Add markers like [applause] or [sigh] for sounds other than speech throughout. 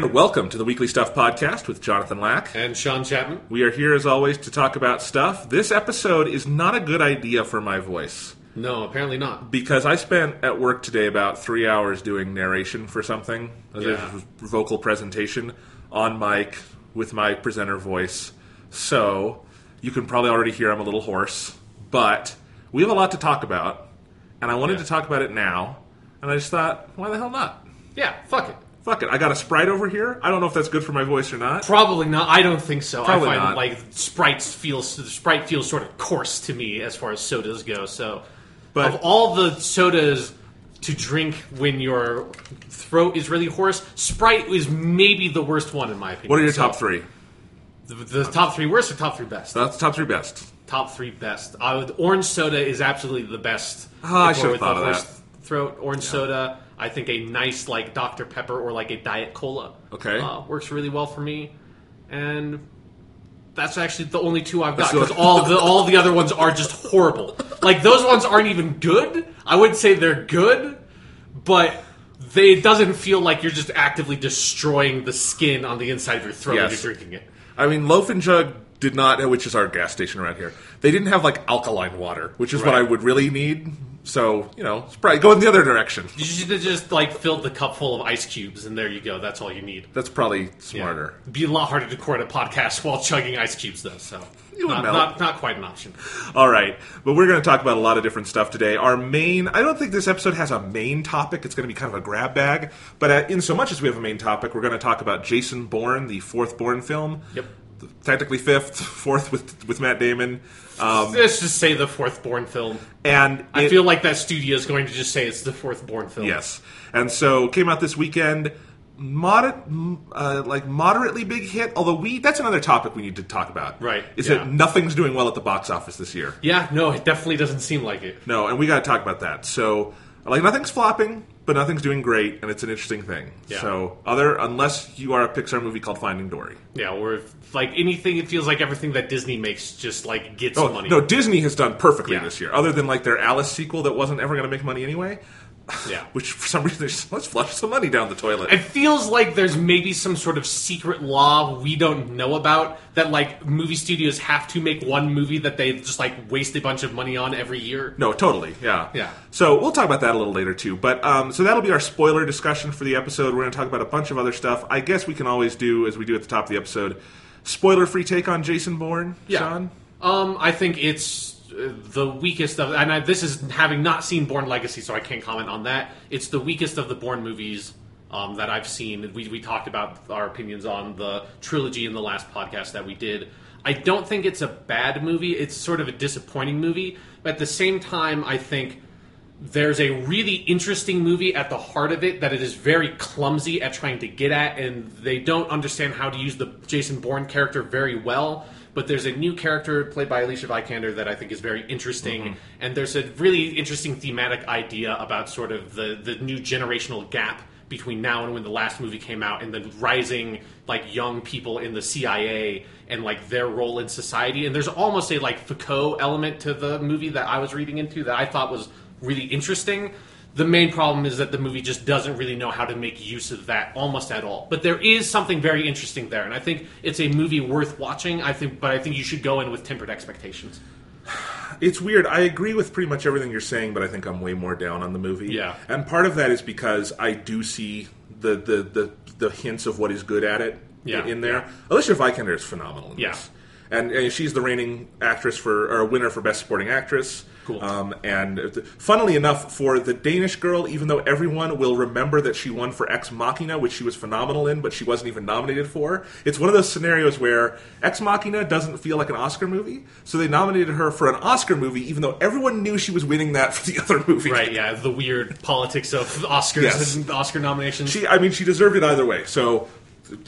And welcome to the Weekly Stuff Podcast with Jonathan Lack. And Sean Chapman. We are here as always to talk about stuff. This episode is not a good idea for my voice No, apparently not. because I spent at work today about three hours doing narration for something, a Yeah. vocal presentation on mic with my presenter voice. So you can probably already hear I'm a little hoarse, but we have a lot to talk about, and I wanted Yeah. to talk about it now. And I just thought, why the hell not? Yeah, fuck it. Fuck it. I got a Sprite over here. I don't know if that's good for my voice or not. Probably not. I don't think so. Probably I find not. like Sprites feels the Sprite feels sort of coarse to me as far as sodas go. So, But- of all the sodas to drink when your throat is really hoarse, Sprite is maybe the worst one in my opinion. What are your So, top three? The, the top three worst or top three best? That's top three best. top three best. Uh, orange soda is absolutely the best. Oh, I should've with thought of horse Throat orange soda. I think a nice like Dr Pepper or like a Diet Cola. Okay. uh, works really well for me, and that's actually the only two I've got because all the all the other ones are just horrible. Like those ones aren't even good. I wouldn't say they're good, but. They, it doesn't feel like you're just actively destroying the skin on the inside of your throat when you're drinking it. I mean, Loaf and Jug did not, which is our gas station around here. They didn't have like alkaline water, which is what I would really need. So you know, Sprite, go in the other direction. You should have just like filled the cup full of ice cubes, and there you go. That's all you need. That's probably Yeah. smarter. It'd be a lot harder to record a podcast [laughs] while chugging ice cubes, though. So not, not not quite an option. All right, but we're going to talk about a lot of different stuff today. Our main, I don't think this episode has a main topic. It's going to be kind of a grab bag. But uh, in so much as we have a main topic, we're going to talk about Jason Bourne, the fourth Bourne film. Yep. Technically fifth, [laughs] fourth with with Matt Damon. Um, Let's just say the fourth Bourne film. and I it- feel like that studio is going to just say it's the fourth Bourne film. Yes, and so came out this weekend. Moder- m- uh, like moderately big hit. Although we that's another topic we need to talk about. Right, Is yeah. that nothing's doing well at the box office this year? Yeah. No, it definitely doesn't seem like it. No, and we got to talk about that. So like nothing's flopping, but nothing's doing great, and it's an interesting thing. Yeah. So other unless you are a Pixar movie called Finding Dory. Yeah. Or if, like anything, it feels like everything that Disney makes just like gets Oh money. no, Disney has done perfectly Yeah. this year. Other than like their Alice sequel that wasn't ever going to make money anyway. Yeah. [laughs] Which for some reason just, let's flush some money down the toilet. It feels like there's maybe some sort of secret law we don't know about that like movie studios have to make one movie that they just like waste a bunch of money on every year. No, totally. Yeah. Yeah. So we'll talk about that a little later too. But um, so that'll be our spoiler discussion for the episode. We're going to talk about a bunch of other stuff. I guess we can always do as we do at the top of the episode. Spoiler free take on Jason Bourne, Sean. Um, I think it's the weakest of, and I, this is having not seen Bourne Legacy, so I can't comment on that. It's the weakest of the Born movies um, that I've seen. We, we talked about our opinions on the trilogy in the last podcast that we did. I don't think it's a bad movie. It's sort of a disappointing movie, but at the same time, I think there's a really interesting movie at the heart of it that it is very clumsy at trying to get at, and they don't understand how to use the Jason Bourne character very well. But there's a new character played by Alicia Vikander that I think is very interesting, mm-hmm. and there's a really interesting thematic idea about sort of the the new generational gap between now and when the last movie came out, and the rising like young people in the CIA and like their role in society. And there's almost a like Foucault element to the movie that I was reading into that I thought was really interesting. The main problem is that the movie just doesn't really know how to make use of that almost at all. But there is something very interesting there, and I think it's a movie worth watching. I think, but I think you should go in with tempered expectations. [sighs] It's weird. I agree with pretty much everything you're saying, but I think I'm way more down on the movie. Yeah. And part of that is because I do see the the the, the hints of what is good at it Yeah. in there. Alicia Vikander is phenomenal in Yeah. this. And, and she's the reigning actress for or winner for best supporting actress. Cool. Um, and funnily enough, for the Danish girl, even though everyone will remember that she won for Ex Machina, which she was phenomenal in, but she wasn't even nominated for, it's one of those scenarios where Ex Machina doesn't feel like an Oscar movie, so they nominated her for an Oscar movie, even though everyone knew she was winning that [laughs] for the other movie. Right? Yeah, the weird politics of Oscars Yes. and Oscar nominations. She, I mean, she deserved it either way. So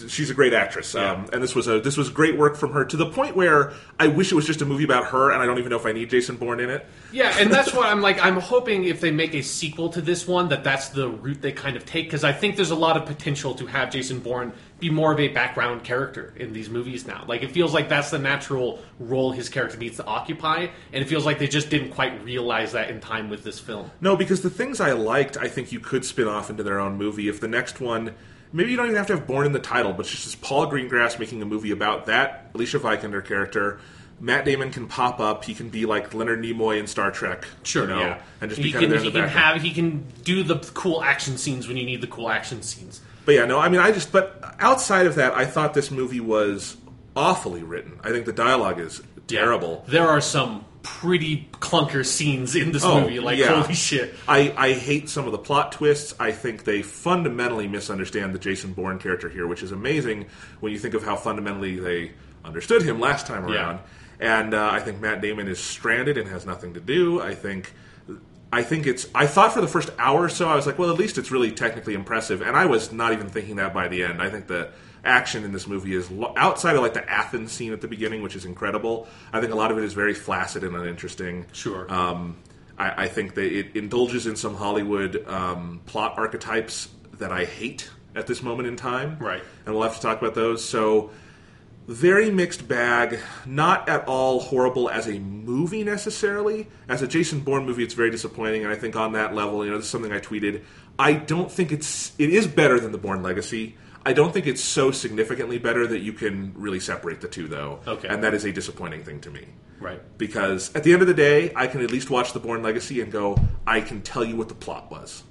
she's a great actress, Yeah. um, and this was a this was great work from her to the point where I wish it was just a movie about her, and I don't even know if I need Jason Bourne in it. Yeah, and that's [laughs] what I'm like. I'm hoping if they make a sequel to this one, that that's the route they kind of take because I think there's a lot of potential to have Jason Bourne be more of a background character in these movies now. Like it feels like that's the natural role his character needs to occupy, and it feels like they just didn't quite realize that in time with this film. No, because the things I liked, I think you could spin off into their own movie. If the next one maybe you don't even have to have Bourne in the title, but it's just Paul Greengrass making a movie about that Alicia Vikander character. Matt Damon can pop up. He can be like Leonard Nimoy in Star Trek. Sure, you know, yeah. and just he be kind can, of there in he the can background. have he can do the cool action scenes when you need the cool action scenes. But yeah, no, I mean, I just, but outside of that, I thought this movie was awfully written. I think the dialogue is terrible. There are some pretty clunker scenes in this Oh, movie. Like yeah. holy shit. I, I hate some of the plot twists. I think they fundamentally misunderstand the Jason Bourne character here, which is amazing when you think of how fundamentally they understood him last time Yeah. around. And uh, I think Matt Damon is stranded and has nothing to do. I think. I think it's. I thought for the first hour or so, I was like, well, at least it's really technically impressive. And I was not even thinking that by the end. I think the action in this movie is outside of like the Athens scene at the beginning, which is incredible. I think a lot of it is very flaccid and uninteresting. Sure. Um, I, I think that it indulges in some Hollywood um, plot archetypes that I hate at this moment in time. Right. And we'll have to talk about those. So, very mixed bag. Not at all horrible as a movie necessarily. As a Jason Bourne movie, it's very disappointing. And I think on that level, you know, this is something I tweeted. I don't think it's. It is better than the Bourne Legacy. I don't think it's so significantly better that you can really separate the two, though. Okay. And that is a disappointing thing to me Right. because at the end of the day, I can at least watch The Bourne Legacy and go, I can tell you what the plot was.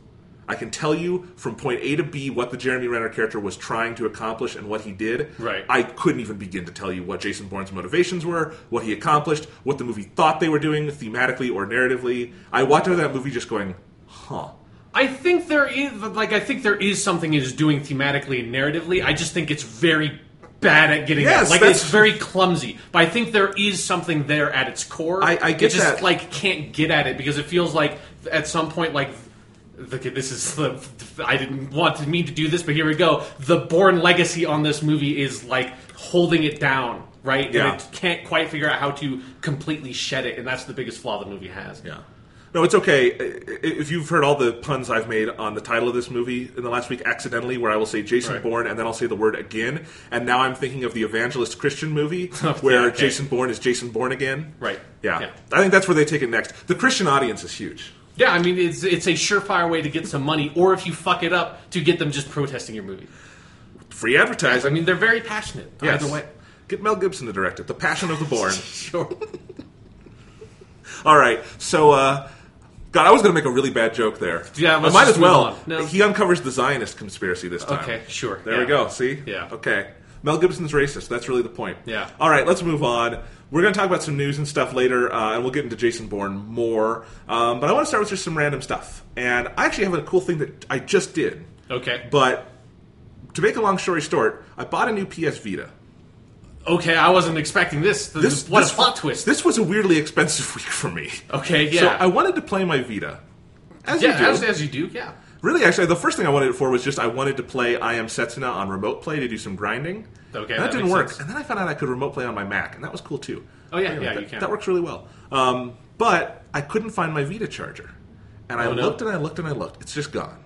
I can tell you from point A to B what the Jeremy Renner character was trying to accomplish and what he did. Right. I couldn't even begin to tell you what Jason Bourne's motivations were, what he accomplished, what the movie thought they were doing thematically or narratively. I walked out of that movie just going, huh. I think there is like I think there is something it is doing thematically and narratively. I just think it's very bad at getting Yes, that. Like that's- it's very clumsy. But I think there is something there at its core. I- I It get just that. like can't get at it because it feels like at some point like Look at this is the I didn't want me to do this, but here we go. The Bourne legacy on this movie is like holding it down, right? Yeah. And it can't quite figure out how to completely shed it, and that's the biggest flaw the movie has. Yeah. No, it's okay. If you've heard all the puns I've made on the title of this movie in the last week accidentally, where I will say Jason Right. Bourne and then I'll say the word again, and now I'm thinking of the evangelist Christian movie [laughs] where okay. Jason Bourne is Jason Bourne again. Right. Yeah. Yeah. I think that's where they take it next. The Christian audience is huge. Yeah, I mean it's it's a surefire way to get some money, or if you fuck it up, to get them just protesting your movie. Free advertising. I mean they're very passionate. yes. Either way, Get Mel Gibson to direct it. The Passion of the Bourne. [laughs] sure. All right. So, uh, God, I was going to make a really bad joke there. Yeah, I might as well. No. He uncovers the Zionist conspiracy this time. Okay, sure. There Yeah. we go. See? Yeah. Okay. Mel Gibson's racist. That's really the point. Yeah. All right, let's move on. We're going to talk about some news and stuff later, uh, and we'll get into Jason Bourne more. Um, but I want to start with just some random stuff. And I actually have a cool thing that I just did. Okay. But to make a long story short, I bought a new PS Vita. Okay, I wasn't expecting this. This what this, a plot twist. This was a weirdly expensive [laughs] week for me. okay, yeah. So I wanted to play my Vita. As yeah, you do. as, as you do, yeah. Really, actually, the first thing I wanted it for was just I wanted to play I Am Setsuna on remote play to do some grinding. Okay, and that, that didn't work. sense. And then I found out I could remote play on my Mac, and that was cool too. Oh, yeah, Anyway, yeah, that, you can. That works really well. Um, but I couldn't find my Vita charger, and I Oh, no? looked and I looked and I looked. It's just gone.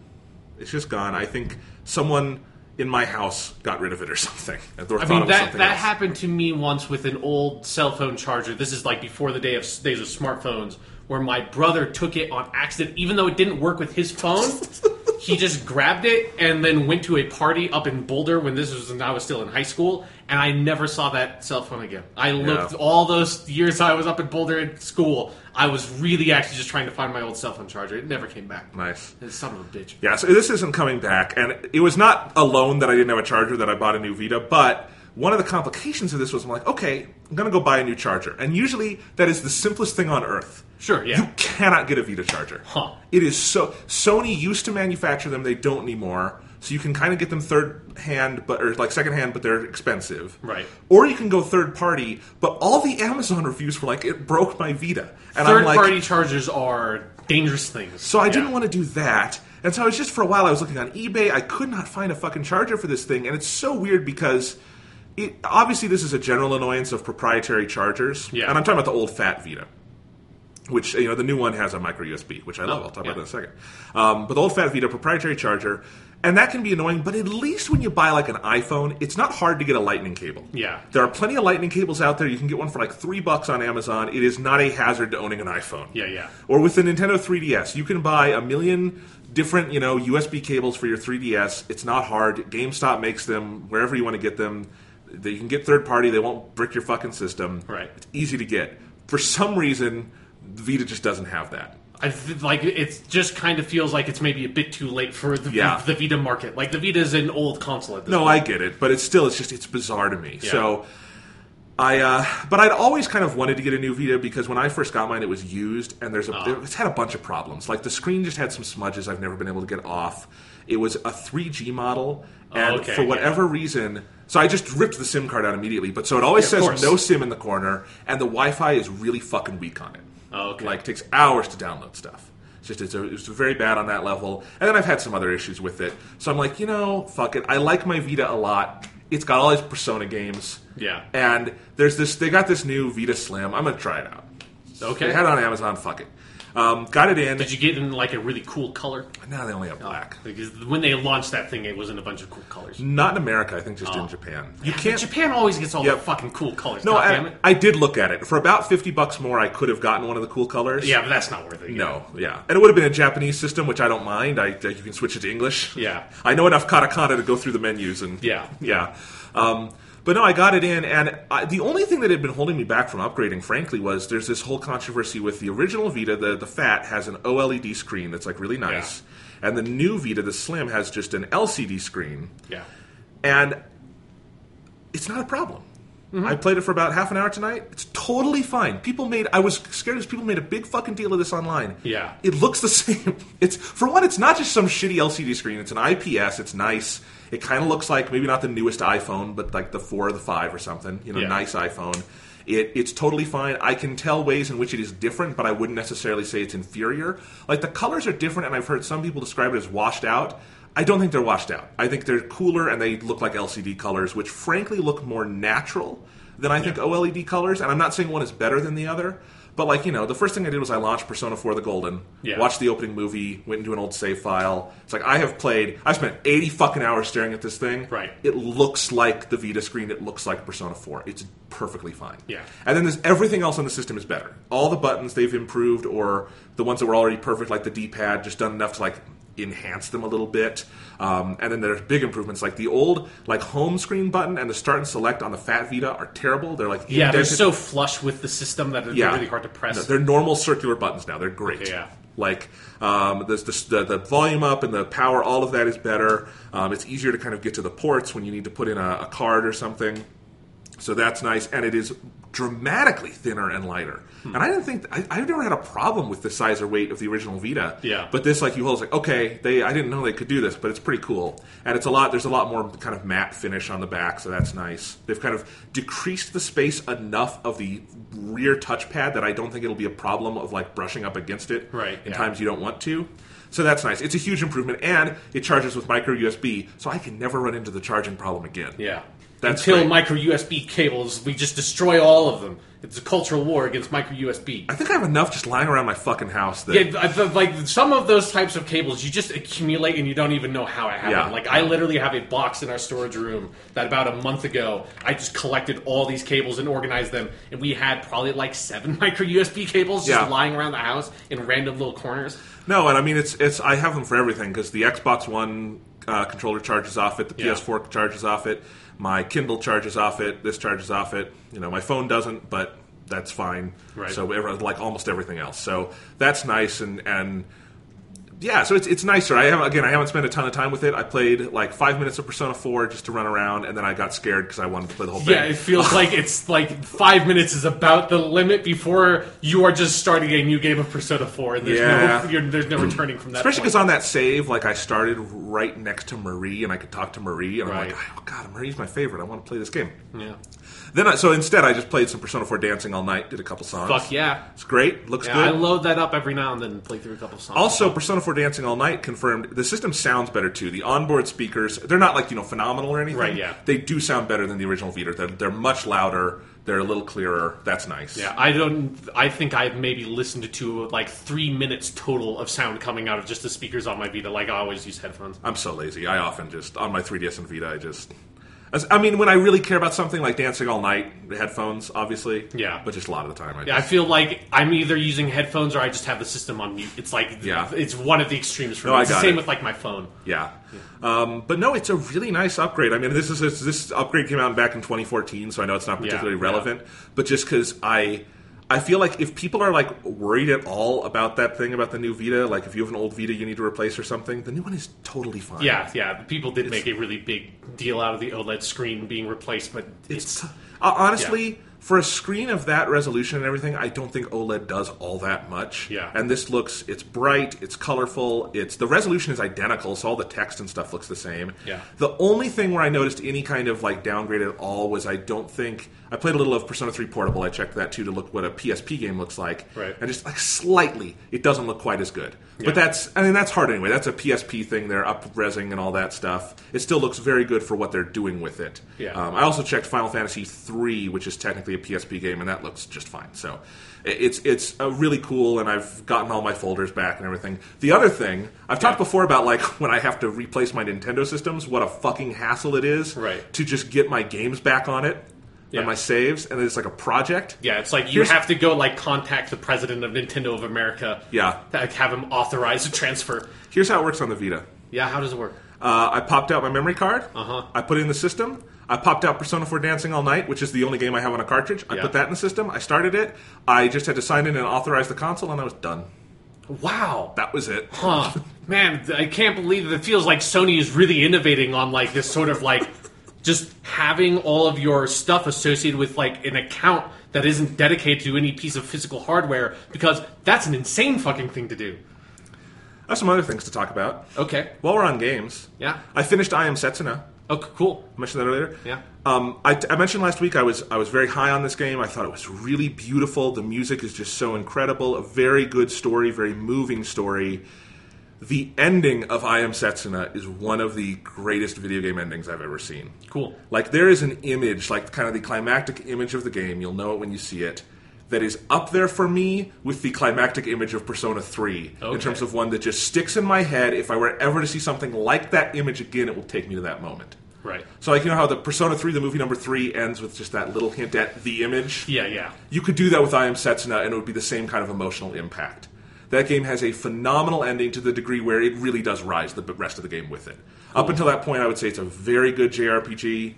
It's just gone. I think someone in my house got rid of it or [laughs] something. Or I mean that that else. happened to me once with an old cell phone charger. This is like before the day of days of smartphones, where my brother took it on accident, even though it didn't work with his phone. [laughs] he just grabbed it and then went to a party up in Boulder when this was when I was still in high school, and I never saw that cell phone again. I looked Yeah. all those years I was up in Boulder in school. I was really actually just trying to find my old cell phone charger. It never came back. Nice. Son of a bitch. Yeah, so this isn't coming back, and it was not alone that I didn't have a charger that I bought a new Vita, but one of the complications of this was I'm like, okay, I'm gonna go buy a new charger, and usually that is the simplest thing on earth. Sure, yeah. You cannot get a Vita charger. Huh. It is so Sony used to manufacture them; they don't anymore. So you can kind of get them third hand, but or like second hand, but they're expensive. Right. Or you can go third party, but all the Amazon reviews were like, it broke my Vita, and I'm Third like, party chargers are dangerous things. so I didn't want to do that. And so I was just for a while I was looking on eBay. I could not find a fucking charger for this thing, and it's so weird because it obviously this is a general annoyance of proprietary chargers. Yeah. And I'm talking about the old fat Vita. Which you know the new one has a micro USB, which I love. Oh, I'll talk yeah. about that in a second. Um, but the old fat Vita proprietary charger, and that can be annoying. But at least when you buy like an iPhone, it's not hard to get a Lightning cable. Yeah. there are plenty of Lightning cables out there. You can get one for like three bucks on Amazon. It is not a hazard to owning an iPhone. Yeah, yeah. Or with the Nintendo 3DS, you can buy a million different, you know, USB cables for your 3DS. It's not hard. GameStop makes them wherever you want to get them. They you can get third party. They won't brick your fucking system. Right. It's easy to get. For some reason, Vita just doesn't have that. I th- like it. Just kind of feels like it's maybe a bit too late for the, Yeah. the Vita market. Like the Vita is an old console at this No, point. I get it, but it's still it's just it's bizarre to me. Yeah. So I uh but I'd always kind of wanted to get a new Vita because when I first got mine it was used and there's a Oh. it's had a bunch of problems. Like the screen just had some smudges I've never been able to get off. It was a 3G model and Oh, okay, for whatever reason so I just ripped the SIM card out immediately, but so it always Yeah, says no SIM in the corner and the Wi-Fi is really fucking weak on it. Oh, okay. Like takes hours to download stuff. It's just it's, a, it's very bad on that level. And then I've had some other issues with it. So I'm like, you know, fuck it. I like my Vita a lot. It's got all these Persona games. Yeah. And there's this. They got this new Vita Slim. I'm gonna try it out. Okay. They had it on Amazon. Fuck it. Um, got it in. Did you get in like a really cool color? No, they only have black. Because when they launched that thing, it was in a bunch of cool colors. Not in America. I think just in Oh. Japan. You But can't. Japan always gets all Yep. the fucking cool colors. no, God damn I, it. I did look at it for about fifty bucks more. I could have gotten one of the cool colors. Yeah, but that's not worth it. No, yeah, and it would have been a Japanese system, which I don't mind. I you can switch it to English. Yeah. I know enough katakana to go through the menus and Yeah. yeah. Um, but no, I got it in, and I, the only thing that had been holding me back from upgrading, frankly, was there's this whole controversy with the original Vita. The the Fat has an OLED screen that's like really nice, and the new Vita, the Slim, has just an LCD screen, Yeah. and it's not a problem. Mm-hmm. I played it for about half an hour tonight. It's totally fine. People made I was scared as people made a big fucking deal of this online. Yeah. It looks the [laughs] same. It's for one, it's not just some shitty LCD screen. It's an IPS. It's nice. It kind of looks like maybe not the newest iPhone, but like the four or the five or something. You know, Yeah. nice iPhone. It, it's totally fine. I can tell ways in which it is different, but I wouldn't necessarily say it's inferior. Like the colors are different, and I've heard some people describe it as washed out. I don't think they're washed out. I think they're cooler and they look like LCD colors, which frankly look more natural than I think OLED colors. And I'm not saying one is better than the other, but like you know, the first thing I did was I launched Persona 4: The Golden, Yeah. watched the opening movie, went into an old save file. It's like I have played. I spent 80 fucking hours staring at this thing. Right. It looks like the Vita screen. It looks like Persona 4. It's perfectly fine. Yeah. And then there's everything else on the system is better. All the buttons they've improved, or the ones that were already perfect, like the D-pad, just done enough to like enhance them a little bit. Um, and then there's big improvements, like the old like home screen button and the start and select on the Fat Vita are terrible. They're like Yeah, they're so flush with the system that they're yeah. really hard to press. No, they're normal circular buttons now. They're great. Yeah. Like um, the, the, the volume up and the power, all of that is better. Um, it's easier to kind of get to the ports when you need to put in a, a card or something. So that's nice, and it is dramatically thinner and lighter. Hmm. And I didn't think I, I've never had a problem with the size or weight of the original Vita. Yeah. But this, like you hold, it's like okay, they I didn't know they could do this, but it's pretty cool. And it's a lot. There's a lot more kind of matte finish on the back, so that's nice. They've kind of decreased the space enough of the rear touchpad that I don't think it'll be a problem of like brushing up against it Right, in yeah. times you don't want to. So that's nice. It's a huge improvement, and it charges with micro USB, so I can never run into the charging problem again. yeah. That's Until great. micro USB cables, we just destroy all of them. It's a cultural war against micro USB. I think I have enough just lying around my fucking house that Yeah, I- I- like some of those types of cables, you just accumulate and you don't even know how it happened. Yeah. Like I literally have a box in our storage room that about a month ago I just collected all these cables and organized them, and we had probably like seven [laughs] micro USB cables just Yeah. lying around the house in random little corners. No, and I mean it's it's I have them for everything because the Xbox One uh, controller charges off it, the Yeah. PS4 charges off it, my Kindle charges off it, this charges off it. You know, my phone doesn't, but that's fine. Right. So like almost everything else. So that's nice and and yeah, so it's it's nicer. I have again, I haven't spent a ton of time with it. I played like five minutes of Persona 4 just to run around, and then I got scared because I wanted to play the whole thing. Yeah, it feels like [laughs] it's like five minutes is about the limit before you are just starting a new game of Persona 4, and there's, Yeah. no, you're, there's no returning from that. Especially because on that save, like I started right next to Marie, and I could talk to Marie, and I'm Right. like, oh god, Marie's my favorite. I want to play this game. yeah. Then, I, so instead, I just played some Persona 4 Dancing all night. Did a couple songs. Fuck yeah. it's great. Looks Yeah, good. I load that up every now and then and play through a couple songs. also, Persona 4 Dancing All Night confirmed the system sounds better too. The onboard speakers, they're not like, you know, phenomenal or anything. Right, yeah. They do sound better than the original Vita. They're, they're much louder. They're a little clearer. That's nice. Yeah, I don't. I think I've maybe listened to like three minutes total of sound coming out of just the speakers on my Vita. Like I always use headphones. I'm so lazy. I often just, on my 3DS and Vita, I just. I mean, when I really care about something like dancing all night, the headphones, obviously. Yeah. But just a lot of the time, I Yeah, I feel like I'm either using headphones or I just have the system on mute. It's like Yeah. it's one of the extremes for No, me. I It's the same it. with like my phone. Yeah. Um, but no, it's a really nice upgrade. I mean, this is this upgrade came out back in 2014, so I know it's not particularly Yeah, relevant. But just because I, I feel like if people are like worried at all about that thing about the new Vita, like if you have an old Vita you need to replace or something, the new one is totally fine. Yeah, yeah. People did make a really big deal out of the OLED screen being replaced, but It's uh, honestly for a screen of that resolution and everything. I don't think OLED does all that much. Yeah. and this looks it's bright, it's colorful, it's the resolution is identical, so all the text and stuff looks the same. Yeah. The only thing where I noticed any kind of like downgrade at all was I don't think I played a little of Persona 3 Portable. I checked that too to look what a PSP game looks like. Right. And just like slightly, it doesn't look quite as good. Yeah. But that's I mean that's hard anyway. That's a PSP thing. They're up resing and all that stuff. It still looks very good for what they're doing with it. Yeah. Um, I also checked Final Fantasy 3, which is technically a PSP game, and that looks just fine. So it's it's uh, really cool, and I've gotten all my folders back and everything. The other thing I've talked before about, like [laughs] when I have to replace my Nintendo systems, what a fucking hassle it is Right. to just get my games back on it Yeah. and my saves, and it's like a project. yeah, it's like you Here's- have to go like contact the president of Nintendo of America. Yeah. like, have him authorize a transfer. Here's how it works on the Vita. Yeah, how does it work? Uh, I popped out my memory card. Uh-huh. I put it in the system. I popped out Persona 4 Dancing All Night, which is the only game I have on a cartridge. I Yeah. put that in the system. I started it. I just had to sign in and authorize the console, and I was done. Wow. That was it. Huh. Man, I can't believe that it feels like Sony is really innovating on like this sort of like just having all of your stuff associated with like an account that isn't dedicated to any piece of physical hardware because that's an insane fucking thing to do. I have some other things to talk about. Okay. While we're on games, Yeah. I finished I Am Setsuna. Oh, cool. I mentioned that earlier. Yeah. Um, I, I mentioned last week I was I was very high on this game. I thought it was really beautiful. The music is just so incredible. A very good story, very moving story. The ending of I Am Setsuna is one of the greatest video game endings I've ever seen. Cool. Like there is an image, like kind of the climactic image of the game. You'll know it when you see it. That is up there for me with the climactic image of Persona 3 in terms of one that just sticks in my head. If I were ever to see something like that image again, it will take me to that moment. Right. So, like, you know how the Persona 3, the movie number 3, ends with just that little hint at the image? Yeah, yeah. You could do that with I Am Setsuna, and it would be the same kind of emotional impact. That game has a phenomenal ending to the degree where it really does rise the rest of the game with it. Up until that point, I would say it's a very good JRPG.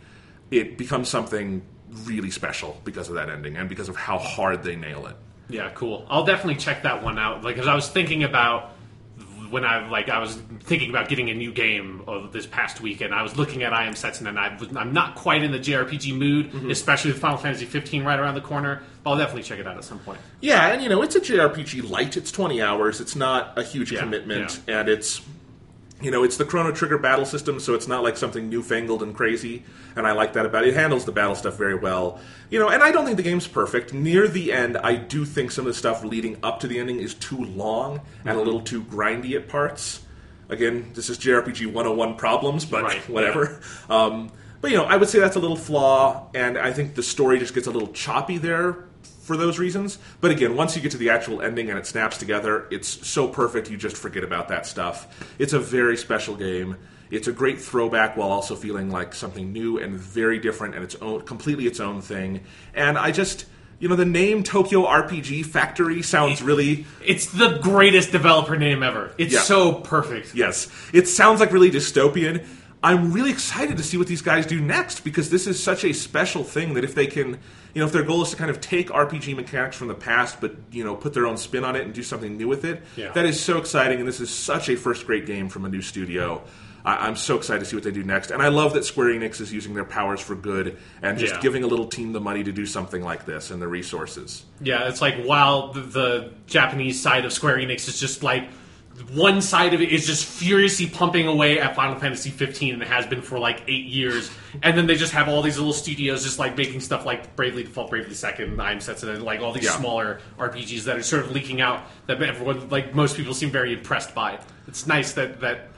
It becomes something really special because of that ending and because of how hard they nail it. Yeah, cool. I'll definitely check that one out. Like, cause I was thinking about when I like I was thinking about getting a new game of this past week, and I was looking at I Am Setsuna, and I was, I'm not quite in the JRPG mood, Mm-hmm. especially with Final Fantasy 15 right around the corner. But I'll definitely check it out at some point. Yeah, and you know, it's a JRPG light. It's 20 hours. It's not a huge Yeah, commitment, and it's you know, it's the Chrono Trigger battle system, so it's not like something newfangled and crazy. And I like that about it. It handles the battle stuff very well. You know, and I don't think the game's perfect. Near the end, I do think some of the stuff leading up to the ending is too long and a little too grindy at parts. Again, this is JRPG 101 problems, but Right, [laughs] whatever. Um, but you know, I would say that's a little flaw, and I think the story just gets a little choppy there for those reasons. But again, once you get to the actual ending and it snaps together, it's so perfect you just forget about that stuff. It's a very special game. It's a great throwback while also feeling like something new and very different and its own completely its own thing. And I just you know the name Tokyo RPG Factory sounds really It's the greatest developer name ever. It's Yeah. so perfect. Yes. It sounds like really dystopian. I'm really excited to see what these guys do next because this is such a special thing that if they can, you know, if their goal is to kind of take RPG mechanics from the past but, you know, put their own spin on it and do something new with it, Yeah. that is so exciting and this is such a first great game from a new studio. I, I'm so excited to see what they do next. And I love that Square Enix is using their powers for good and just Yeah. giving a little team the money to do something like this and the resources. Yeah, it's like while the, the Japanese side of Square Enix is just like one side of it is just furiously pumping away at Final Fantasy 15 and it has been for like eight years, and then they just have all these little studios just like making stuff like Bravely Default, Bravely Second, I'm Sets, and like all these Yeah. smaller RPGs that are sort of leaking out that everyone like most people seem very impressed by. It's nice that that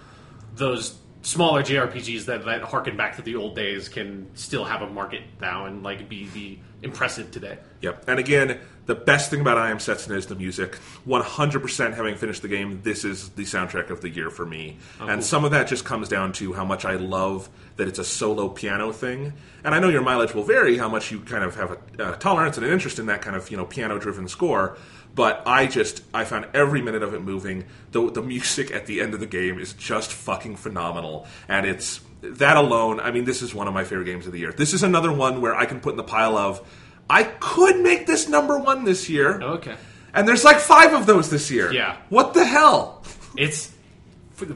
those smaller JRPGs that that harken back to the old days can still have a market now and like be the impressive today. Yep. And again, the best thing about I Am Setsuna is the music. 100% having finished the game, this is the soundtrack of the year for me. Oh, and some of that just comes down to how much I love that it's a solo piano thing. And I know your mileage will vary, how much you kind of have a, a tolerance and an interest in that kind of, you know, piano-driven score. But I just, I found every minute of it moving. The, the music at the end of the game is just fucking phenomenal. And it's, that alone, I mean, this is one of my favorite games of the year. This is another one where I can put in the pile of, I could make this number one this year. Oh, okay. And there's like five of those this year. Yeah. What the hell? It's.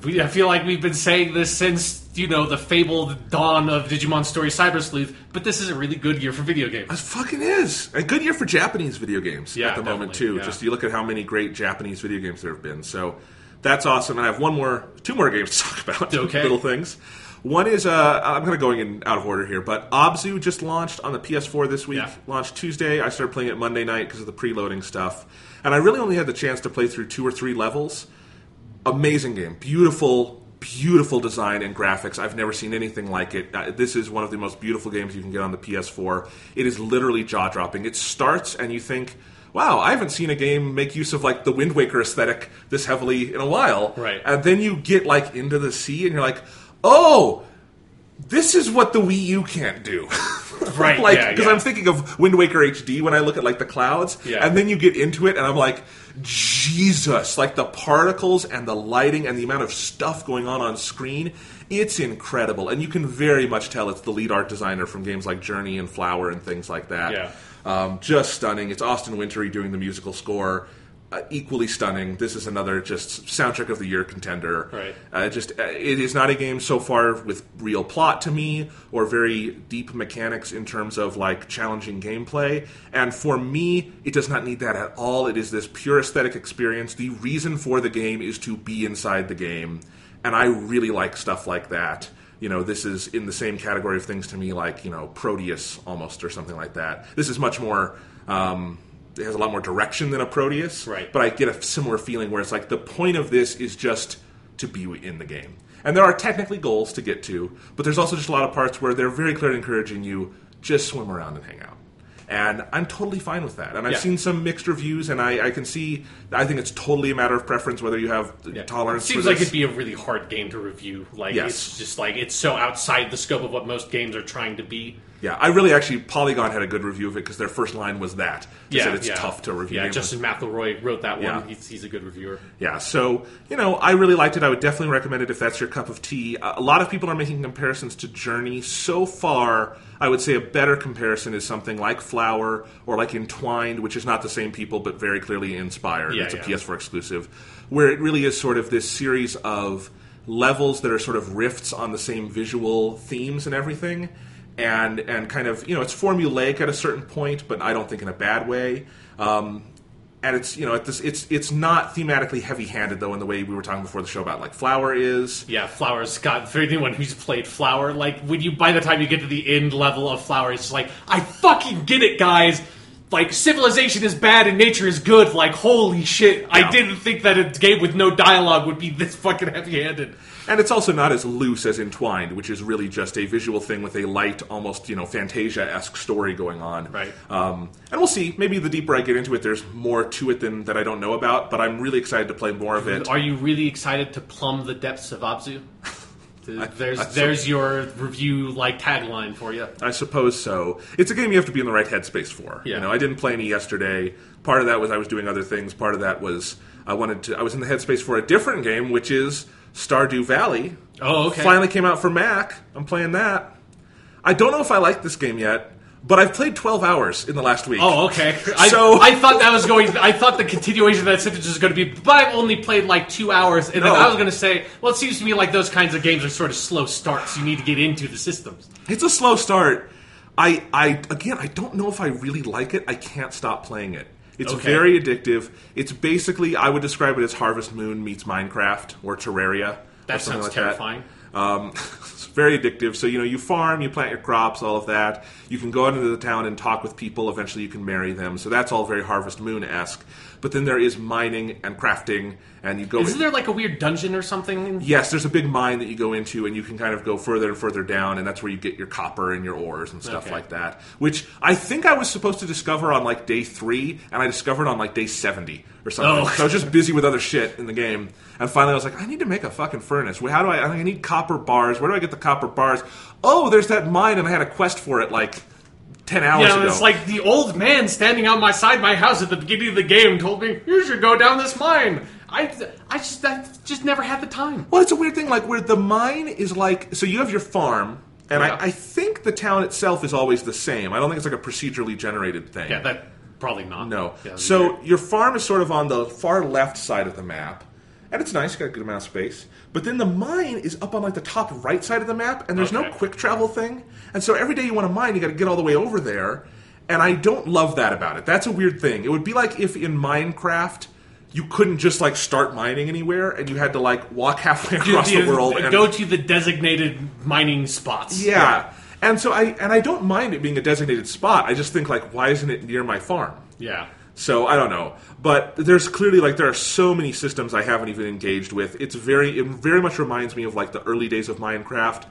we- I feel like we've been saying this since you know the fabled dawn of Digimon Story Cyber Sleuth, but this is a really good year for video games. It fucking is. A good year for Japanese video games Yeah, at the moment, too. yeah. Just you look at how many great Japanese video games there have been. So that's awesome. And I have one more, two more games to talk about. [laughs] Okay. Little things. One is, uh, I'm kind of going in out of order here, but Abzu just launched on the PS4 this week. Yeah. Launched Tuesday. I started playing it Monday night because of the preloading stuff. And I really only had the chance to play through two or three levels. amazing game. Beautiful, beautiful design and graphics. I've never seen anything like it. Uh, this is one of the most beautiful games you can get on the PS4. It is literally jaw dropping. It starts and you think, wow, I haven't seen a game make use of like the Wind Waker aesthetic this heavily in a while. Right. And then you get like into the sea and you're like, oh, this is what the Wii U can't do. [laughs] Right, like, yeah, because yeah. I'm thinking of Wind Waker HD when I look at like the clouds, Yeah. and then you get into it, and I'm like, Jesus! Like the particles and the lighting and the amount of stuff going on on screen, it's incredible, and you can very much tell it's the lead art designer from games like Journey and Flower and things like that. Yeah. Um, just stunning. It's Austin Wintory doing the musical score. Uh, equally stunning. This is another just soundtrack of the year contender. Right. Uh, just uh, it is not a game so far with real plot to me or very deep mechanics in terms of like challenging gameplay. And for me, it does not need that at all. It is this pure aesthetic experience. The reason for the game is to be inside the game, and I really like stuff like that. You know, this is in the same category of things to me, like you know, Proteus almost or something like that. This is much more. Um, it has a lot more direction than a Proteus, Right. But I get a similar feeling where it's like the point of this is just to be in the game. And there are technically goals to get to, but there's also just a lot of parts where they're very clearly encouraging you just swim around and hang out. And I'm totally fine with that. And I've Yeah. seen some mixed reviews, and I, I can see. I think it's totally a matter of preference whether you have tolerance. Seems for like it'd be a really hard game to review. Like Yes. it's just like it's so outside the scope of what most games are trying to be. Yeah, I really actually Polygon had a good review of it because their first line was that. They said it's tough to review. Yeah. Justin McElroy wrote that one. Yeah. He's, he's a good reviewer. Yeah, so you know, I really liked it. I would definitely recommend it if that's your cup of tea. A a lot of people are making comparisons to Journey. So far, I would say a better comparison is something like Flower or like Entwined, which is not the same people but very clearly inspired. Yeah, it's a yeah. PS4 exclusive, where it really is sort of this series of levels that are sort of rifts on the same visual themes and everything. And, and kind of you know it's formulaic at a certain point, but I don't think in a bad way. Um, and it's you know it's it's it's not thematically heavy-handed though in the way we were talking before the show about like Flower is. Yeah, Flowers got for anyone who's played Flower, like when you by the time you get to the end level of Flower, it's just like I fucking get it, guys. Like civilization is bad and nature is good. Like holy shit, Yeah. I didn't think that a game with no dialogue would be this fucking heavy-handed. And it's also not as loose as Entwined, which is really just a visual thing with a light, almost you know Fantasia-esque story going on. Right. Um, and we'll see. Maybe the deeper I get into it, there's more to it than that I don't know about. But I'm really excited to play more of it. Are you really excited to plumb the depths of Abzu? [laughs] There's I- there's your review like tagline for you. I suppose so. It's a game you have to be in the right headspace for. Yeah. You know, I didn't play any yesterday. Part of that was I was doing other things. Part of that was I wanted to. I was in the headspace for a different game, which is Stardew Valley. Oh, okay. Finally came out for Mac. I'm playing that. I don't know if I like this game yet, but I've played 12 hours in the last week. Oh, okay. So- I thought that was going. I thought the continuation of that sentence was going to be. But I've only played like two hours, and then I was going to say, well, it seems to me like those kinds of games are sort of slow starts. You need to get into the systems. It's a slow start. I, I again, I don't know if I really like it. I can't stop playing it. It's Okay. very addictive. It's basically, I would describe it as Harvest Moon meets Minecraft or Terraria. That something sounds like that. terrifying. Um, it's [laughs] very addictive. So you know, you farm, you plant your crops, all of that. You can go out into the town and talk with people. Eventually, you can marry them. So that's all very Harvest Moon esque. but then there is mining and crafting, and you go. Isn't there like a weird dungeon or something? Yes, there's a big mine that you go into, and you can kind of go further and further down, and that's where you get your copper and your ores and stuff Okay. like that. Which I think I was supposed to discover on like day three, and I discovered on like day seventy or something. Oh. So I was just busy with other shit in the game, and finally I was like, I need to make a fucking furnace. Well, How do I? I need copper bars. Where do I get the copper bars? Oh, there's that mine, and I had a quest for it like ten hours Yeah, ago. it's like the old man standing out my side my house at the beginning of the game told me you should go down this mine. I, I just I just never had the time. Well, it's a weird thing, like where the mine is like. So you have your farm, and Yeah. I, I think the town itself is always the same. I don't think it's like a procedurally generated thing. Yeah, that probably not. no. Yeah, so your farm is sort of on the far left side of the map, and it's nice. Got a good amount of space. But then the mine is up on like the top right side of the map, and there's no quick travel thing. And so every day you want to mine, you got to get all the way over there. And I don't love that about it. That's a weird thing. It would be like if in Minecraft. You couldn't just like start mining anywhere, and you had to like walk [laughs] halfway across the You- world and go to the designated mining spots. yeah. And so I and I don't mind it being a designated spot. I just think like why isn't it near my farm? yeah. So I don't know. But there's clearly like there are so many systems I haven't even engaged with. It's very it very much reminds me of like the early days of Minecraft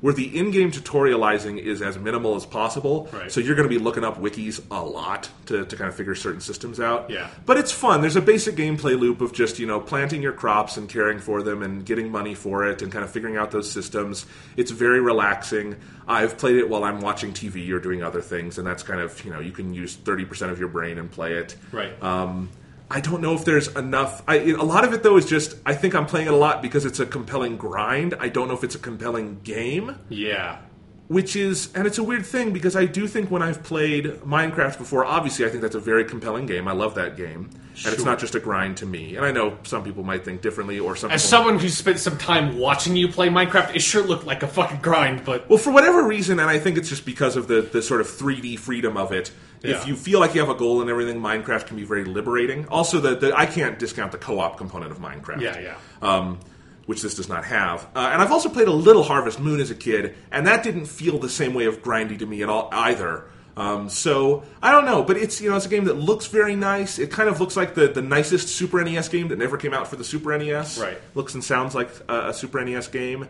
where the in-game tutorializing is as minimal as possible. Right. So you're going to be looking up wikis a lot to, to kind of figure certain systems out. Yeah. But it's fun. There's a basic gameplay loop of just, you know, planting your crops and caring for them and getting money for it and kind of figuring out those systems. It's very relaxing. I've played it while I'm watching TV or doing other things, and that's kind of, you know, you can use 30% of your brain and play it. Right. Um, I don't know if there's enough. I, a lot of it, though, is just I think I'm playing it a lot because it's a compelling grind. I don't know if it's a compelling game yeah. which is and it's a weird thing because I do think when I've played Minecraft before, obviously I think that's a very compelling game. I love that game, and it's not just a grind to me. And I know some people might think differently, or some As someone who spent some time watching you play Minecraft, it sure looked like a fucking grind, but Well, for whatever reason, and I think it's just because of the, the sort of 3D freedom of it. Yeah. If you feel like you have a goal and everything, Minecraft can be very liberating. Also, the, the I can't discount the co-op component of Minecraft. Yeah, yeah. Um, which this does not have. Uh, and I've also played a little Harvest Moon as a kid, and that didn't feel the same way of grindy to me at all either. Um, so I don't know, but it's you know it's a game that looks very nice. It kind of looks like the, the nicest Super NES game that never came out for the Super NES. Right. Looks and sounds like a, a Super NES game,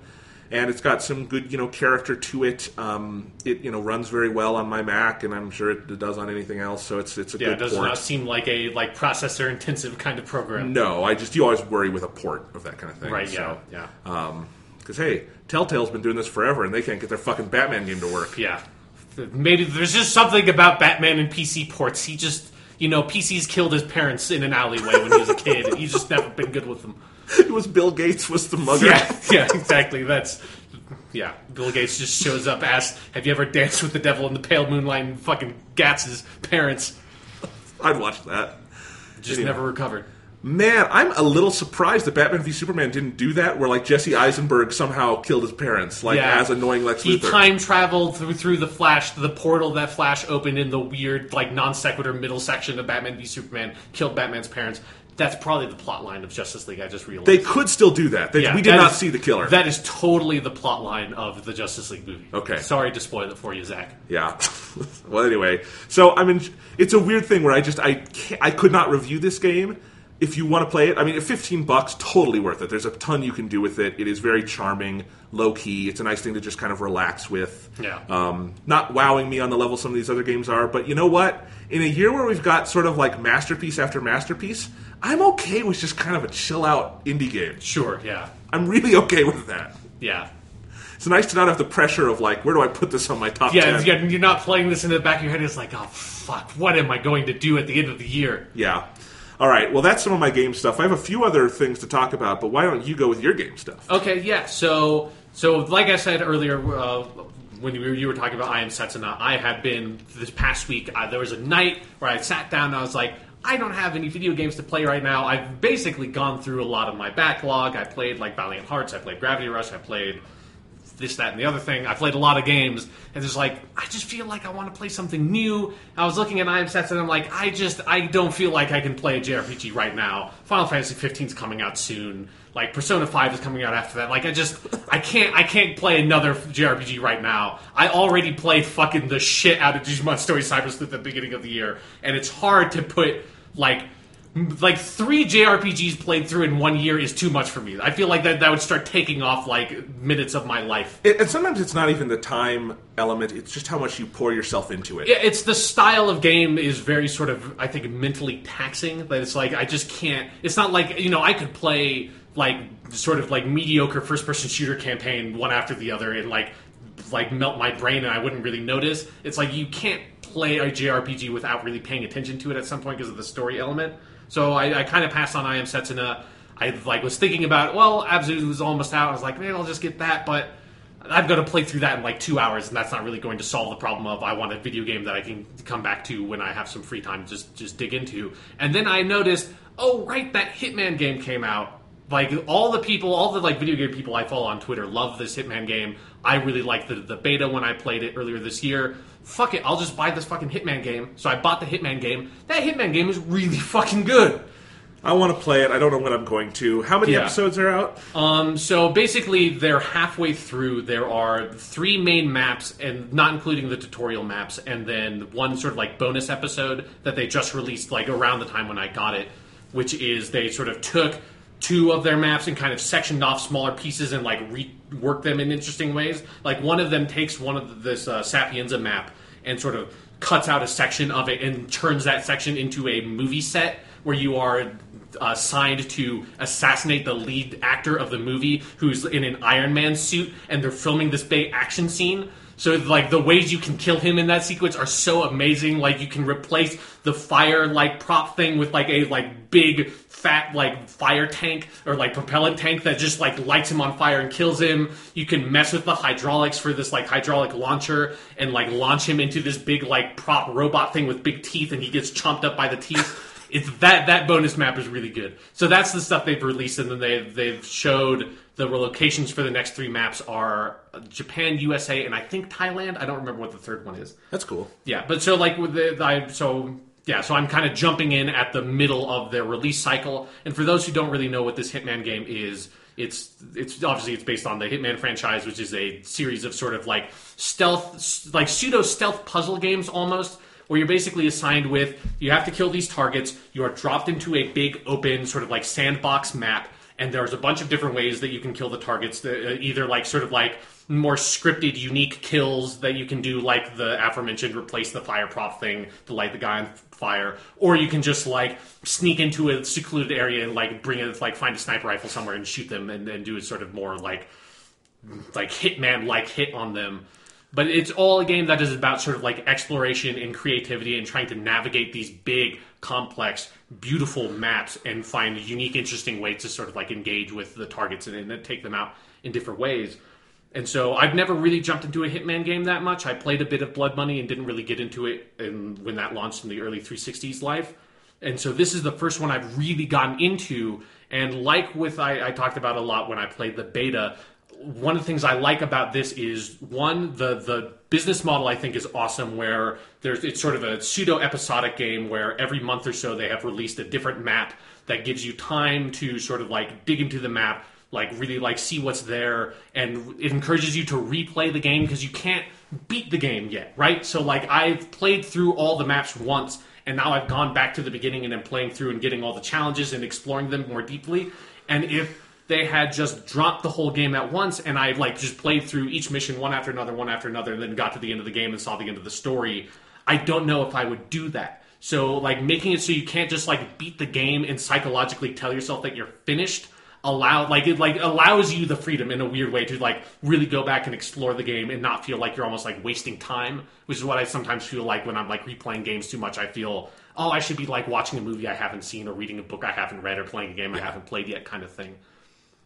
and it's got some good you know character to it. Um, it you know runs very well on my Mac, and I'm sure it does on anything else. So it's it's a good. yeah, good it does port. not seem like a like processor intensive kind of program. no, I just you always worry with a port of that kind of thing. Right, so. yeah, yeah. Because hey, Telltale's been doing this forever, and they can't get their fucking Batman game to work. Yeah. Maybe there's just something about Batman and PC ports. He just, you know, PC's killed his parents in an alleyway when he was a kid. He's just never been good with them. [laughs] It was Bill Gates was the mugger. Yeah, yeah, exactly. That's, yeah. Bill Gates just shows up, asks, "Have you ever danced with the devil in the pale moonlight?" And fucking Gats's parents I'd watch that. just Anyway. never recovered. Man, I'm a little surprised that Batman v Superman didn't do that, where like Jesse Eisenberg somehow killed his parents, like Yeah. as annoying Lex He Luthor. time traveled through through the Flash, the portal that Flash opened in the weird, like non sequitur middle section of Batman v Superman, killed Batman's parents. That's probably the plot line of Justice League. I just realized. they could still do that. They, Yeah, we did that not is- see the killer. That is totally the plot line of the Justice League movie. Okay. Sorry to spoil it for you, Zach. Yeah. [laughs] well, anyway, so I mean, it's a weird thing where I just I I could not review this game. If you want to play it, I mean, at 15 bucks, totally worth it. There's a ton you can do with it. It is very charming, low key. It's a nice thing to just kind of relax with. Yeah. Um, not wowing me on the level some of these other games are, but you know what? In a year where we've got sort of like masterpiece after masterpiece, I'm okay with just kind of a chill out indie game. Sure, yeah. I'm really okay with that. Yeah. It's nice to not have the pressure of like, where do I put this on my top Yeah, 10? yeah, you're not playing this in the back of your head. It's like, oh, fuck, what am I going to do at the end of the year? Yeah. All right. Well, that's some of my game stuff. I have a few other things to talk about, but why don't you go with your game stuff? Okay, yeah. So, so like I said earlier, uh, when you were, you were talking about I Am Setsuna, I had been this past week. Uh, there was a night where I sat down and I was like, I don't have any video games to play right now. I've basically gone through a lot of my backlog. I played like Valiant Hearts. I played Gravity Rush. I played this, that, and the other thing. I played a lot of games, and it's like I just feel like I want to play something new. I was looking at IM sets, and I'm like, I just I don't feel like I can play a JRPG right now. Final Fantasy 15 is coming out soon. Like Persona 5 is coming out after that. Like I just I can't I can't play another JRPG right now. I already played fucking the shit out of Digimon Story Cyber at the beginning of the year, and it's hard to put like like three JRPGs played through in one year is too much for me. I feel like that that would start taking off like minutes of my life. It, and sometimes it's not even the time element; it's just how much you pour yourself into it. Yeah, it's the style of game is very sort of I think mentally taxing. That it's like I just can't. It's not like you know I could play like sort of like mediocre first person shooter campaign one after the other and like like melt my brain and I wouldn't really notice. It's like you can't play a JRPG without really paying attention to it at some point because of the story element. So I, I kind of passed on I Am Setsuna. I like was thinking about well, Abzu was almost out. I was like, man, I'll just get that, but I've got to play through that in like two hours, and that's not really going to solve the problem of I want a video game that I can come back to when I have some free time, just just dig into. And then I noticed, oh right, that Hitman game came out. Like all the people, all the like video game people I follow on Twitter love this Hitman game. I really liked the the beta when I played it earlier this year. Fuck it, I'll just buy this fucking Hitman game. So I bought the Hitman game. That Hitman game is really [laughs] fucking good. I want to play it. I don't know when I'm going to. How many Yeah. episodes are out? Um, so basically, they're halfway through. There are three main maps, and not including the tutorial maps, and then one sort of like bonus episode that they just released like around the time when I got it, which is they sort of took two of their maps and kind of sectioned off smaller pieces and like reworked them in interesting ways. Like one of them takes one of this uh, Sapienza map and sort of cuts out a section of it and turns that section into a movie set where you are assigned to assassinate the lead actor of the movie who's in an Iron Man suit, and they're filming this big action scene. So, like, the ways you can kill him in that sequence are so amazing. Like, you can replace the fire, like, prop thing with, like, a, like, big, fat, like, fire tank or, like, propellant tank that just, like, lights him on fire and kills him. You can mess with the hydraulics for this, like, hydraulic launcher and, like, launch him into this big, like, prop robot thing with big teeth, and he gets chomped up by the teeth. [laughs] It's that that bonus map is really good. So that's the stuff they've released, and then they they've showed the locations for the next three maps are Japan, USA, and I think Thailand. I don't remember what the third one is. That's cool. Yeah, but so like with the I so yeah, so I'm kind of jumping in at the middle of their release cycle. And for those who don't really know what this Hitman game is, it's it's obviously it's based on the Hitman franchise, which is a series of sort of like stealth, like pseudo stealth puzzle games almost. Where you're basically assigned with, you have to kill these targets. You are dropped into a big open sort of like sandbox map, and there's a bunch of different ways that you can kill the targets. Uh, Either like sort of like more scripted, unique kills that you can do, like the aforementioned replace the fire prop thing to light the guy on fire, or you can just like sneak into a secluded area and like bring it, like find a sniper rifle somewhere and shoot them, and then do a sort of more like like hitman like hit on them. But it's all a game that is about sort of like exploration and creativity and trying to navigate these big, complex, beautiful maps and find unique, interesting ways to sort of like engage with the targets and, and take them out in different ways. And so I've never really jumped into a Hitman game that much. I played a bit of Blood Money and didn't really get into it in, when that launched in the early 360s life. And so this is the first one I've really gotten into. And like with I, I talked about a lot when I played the beta, one of the things I like about this is one the the business model I think is awesome. Where there's it's sort of a pseudo episodic game where every month or so they have released a different map that gives you time to sort of like dig into the map, like really like see what's there, and it encourages you to replay the game because you can't beat the game yet, right? So like I've played through all the maps once. And now I've gone back to the beginning and I'm playing through and getting all the challenges and exploring them more deeply. And if they had just dropped the whole game at once and I like just played through each mission one after another, one after another, and then got to the end of the game and saw the end of the story, I don't know if I would do that. So like making it so you can't just like beat the game and psychologically tell yourself that you're finished allow like it like allows you the freedom in a weird way to like really go back and explore the game and not feel like you're almost like wasting time which is what i sometimes feel like when i'm like replaying games too much. I feel oh i should be like watching a movie i haven't seen or reading a book i haven't read or playing a game i haven't played yet kind of thing.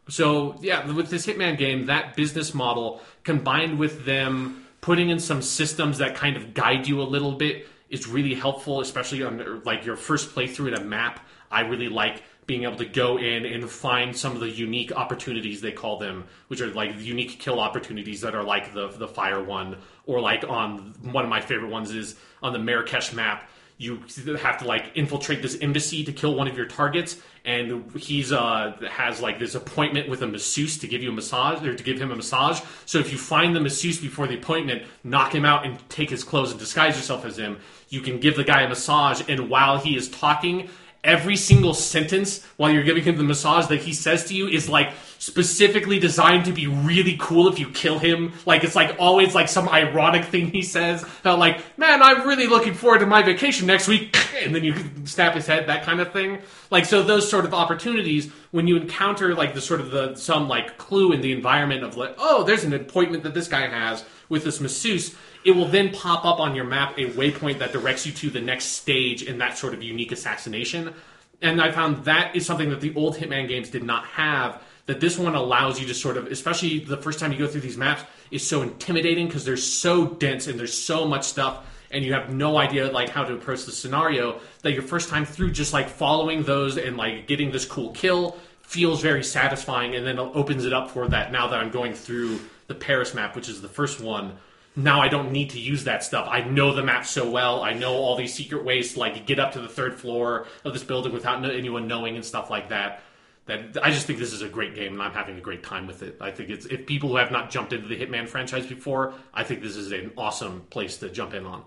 So yeah, with this Hitman game, that business model combined with them putting in some systems that kind of guide you a little bit is really helpful, especially on like your first playthrough at a map. I really like being able to go in and find some of the unique opportunities they call them, which are like the unique kill opportunities that are like the the fire one, or like on one of my favorite ones is on the Marrakesh map you have to like infiltrate this embassy to kill one of your targets and he's uh has like this appointment with a masseuse to give you a massage or to give him a massage. So if you find the masseuse before the appointment knock him out and take his clothes and disguise yourself as him. You can give the guy a massage and while he is talking every single sentence while you're giving him the massage that he says to you is like specifically designed to be really cool if you kill him. Like it's like always like some ironic thing he says. About like, man, I'm really looking forward to my vacation next week, [laughs] and then you [laughs] snap his head, that kind of thing. Like so, those sort of opportunities when you encounter like the sort of the some like clue in the environment of like, oh, there's an appointment that this guy has with this masseuse. It will then pop up on your map a waypoint that directs you to the next stage in that sort of unique assassination. And I found that is something that the old Hitman games did not have that this one allows you to sort of, especially the first time you go through these maps, is so intimidating because they're so dense and there's so much stuff and you have no idea like how to approach the scenario that your first time through just like following those and like getting this cool kill feels very satisfying and then it opens it up for that now that I'm going through the Paris map which is the first one now I don't need to use that stuff. I know the map so well. I know all these secret ways to like get up to the third floor of this building without anyone knowing and stuff like that that I just think this is a great game and I'm having a great time with it. I think it's if people who have not jumped into the Hitman franchise before, I think this is an awesome place to jump in on.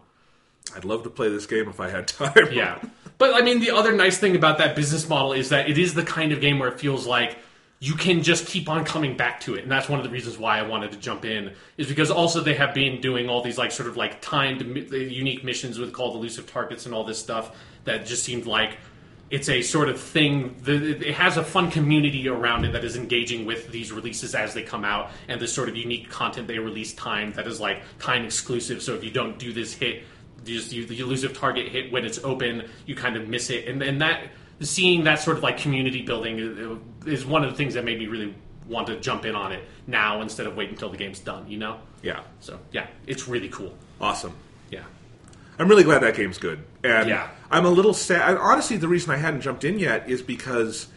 I'd love to play this game if I had [laughs] time. yeah. But I mean the other nice thing about that business model is that it is the kind of game where it feels like you can just keep on coming back to it. And that's one of the reasons why i wanted to jump in is because also they have been doing all these like sort of like timed unique missions with called elusive targets and all this stuff that just seemed like it's a sort of thing it has a fun community around it that is engaging with these releases as they come out and this sort of unique content they release time that is like time exclusive. So if you don't do this hit just you, the elusive target hit when it's open you kind of miss it. And, and that seeing that sort of like community building uh, is one of the things that made me really want to jump in on it now instead of wait until the game's done you know yeah so yeah it's really cool awesome yeah I'm really glad that game's good. And Yeah. I'm a little sad. Honestly, the reason I hadn't jumped in yet is because,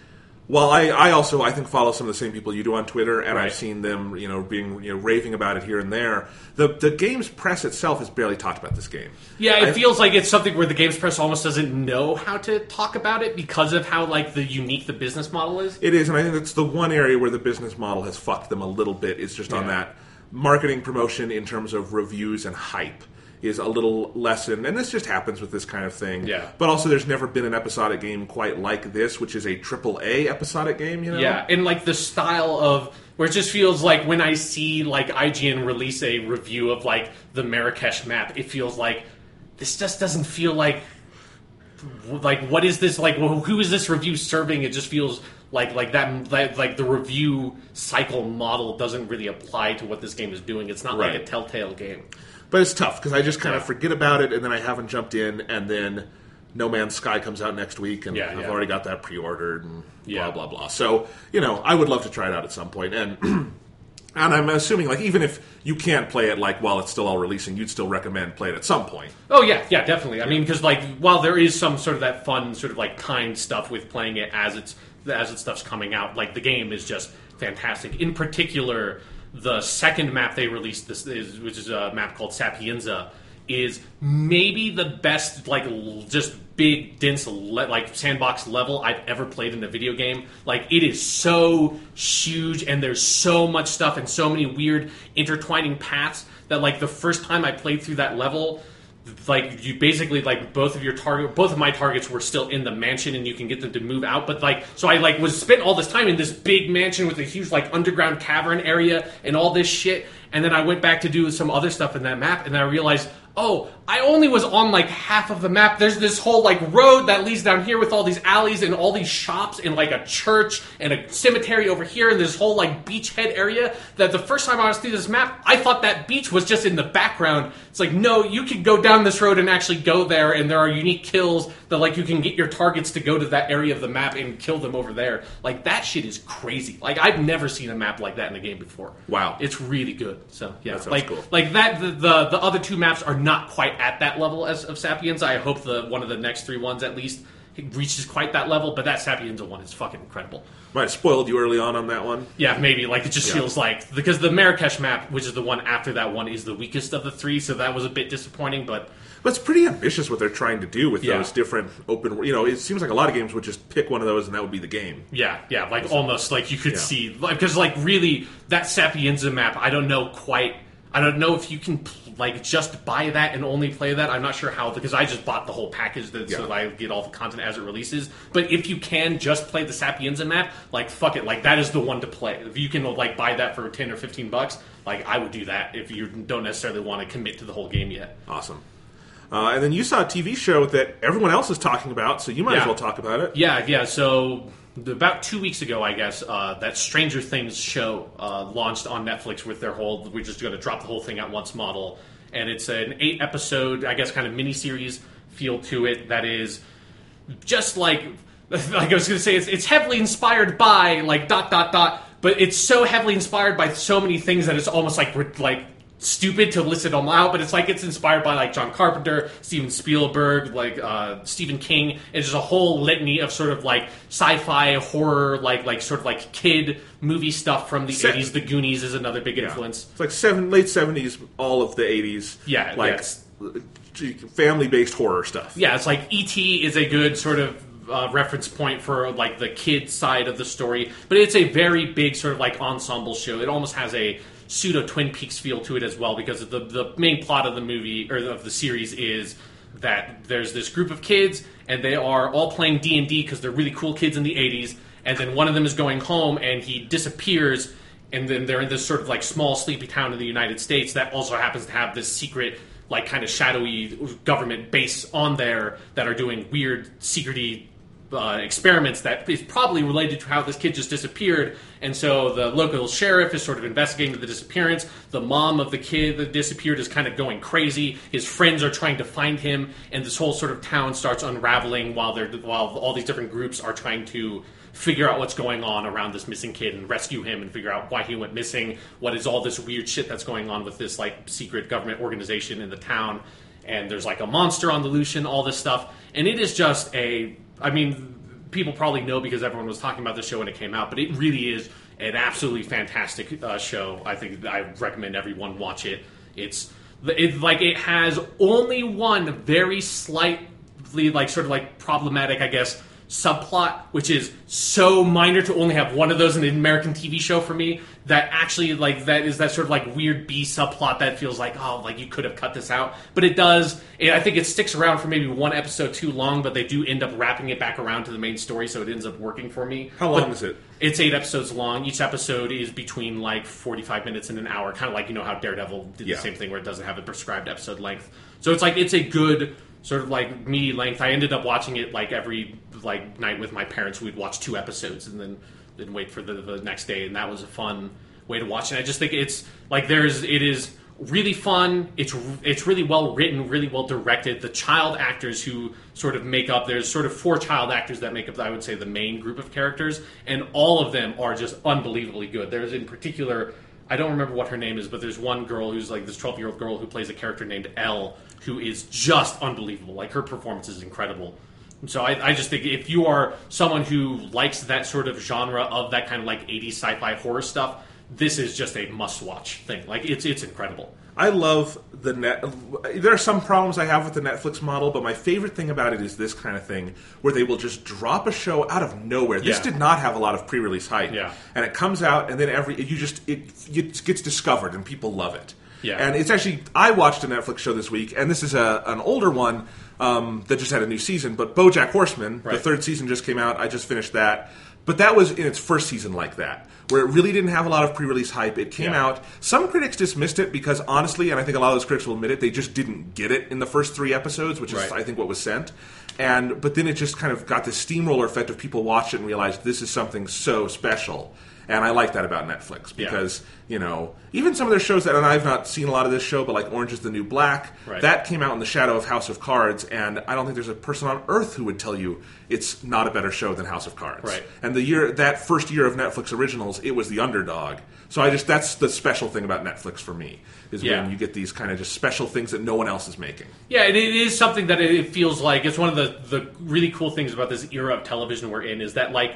well, I, I also I think follow some of the same people you do on Twitter, and Right. I've seen them, you know, being you know raving about it here and there. The the game's press itself has barely talked about this game. Yeah, it I- feels like it's something where the games press almost doesn't know how to talk about it because of how like the unique the business model is. It is, and I think that's the one area where the business model has fucked them a little bit. Is just on that marketing promotion in terms of reviews and hype is a little lessened, and this just happens with this kind of thing. Yeah. But also, there's never been an episodic game quite like this, which is a triple A episodic game. You know. Yeah, and like the style of where it just feels like when I see like IGN release a review of like the Marrakesh map, it feels like this just doesn't feel like like what is this like who is this review serving it just feels like like that, that like the review cycle model doesn't really apply to what this game is doing it's not like a telltale game But it's tough because I just kind of Yeah. forget about it, and then I haven't jumped in, and then No Man's Sky comes out next week, and Yeah, I've yeah. already got that pre-ordered, and blah blah blah. So you know, I would love to try it out at some point, and [clears throat] and I'm assuming like even if you can't play it like while it's still all releasing, you'd still recommend play it at some point. Oh yeah, yeah, definitely. I mean, because like while there is some sort of that fun sort of like kind stuff with playing it as it's as its stuff's coming out, like the game is just fantastic. In particular, the second map they released, this is which is a map called Sapienza, is maybe the best like l- just big dense le- like sandbox level I've ever played in a video game. Like it is so huge and there's so much stuff and so many weird intertwining paths that like the first time I played through that level like you basically like both of your target both of my targets were still in the mansion and you can get them to move out but like so i like was spent all this time in this big mansion with a huge like underground cavern area and all this shit and then i went back to do some other stuff in that map and i realized oh i only was on like half of the map. There's this whole like road that leads down here with all these alleys and all these shops and like a church and a cemetery over here and this whole like beachhead area that the first time i was through this map i thought that beach was just in the background it's like no you could go down this road and actually go there and there are unique kills that like you can get your targets to go to that area of the map and kill them over there. Like that shit is crazy. Like i've never seen a map like that in a game before. Wow. it's really good so yeah. Like cool. like that the, the the other two maps are not quite at that level as of Sapienza. I hope the one of the next three ones at least reaches quite that level but that sapienza one is fucking incredible Might have spoiled you early on on that one. yeah, maybe. Like it just Yeah. feels like because the Marrakesh map, which is the one after that one, is the weakest of the three, so that was a bit disappointing. But But it's pretty ambitious what they're trying to do with Yeah. those different open. You know, it seems like a lot of games would just pick one of those and that would be the game. yeah, yeah, like almost like you could Yeah. see because like really that Sapienza map, I don't know quite I don't know if you can like just buy that and only play that. I'm not sure how because I just bought the whole package that, so Yeah. that I get all the content as it releases. But if you can just play the Sapienza map, like fuck it, like that is the one to play. If you can like buy that for ten or fifteen bucks, like I would do that. If you don't necessarily want to commit to the whole game yet. Awesome. Uh, and then you saw a TV show that everyone else is talking about, so you might as well talk about it. Yeah, yeah. So about two weeks ago, I guess uh, that Stranger Things show uh, launched on Netflix with their whole "we're just going to drop the whole thing at once" model, and it's an eight episode, I guess, kind of miniseries feel to it that is just like [laughs] like I was going to say, it's, it's heavily inspired by like dot dot dot, but it's so heavily inspired by so many things that it's almost like like stupid to list it all out. But it's like it's inspired by like John Carpenter, Steven Spielberg, like uh, Stephen King. It's just a whole litany of sort of like sci-fi horror, like like sort of like kid movie stuff from the eighties. The Goonies is another big influence. It's like seven, late seventies, all of the eighties. Yeah, like yes. family-based horror stuff. Yeah, it's like E.T. is a good sort of uh, reference point for like the kid side of the story, but it's a very big sort of like ensemble show. It almost has a pseudo Twin Peaks feel to it as well because the the main plot of the movie or of the series is that there's this group of kids and they are all playing D and D because they're really cool kids in the '80s, and then one of them is going home and he disappears. And then they're in this sort of like small sleepy town in the United States that also happens to have this secret like kind of shadowy government base on there that are doing weird secrety uh, experiments that is probably related to how this kid just disappeared. And so the local sheriff is sort of investigating the disappearance. The mom of the kid that disappeared is kind of going crazy. His friends are trying to find him, and this whole sort of town starts unraveling while they're while all these different groups are trying to figure out what's going on around this missing kid and rescue him and figure out why he went missing. What is all this weird shit that's going on with this like secret government organization in the town? And there's like a monster on the and all this stuff. And it is just a. I mean, people probably know because everyone was talking about the show when it came out, but it really is an absolutely fantastic uh, show. I think I recommend everyone watch it. It's it like it has only one very slightly like sort of like problematic, I guess, subplot, which is so minor to only have one of those in an American TV show for me. That actually like that is that sort of like weird B subplot that feels like oh like you could have cut this out, but it does. And I think it sticks around for maybe one episode too long, but they do end up wrapping it back around to the main story, so it ends up working for me. How long But is it? It's eight episodes long. Each episode is between like forty-five minutes and an hour, kind of like you know how Daredevil did Yeah. the same thing where it doesn't have a prescribed episode length. So it's like it's a good sort of like meaty length. I ended up watching it like every like night with my parents. We'd watch two episodes and then then wait for the, the next day, and that was a fun way to watch it. I just think it's like there's it is really fun. It's it's really well written, really well directed. The child actors who sort of make up there's sort of four child actors that make up I would say the main group of characters, and all of them are just unbelievably good. There's in particular. I don't remember what her name is, but there's one girl who's like this 12 year old girl who plays a character named Elle, who is just unbelievable. Like her performance is incredible. And so I, I just think if you are someone who likes that sort of genre of that kind of like 80s sci-fi horror stuff, this is just a must-watch thing. Like it's it's incredible. I love the net. There are some problems I have with the Netflix model, but my favorite thing about it is this kind of thing where they will just drop a show out of nowhere. This Yeah. did not have a lot of pre-release hype, Yeah. and it comes out, and then every you just it, it gets discovered, and people love it. Yeah. and it's actually I watched a Netflix show this week, and this is a an older one um, that just had a new season. But BoJack Horseman, the third season just came out. I just finished that, but that was in its first season like that, where it really didn't have a lot of pre-release hype. It came Yeah. out. Some critics dismissed it because honestly, and I think a lot of those critics will admit it, they just didn't get it in the first three episodes, which is Right. I think what was sent. And but then it just kind of got this steamroller effect of people watched it and realized this is something so special. And I like that about Netflix Yeah. because you know even some of their shows that and I've not seen a lot of this show, but like Orange is the New Black, Right. that came out in the shadow of House of Cards, and I don't think there's a person on earth who would tell you it's not a better show than House of Cards. Right. And the year that first year of Netflix originals, it was the underdog. So I just that's the special thing about Netflix for me is Yeah. when you get these kind of just special things that no one else is making. Yeah, and it is something that it feels like it's one of the the really cool things about this era of television we're in is that like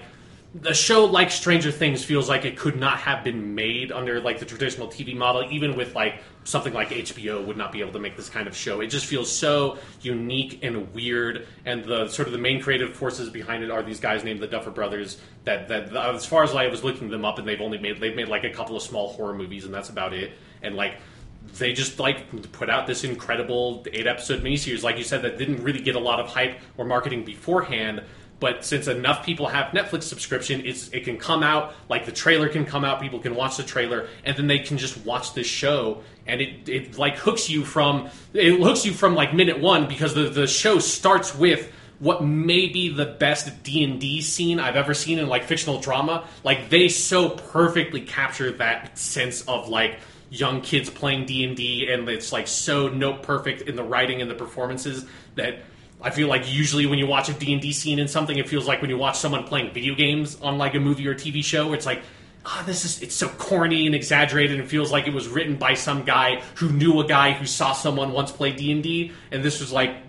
a show like Stranger Things feels like it could not have been made under like the traditional TV model, even with like something like HBO would not be able to make this kind of show. It just feels so unique and weird, and the sort of the main creative forces behind it are these guys named the Duffer Brothers. That that as far as I was looking them up, and they've only made they've made like a couple of small horror movies, and that's about it. And like they just like put out this incredible eight episode miniseries, like you said, that didn't really get a lot of hype or marketing beforehand. But since enough people have Netflix subscription, it's, it can come out like the trailer can come out. People can watch the trailer, and then they can just watch this show, and it, it like hooks you from it hooks you from like minute one because the the show starts with what may be the best D&D scene I've ever seen in like fictional drama. Like they so perfectly capture that sense of like young kids playing D&D and it's like so note perfect in the writing and the performances that I feel like usually when you watch a D&D scene in something it feels like when you watch someone playing video games on like a movie or TV show it's like oh, this is it's so corny and exaggerated and feels like it was written by some guy who knew a guy who saw someone once play D&D and this was like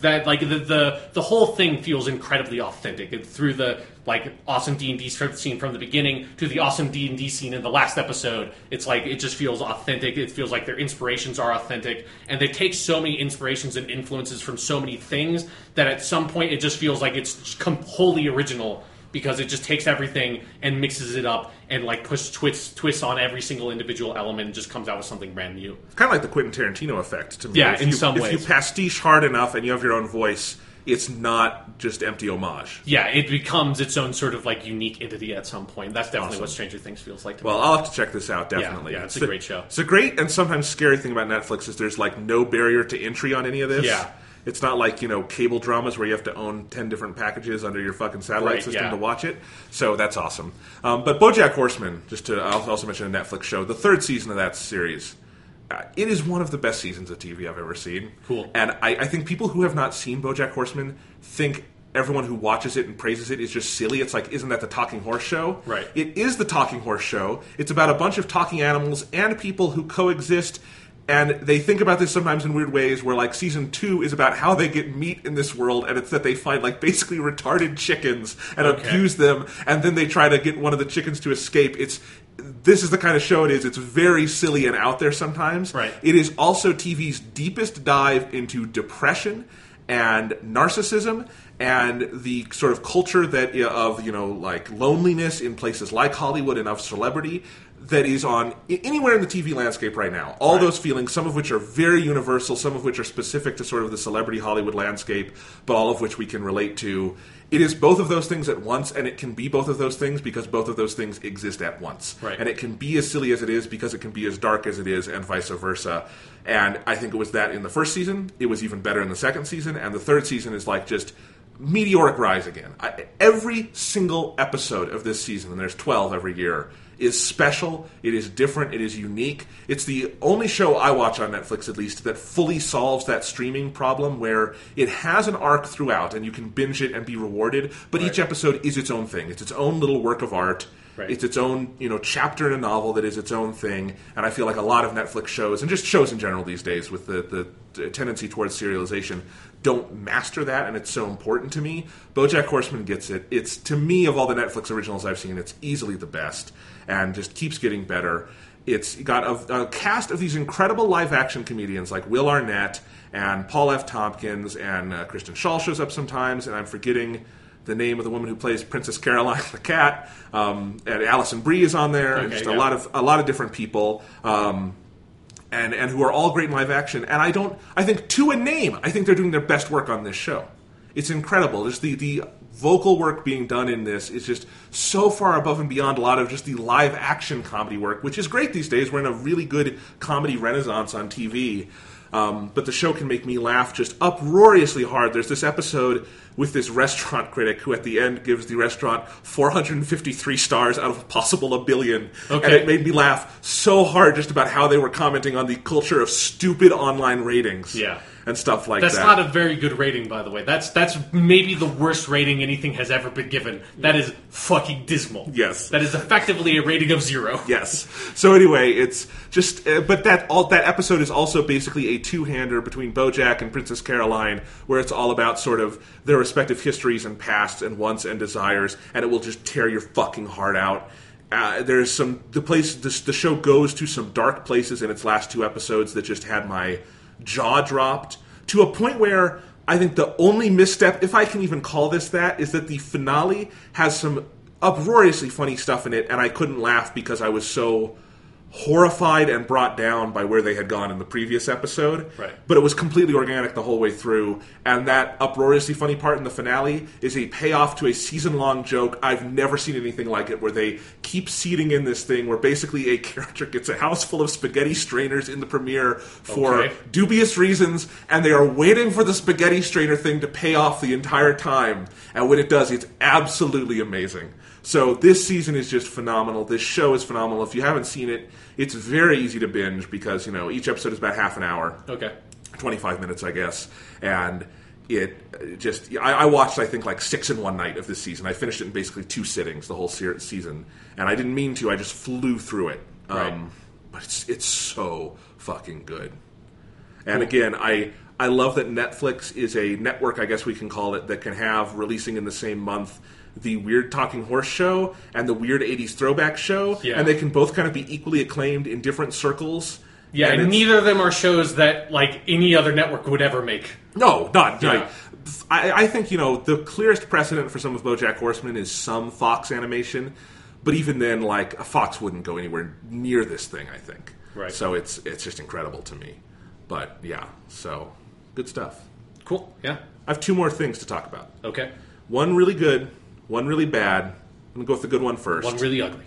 that like the, the the whole thing feels incredibly authentic. And through the like awesome D&D scene from the beginning to the awesome D&D scene in the last episode it's like it just feels authentic. It feels like their inspirations are authentic. And they take so many inspirations and influences from so many things that at some point it just feels like it's wholly original because it just takes everything and mixes it up and like twists twists on every single individual element and just comes out with something brand new. It's kind of like the Quentin Tarantino effect to me. Yeah, if in you, some if ways. you pastiche hard enough and you have your own voice, it's not just empty homage. Yeah, it becomes its own sort of like unique entity at some point. That's definitely Awesome. what Stranger Things feels like to me. Well, me. I'll have to check this out definitely. yeah, it's a the- great show. It's a great and sometimes scary thing about Netflix is there's like no barrier to entry on any of this. Yeah. It's not like, you know, cable dramas where you have to own 10 different packages under your fucking satellite Right, system yeah. to watch it. So that's awesome. Um, but Bojack Horseman, just to I'll also mention a Netflix show, the third season of that series, uh, it is one of the best seasons of TV I've ever seen. Cool. And I, I think people who have not seen Bojack Horseman think everyone who watches it and praises it is just silly. It's like, isn't that the talking horse show? Right. It is the talking horse show. It's about a bunch of talking animals and people who coexist. And they think about this sometimes in weird ways where, like, season two is about how they get meat in this world, and it's that they find, like, basically retarded chickens and Okay. abuse them, and then they try to get one of the chickens to escape. It's. This is the kind of show it is. It's very silly and out there sometimes. Right. It is also TV's deepest dive into depression and narcissism and the sort of culture that of you know like loneliness in places like Hollywood and of celebrity that is on anywhere in the TV landscape right now. All those feelings, some of which are very universal, some of which are specific to sort of the celebrity Hollywood landscape, but all of which we can relate to. It is both of those things at once, and it can be both of those things because both of those things exist at once. Right. And it can be as silly as it is because it can be as dark as it is, and vice versa. And I think it was that in the first season. It was even better in the second season, and the third season is like just meteoric rise again. I, every single episode of this season, and there's 12 every year, is special. It is different. It is unique. It's the only show I watch on Netflix, at least, that fully solves that streaming problem where it has an arc throughout and you can binge it and be rewarded, but each episode is its own thing. It's its own little work of art. Right. It's its own, you know, chapter in a novel that is its own thing. And I feel like a lot of Netflix shows and just shows in general these days with the, the tendency towards serialization don't master that and it's so important to me. BoJack Horseman gets it. It's to me of all the Netflix originals I've seen, it's easily the best and just keeps getting better. It's got a, a cast of these incredible live action comedians like Will Arnett and Paul F. Tompkins and uh, Kristen Schaal shows up sometimes, and I'm forgetting the name of the woman who plays Princess Carolyn the cat. Um, and Alison Brie is on there, and Okay, just a lot of a lot of different people. Um, and, and who are all great in live action, and I don't. I think to a name, I think they're doing their best work on this show. It's incredible. Just the the vocal work being done in this is just so far above and beyond a lot of just the live action comedy work, which is great these days. We're in a really good comedy renaissance on TV. Um, but the show can make me laugh just uproariously hard. There's this episode with this restaurant critic who at the end gives the restaurant 453 stars out of a possible a billion. And it made me laugh so hard just about how they were commenting on the culture of stupid online ratings. Yeah. And stuff like That's that. That's not a very good rating, by the way. That's that's maybe the worst rating anything has ever been given. That is fucking dismal. Yes. That is effectively a rating of zero. yes. So anyway, it's just, uh, but that all that episode is also basically a two-hander between BoJack and Princess Carolyn, where it's all about sort of their respective histories and pasts and wants and desires, and it will just tear your fucking heart out. Uh, there's some the place this, the show goes to some dark places in its last two episodes that just had my jaw dropped to a point where I think the only misstep, if I can even call this that, is that the finale has some uproariously funny stuff in it, and I couldn't laugh because I was so horrified and brought down by where they had gone in the previous episode. Right. But it was completely organic the whole way through. And that uproariously funny part in the finale is a payoff to a season long joke. I've never seen anything like it where they keep seeding in this thing where basically a [laughs] character gets a house full of spaghetti strainers in the premiere for Okay. dubious reasons, and they are waiting for the spaghetti strainer thing to pay off the entire time. And when it does, it's absolutely amazing. So this season is just phenomenal. This show is phenomenal. If you haven't seen it, it's very easy to binge because you know each episode is about half an hour. Okay. 25 minutes, I guess. And it just, I, I watched, I think, like six in one night of this season. I finished it in basically two sittings, the whole se- season. And I didn't mean to, I just flew through it. Um, Right. But it's, it's so fucking good. And again, I, I love that Netflix is a network, I guess we can call it, that can have releasing in the same month the Weird Talking Horse show and the Weird 80s Throwback show. Yeah. And they can both kind of be equally acclaimed in different circles. Yeah, And and neither of them are shows that like any other network would ever make. No, not Yeah. like. I, I think you know the clearest precedent for some of BoJack Horseman is some Fox animation, but even then, like a Fox wouldn't go anywhere near this thing. I think. Right. So it's it's just incredible to me. But yeah, so good stuff. Cool. Yeah. I have two more things to talk about. Okay. One really good, one really bad. I'm gonna go with the good one first. One really ugly.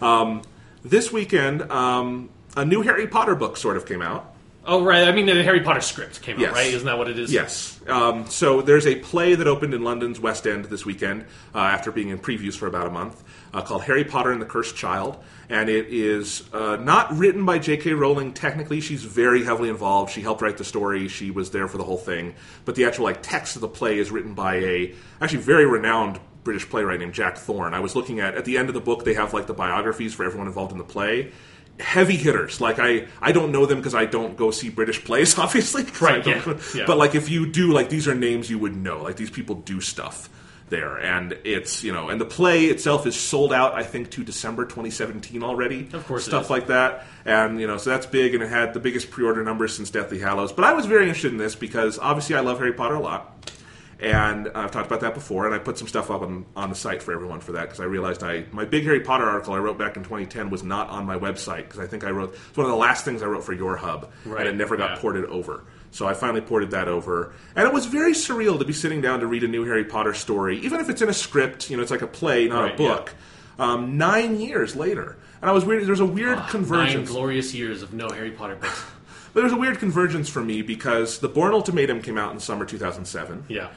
[laughs] this weekend, um, a new Harry Potter book sort of came out. Oh right. I mean, the Harry Potter script came Yes. out, right? Isn't that what it is? Yes. Um, so there's a play that opened in London's West End this weekend uh, after being in previews for about a month uh, called Harry Potter and the Cursed Child. And it is uh, not written by J.K. Rowling technically. She's very heavily involved. She helped write the story. She was there for the whole thing. But the actual like text of the play is written by a actually very renowned British playwright named Jack Thorne. I was looking at at the end of the book they have like the biographies for everyone involved in the play. Heavy hitters, like I, I don't know them because I don't go see British plays, [laughs] obviously. Right, yeah, yeah. But like if you do, like these are names you would know. Like these people do stuff there, and it's you know, and the play itself is sold out. I think to December 2017 already. Of course stuff like that, and you know, so that's big, and it had the biggest pre-order numbers since Deathly Hallows. But I was very interested in this because obviously I love Harry Potter a lot. And I've talked about that before, and I put some stuff up on, on the site for everyone for that because I realized I my big Harry Potter article I wrote back in 2010 was not on my website because I think I wrote it's one of the last things I wrote for your hub, Right, and it never got yeah. ported over. So I finally ported that over, and it was very surreal to be sitting down to read a new Harry Potter story, even if it's in a script. You know, it's like a play, not a Right, yeah. book. Um, nine years later, and I was weird. There's a weird Nine convergence. glorious years of no Harry Potter books. [laughs] But there's a weird convergence for me because the Bourne Ultimatum came out in summer 2007. Yeah.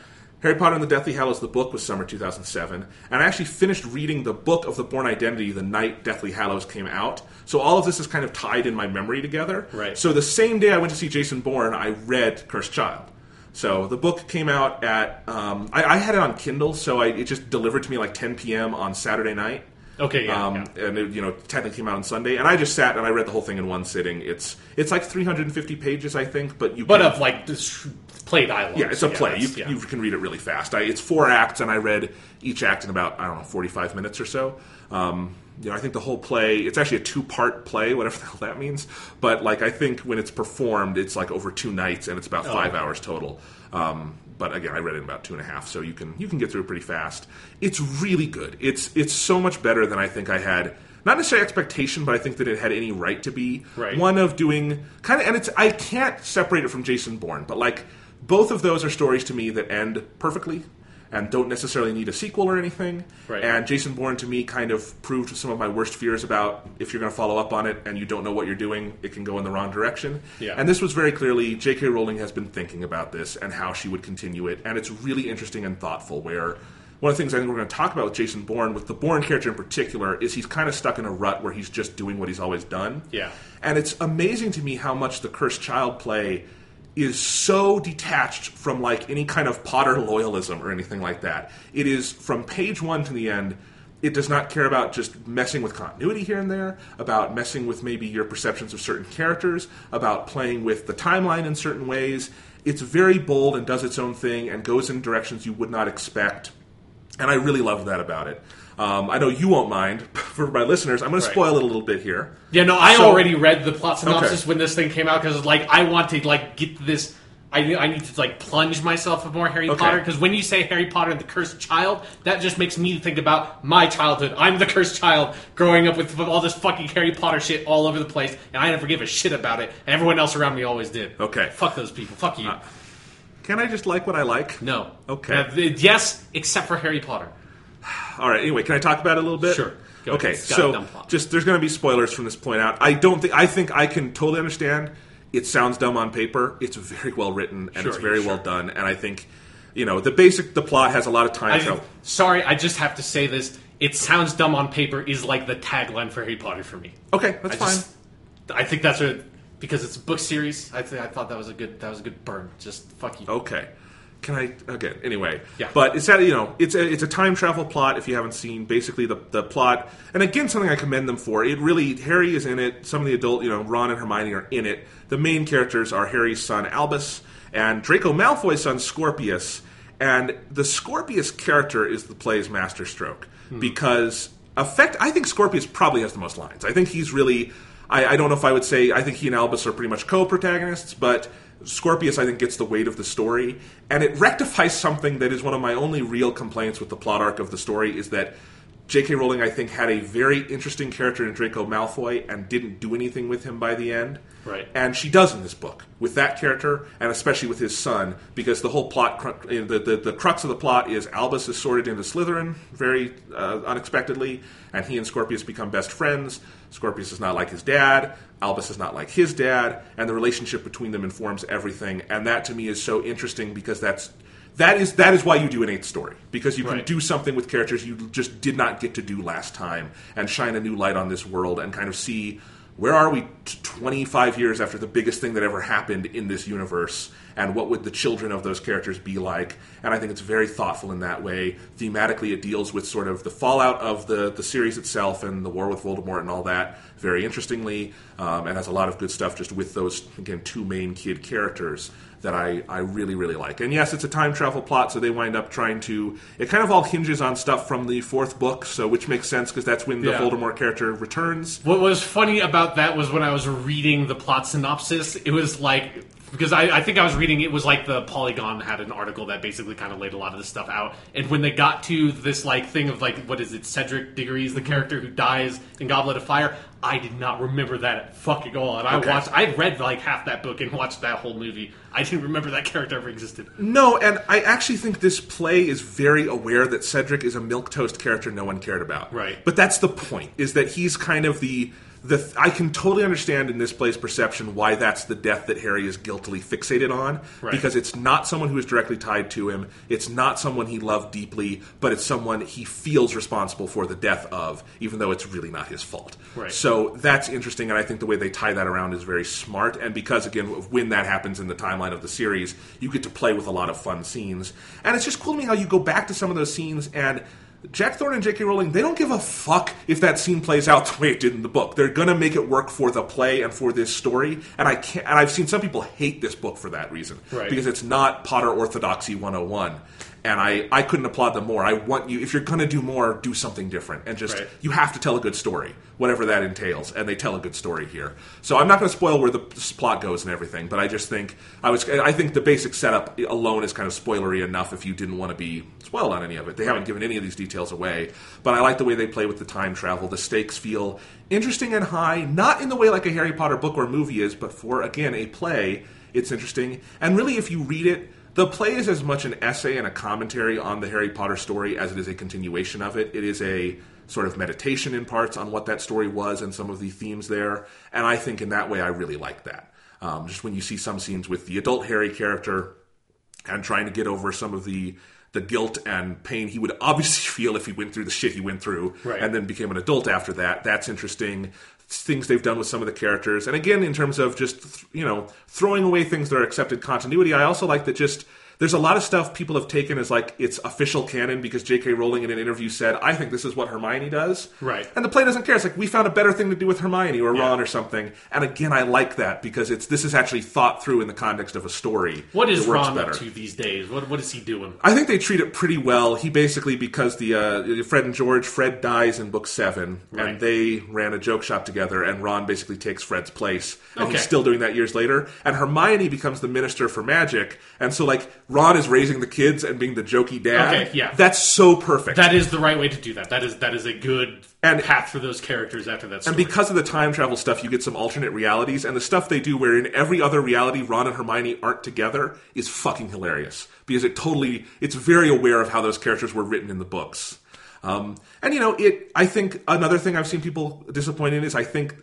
Harry Potter and the Deathly Hallows, the book, was summer 2007. And I actually finished reading the book of the Bourne Identity the night Deathly Hallows came out. So all of this is kind of tied in my memory together. Right. So the same day I went to see Jason Bourne, I read Cursed Child. So the book came out at, um, I, I had it on Kindle, so I, it just delivered to me like 10 p.m. on Saturday night. Okay. Yeah. Um, yeah. and it, you know, technically came out on Sunday, and I just sat and I read the whole thing in one sitting. It's it's like 350 pages, I think, but you But can, of like this play dialogue. yeah, it's a play. You, yeah. you can read it really fast. I, it's four acts, and I read each act in about I don't know 45 minutes or so. Um, you know, I think the whole play. It's actually a two-part play, whatever [laughs] the hell that means. But like, I think when it's performed, it's like over two nights, and it's about Oh. five hours total. Um, but again, I read it in about two and a half, so you can you can get through it pretty fast. It's really good. It's it's so much better than I think I had. Not necessarily expectation, but I think that it had any right to be. Right. One of doing kind of, and it's I can't separate it from Jason Bourne, but like both of those are stories to me that end perfectly and don't necessarily need a sequel or anything. Right. And Jason Bourne to me kind of proved some of my worst fears about if you're going to follow up on it and you don't know what you're doing, it can go in the wrong direction. Yeah. And this was very clearly J.K. Rowling has been thinking about this and how she would continue it, and it's really interesting and thoughtful. Where one of the things I think we're going to talk about with Jason Bourne, with the Bourne character in particular, is he's kind of stuck in a rut where he's just doing what he's always done. Yeah. And it's amazing to me how much the Cursed Child play is so detached from like any kind of Potter loyalism or anything like that. It is from page one to the end. It does not care about just messing with continuity here and there, about messing with maybe your perceptions of certain characters, about playing with the timeline in certain ways. It's very bold and does its own thing and goes in directions you would not expect. And I really love that about it. Um, I know you won't mind. [laughs] For my listeners, I'm going to spoil it a little bit here. Yeah, no, I So- already read the plot synopsis Okay. when this thing came out because like I want to like get this I, I need to like plunge myself with more Harry Okay. Potter because when you say Harry Potter and the Cursed Child, that just makes me think about my childhood. I'm the cursed child growing up with all this fucking Harry Potter shit all over the place, and I never give a shit about it. And everyone else around me always did. Okay. fuck those people. Fuck you. Can I just like what I like? no. Okay. Uh, th- yes, except for Harry Potter. All right. Anyway, can I talk about it a little bit? Sure. Go okay. ahead. It's got a So, just there's going to be spoilers from this point out. I don't think I think I can totally understand. It sounds dumb on paper. It's very well written and it's Sure, very sure. well done. And I think, you know, the basic the plot has a lot of time I, travel. sorry, I just have to say this. It sounds dumb on paper is like the tagline for Harry Potter for me. Okay, that's I fine. just, I think that's a because it's a book series. I think I thought that was a good that was a good burn. Just fuck you. Okay. Can I again? Anyway, Yeah. But it's that you know, it's a it's a time travel plot. If you haven't seen, basically the the plot, and again, something I commend them for. It really Harry is in it. Some of the adult, you know, Ron and Hermione are in it. The main characters are Harry's son Albus and Draco Malfoy's son Scorpius. And the Scorpius character is the play's masterstroke hmm. because effect. I think Scorpius probably has the most lines. I think he's really. I, I don't know if I would say. I think he and Albus are pretty much co-protagonists, but Scorpius, I think, gets the weight of the story, and it rectifies something that is one of my only real complaints with the plot arc of the story is that J.K. Rowling, I think, had a very interesting character in Draco Malfoy and didn't do anything with him by the end. Right. And she does in this book with that character, and especially with his son, because the whole plot, cru- the, the, the crux of the plot is Albus is sorted into Slytherin very uh, unexpectedly, and he and Scorpius become best friends. Scorpius is not like his dad. Albus is not like his dad, and the relationship between them informs everything. And that to me is so interesting because that's that is that is why you do an eighth story because you can Right. do something with characters you just did not get to do last time and shine a new light on this world and kind of see where are we 25 years after the biggest thing that ever happened in this universe? And what would the children of those characters be like? And i think it's very thoughtful in that way. Thematically it deals with sort of the fallout of the, the series itself and the war with voldemort and all that very interestingly um, and has a lot of good stuff just with those again two main kid characters that I, I really, really like. And yes, it's a time travel plot, so they wind up trying to. It kind of all hinges on stuff from the fourth book, so which makes sense because that's when the Yeah. Voldemort character returns. What was funny about that was when I was reading the plot synopsis, it was like because I, I think I was reading it was like the Polygon had an article that basically kind of laid a lot of this stuff out. And when they got to this like thing of like what is it, Cedric Diggory's the Mm-hmm. character who dies in Goblet of Fire, I did not remember that at fucking all. And I Okay. watched I read like half that book and watched that whole movie. I didn't remember that character ever existed. No, and I actually think this play is very aware that Cedric is a milk toast character no one cared about. Right. But that's the point: is that he's kind of the the. I can totally understand in this play's perception why that's the death that Harry is guiltily fixated on, Right. because it's not someone who is directly tied to him. It's not someone he loved deeply, but it's someone he feels responsible for the death of, even though it's really not his fault. Right. So that's interesting, and I think the way they tie that around is very smart. And because, again, when that happens in the timeline of the series, you get to play with a lot of fun scenes. And it's just cool to me how you go back to some of those scenes and. Jack Thorne and J.K. Rowling, they don't give a fuck if that scene plays out [laughs] the way it did in the book. They're gonna make it work for the play and for this story. And I can't. And I've seen some people hate this book for that reason Right. because it's not Potter Orthodoxy 101. And I, I couldn't applaud them more. I want you, if you're going to do more, do something different. And just, Right. you have to tell a good story, whatever that entails. And they tell a good story here. So I'm not going to spoil where the plot goes and everything, but I just think, I was, I think the basic setup alone is kind of spoilery enough if you didn't want to be spoiled on any of it. They haven't given any of these details away. But I like the way they play with the time travel. The stakes feel interesting and high, not in the way like a Harry Potter book or movie is, but for, again, a play, it's interesting. And really, if you read it, the play is as much an essay and a commentary on the Harry Potter story as it is a continuation of it. It is a sort of meditation in parts on what that story was and some of the themes there. And I think in that way, I really like that. Um, just when you see some scenes with the adult Harry character and trying to get over some of the the guilt and pain he would [laughs] obviously feel if he went through the shit he went through Right. and then became an adult after that. That's interesting. Things they've done with some of the characters, and again, in terms of just you know throwing away things that are accepted continuity, I also like that just there's a lot of stuff people have taken as like it's official canon because J.K. Rowling in an interview said, "I think this is what Hermione does." Right. And the play doesn't care. It's like we found a better thing to do with Hermione or Yeah. Ron or something. And again, I like that because it's this is actually thought through in the context of a story. What is Ron better. up to these days? What what is he doing? I think they treat it pretty well. He basically, because the uh, Fred and George, Fred dies in book seven, Right. and they ran a joke shop together, and Ron basically takes Fred's place, and he's still doing that years later. And Hermione becomes the minister for magic, and so like Ron is raising the kids and being the jokey dad. Okay, yeah. that's so perfect. That is the right way to do that. That is that is a good And- path for those characters after that story. And because of the time travel stuff, you get some alternate realities, and the stuff they do where in every other reality Ron and Hermione aren't together is fucking hilarious because it totally it's very aware of how those characters were written in the books. Um, and you know, it. I think another thing I've seen people disappointed in is I think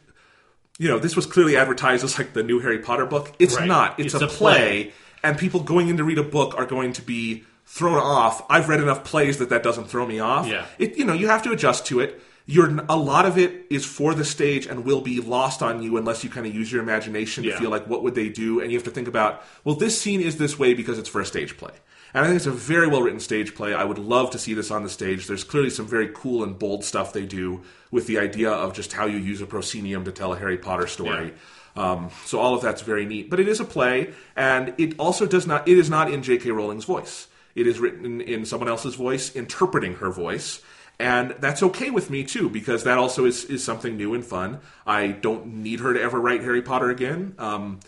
you know this was clearly advertised as like the new Harry Potter book. It's Right. not. It's, It's a, a play, play. And people going in to read a book are going to be thrown off. I've read enough plays that that doesn't throw me off. Yeah. It, you know, you have to adjust to it. You're a lot of it is for the stage and will be lost on you unless you kind of use your imagination to Yeah. feel like what would they do, and you have to think about well, this scene is this way because it's for a stage play. And I think it's a very well written stage play. I would love to see this on the stage. There's clearly some very cool and bold stuff they do with the idea of just how you use a proscenium to tell a Harry Potter story. Um, so all of that's very neat. But it is a play, and it also does not. It is not in J.K. Rowling's voice. It is written in, someone else's voice, interpreting her voice, and that's okay with me too because that also is is something new and fun. I don't need her to ever write Harry Potter again. Um,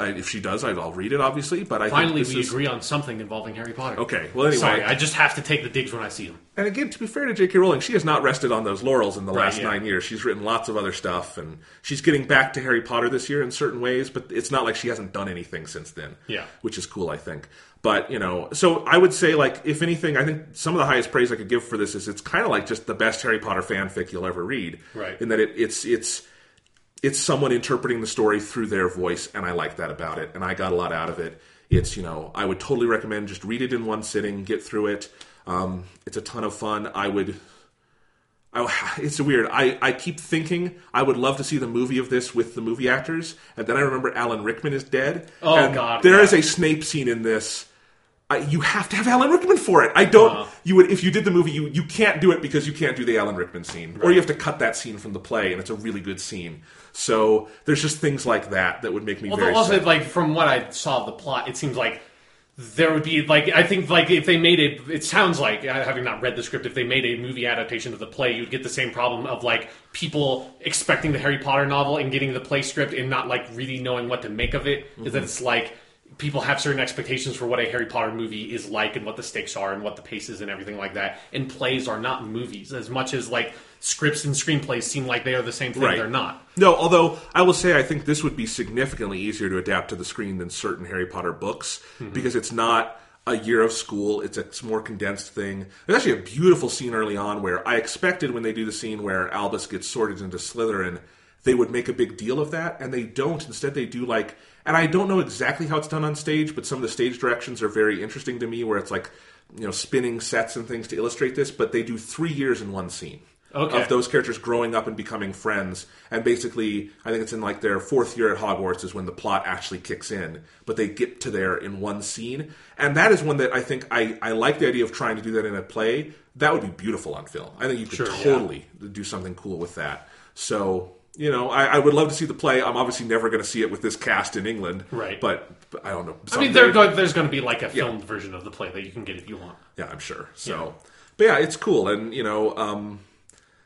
I, if she does, I'll read it obviously. But I Finally, think this we is, agree on something involving Harry Potter. Okay, well, anyway. Sorry, I just have to take the digs when I see them. And again, to be fair to J.K. Rowling, she has not rested on those laurels in the Right, last yeah. nine years. She's written lots of other stuff, and she's getting back to Harry Potter this year in certain ways. But it's not like she hasn't done anything since then. Yeah. which is cool, I think. But you know, so I would say, like, if anything, I think some of the highest praise I could give for this is it's kind of like just the best Harry Potter fanfic you'll ever read. Right. In that it, it's it's it's someone interpreting the story through their voice, and I like that about it, and I got a lot out of it. It's you know, I would totally recommend just read it in one sitting, get through it. Um, it's a ton of fun. I would. I, [sighs] it's weird. I, I keep thinking I would love to see the movie of this with the movie actors, and then I remember Alan Rickman is dead. Oh, God, There yeah. is a Snape scene in this. I, you have to have Alan Rickman for it. I don't. Uh-huh. You would if you did the movie. You you can't do it because you can't do the Alan Rickman scene, or you have to cut that scene from the play, and it's a really good scene. So there's just things like that that would make me Although, very. also, sad. like from what I saw of the plot, it seems like there would be like I think like if they made it, it sounds like uh, having not read the script, if they made a movie adaptation of the play, you'd get the same problem of like people expecting the Harry Potter novel and getting the play script and not like really knowing what to make of it. Is Mm-hmm. that it's like people have certain expectations for what a Harry Potter movie is like and what the stakes are and what the pace is and everything like that. And plays are not movies as much as like scripts and screenplays seem like they are the same thing. Right. They're not. No, although I will say I think this would be significantly easier to adapt to the screen than certain Harry Potter books mm-hmm. because it's not a year of school. It's a more condensed thing. There's actually a beautiful scene early on where I expected when they do the scene where Albus gets sorted into Slytherin, they would make a big deal of that, and they don't. Instead, they do like, and I don't know exactly how it's done on stage, but some of the stage directions are very interesting to me, where it's like, you know, spinning sets and things to illustrate this, but they do three years in one scene Okay. of those characters growing up and becoming friends. And basically, I think it's in like their fourth year at Hogwarts is when the plot actually kicks in. But they get to there in one scene. And that is one that I think I, I like the idea of trying to do that in a play. That would be beautiful on film. I think you could Sure, yeah. totally do something cool with that. So, you know, I, I would love to see the play. I'm obviously never going to see it with this cast in England. Right. But, but I don't know. I mean, Someday- there go, there's going to be like a filmed version of the play that you can get if you want. yeah, I'm sure. So, but yeah, it's cool, and you know, um,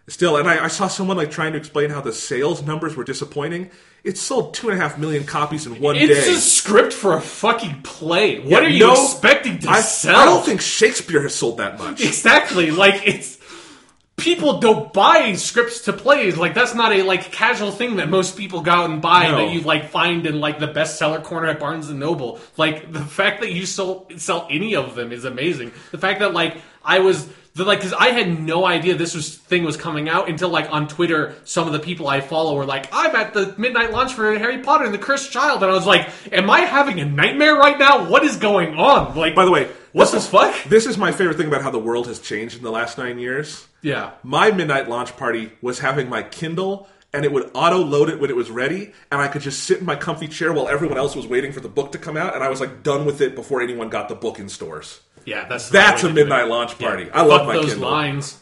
still, and I, I saw someone like trying to explain how the sales numbers were disappointing. It sold two and a half million copies in one It's day. It's a script for a fucking play. What Yeah, are you no- expecting to I, sell? I don't think Shakespeare has sold that much. exactly. Like it's people don't buy scripts to plays. Like that's not a like casual thing that most people go out and buy No. that you like find in like the bestseller corner at Barnes and Noble. Like the fact that you sell sell any of them is amazing. The fact that like I was the like because I had no idea this was thing was coming out until like on Twitter some of the people I follow were like I'm at the midnight launch for Harry Potter and the Cursed Child and I was like am I having a nightmare right now? What is going on? Like By the way, what this the fuck? This is my favorite thing about how the world has changed in the last nine years. Yeah. My midnight launch party was having my Kindle and it would auto load it when it was ready, and I could just sit in my comfy chair while everyone else was waiting for the book to come out, and I was like done with it before anyone got the book in stores. Yeah, that's That's a to do it. midnight launch party. Yeah. I love Fuck my those Kindle. lines.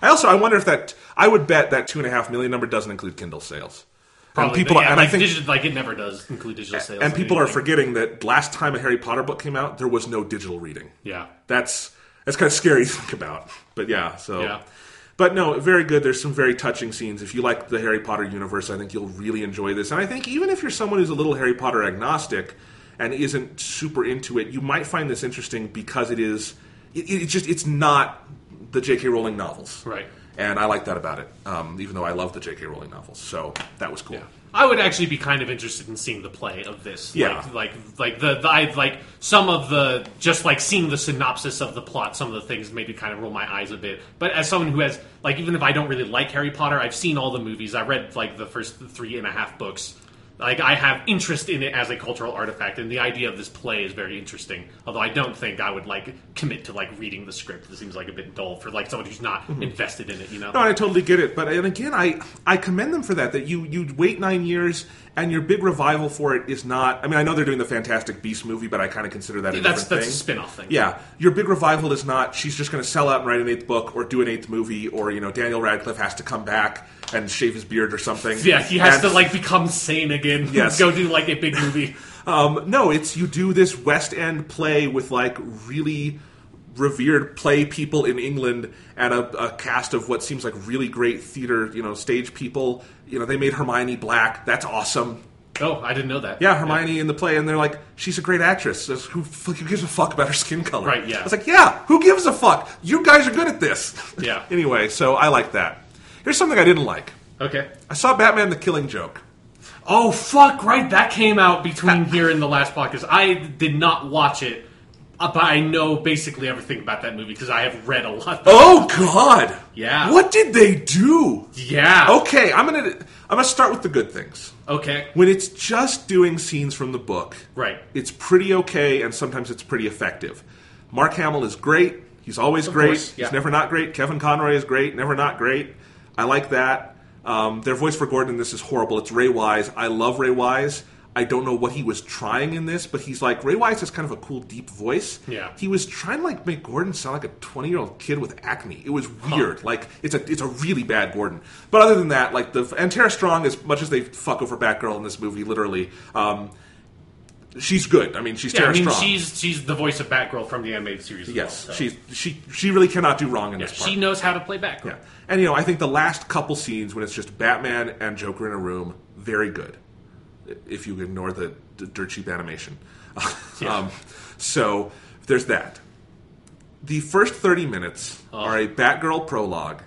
I also I wonder if that I would bet that two and a half million number doesn't include Kindle sales. Probably, and people, yeah, and like, I think, digi- like it never does include digital sales. and people are forgetting that last time a Harry Potter book came out, there was no digital reading. Yeah, That's that's kind of scary [laughs] to think about. But yeah, so. Yeah. But no, very good. There's some very touching scenes. If you like the Harry Potter universe, I think you'll really enjoy this. And I think even if you're someone who's a little Harry Potter agnostic and isn't super into it, you might find this interesting because it is. It, it just it's not the J.K. Rowling novels, right. And I like that about it. Um, even though I love the J.K. Rowling novels, so that was cool. Yeah. I would actually be kind of interested in seeing the play of this. Yeah. Like like like the, the I like some of the just like seeing the synopsis of the plot, some of the things maybe kind of roll my eyes a bit. But as someone who has like even if I don't really like Harry Potter, I've seen all the movies. I read like the first three and a half books. Like I have interest in it as a cultural artifact, and the idea of this play is very interesting. Although I don't think I would like commit to like reading the script. It seems like a bit dull for like someone who's not mm-hmm. invested in it. You know? No, I totally get it. But and again, I I commend them for that. That you you wait nine years and your big revival for it is not. I mean, I know they're doing the Fantastic Beast movie, but I kind of consider that a that's different that's thing. a spin-off thing. Yeah, your big revival is not she's just going to sell out and write an eighth book or do an eighth movie or you know Daniel Radcliffe has to come back and shave his beard or something. Yeah, he has And- to like become sane again. [laughs] Yes. go do like a big movie. [laughs] Um, no, it's you do this West End play with like really revered play people in England and a, a cast of what seems like really great theater, you know, stage people. You know, they made Hermione black. That's awesome. Oh, I didn't know that. Yeah, Hermione in the play, and they're like, she's a great actress. Who, who gives a fuck about her skin color? Right, yeah. I was like, yeah, who gives a fuck? You guys are good at this. Yeah. [laughs] anyway, so I like that. Here's something I didn't like. Okay. I saw Batman: The Killing Joke. Oh fuck! Right, that came out between here and the last podcast. I did not watch it, uh, but I know basically everything about that movie because I have read a lot. Oh God! Yeah. What did they do? Yeah. Okay, I'm gonna I'm gonna start with the good things. Okay. When it's just doing scenes from the book, Right. it's pretty okay, and sometimes it's pretty effective. Mark Hamill is great. He's always great. course, yeah. He's never not great. Kevin Conroy is great. Never not great. I like that. Um, their voice for Gordon in this is horrible. It's Ray Wise. I love Ray Wise. I don't know what he was trying in this, but he's like Ray Wise has kind of a cool deep voice. Yeah. He was trying to like make Gordon sound like a twenty year old kid with acne. It was weird. Like it's a it's a really bad Gordon. But other than that, like the and Tara Strong, as much as they fuck over Batgirl in this movie, literally, um, she's good. I mean, she's Yeah, Tara I mean Strong. she's she's the voice of Batgirl from the animated series. Yes, well, so. she's she she really cannot do wrong in this part. she knows how to play Batgirl. Yeah. And, you know, I think the last couple scenes when it's just Batman and Joker in a room, very good. If you ignore the, the dirt cheap animation. [laughs] um, so there's that. The first 30 minutes are a Batgirl prologue.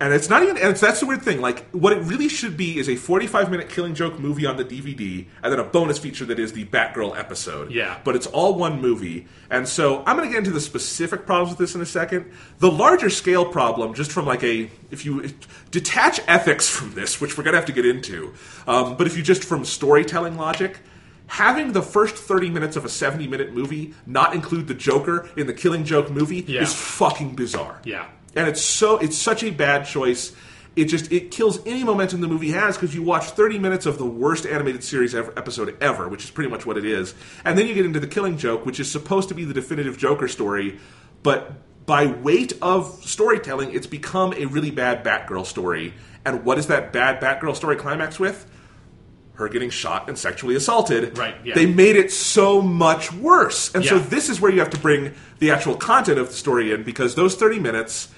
And it's not even, and it's, that's the weird thing. Like, what it really should be is a 45 minute Killing Joke movie on the DVD, and then a bonus feature that is the Batgirl episode. Yeah. But it's all one movie. And so I'm going to get into the specific problems with this in a second. The larger scale problem, just from like a, if you detach ethics from this, which we're going to have to get into, um, but if you just from storytelling logic, having the first 30 minutes of a 70 minute movie not include the Joker in the Killing Joke movie Yeah. is fucking bizarre Yeah. And it's so it's such a bad choice. It just it kills any momentum the movie has because you watch 30 minutes of the worst animated series ever, episode ever, which is pretty much what it is, and then you get into the Killing Joke, which is supposed to be the definitive Joker story, but by weight of storytelling, it's become a really bad Batgirl story. And what is that bad Batgirl story climax with? Her getting shot and sexually assaulted. Right, yeah. They made it so much worse. And so this is where you have to bring the actual content of the story in because those 30 minutes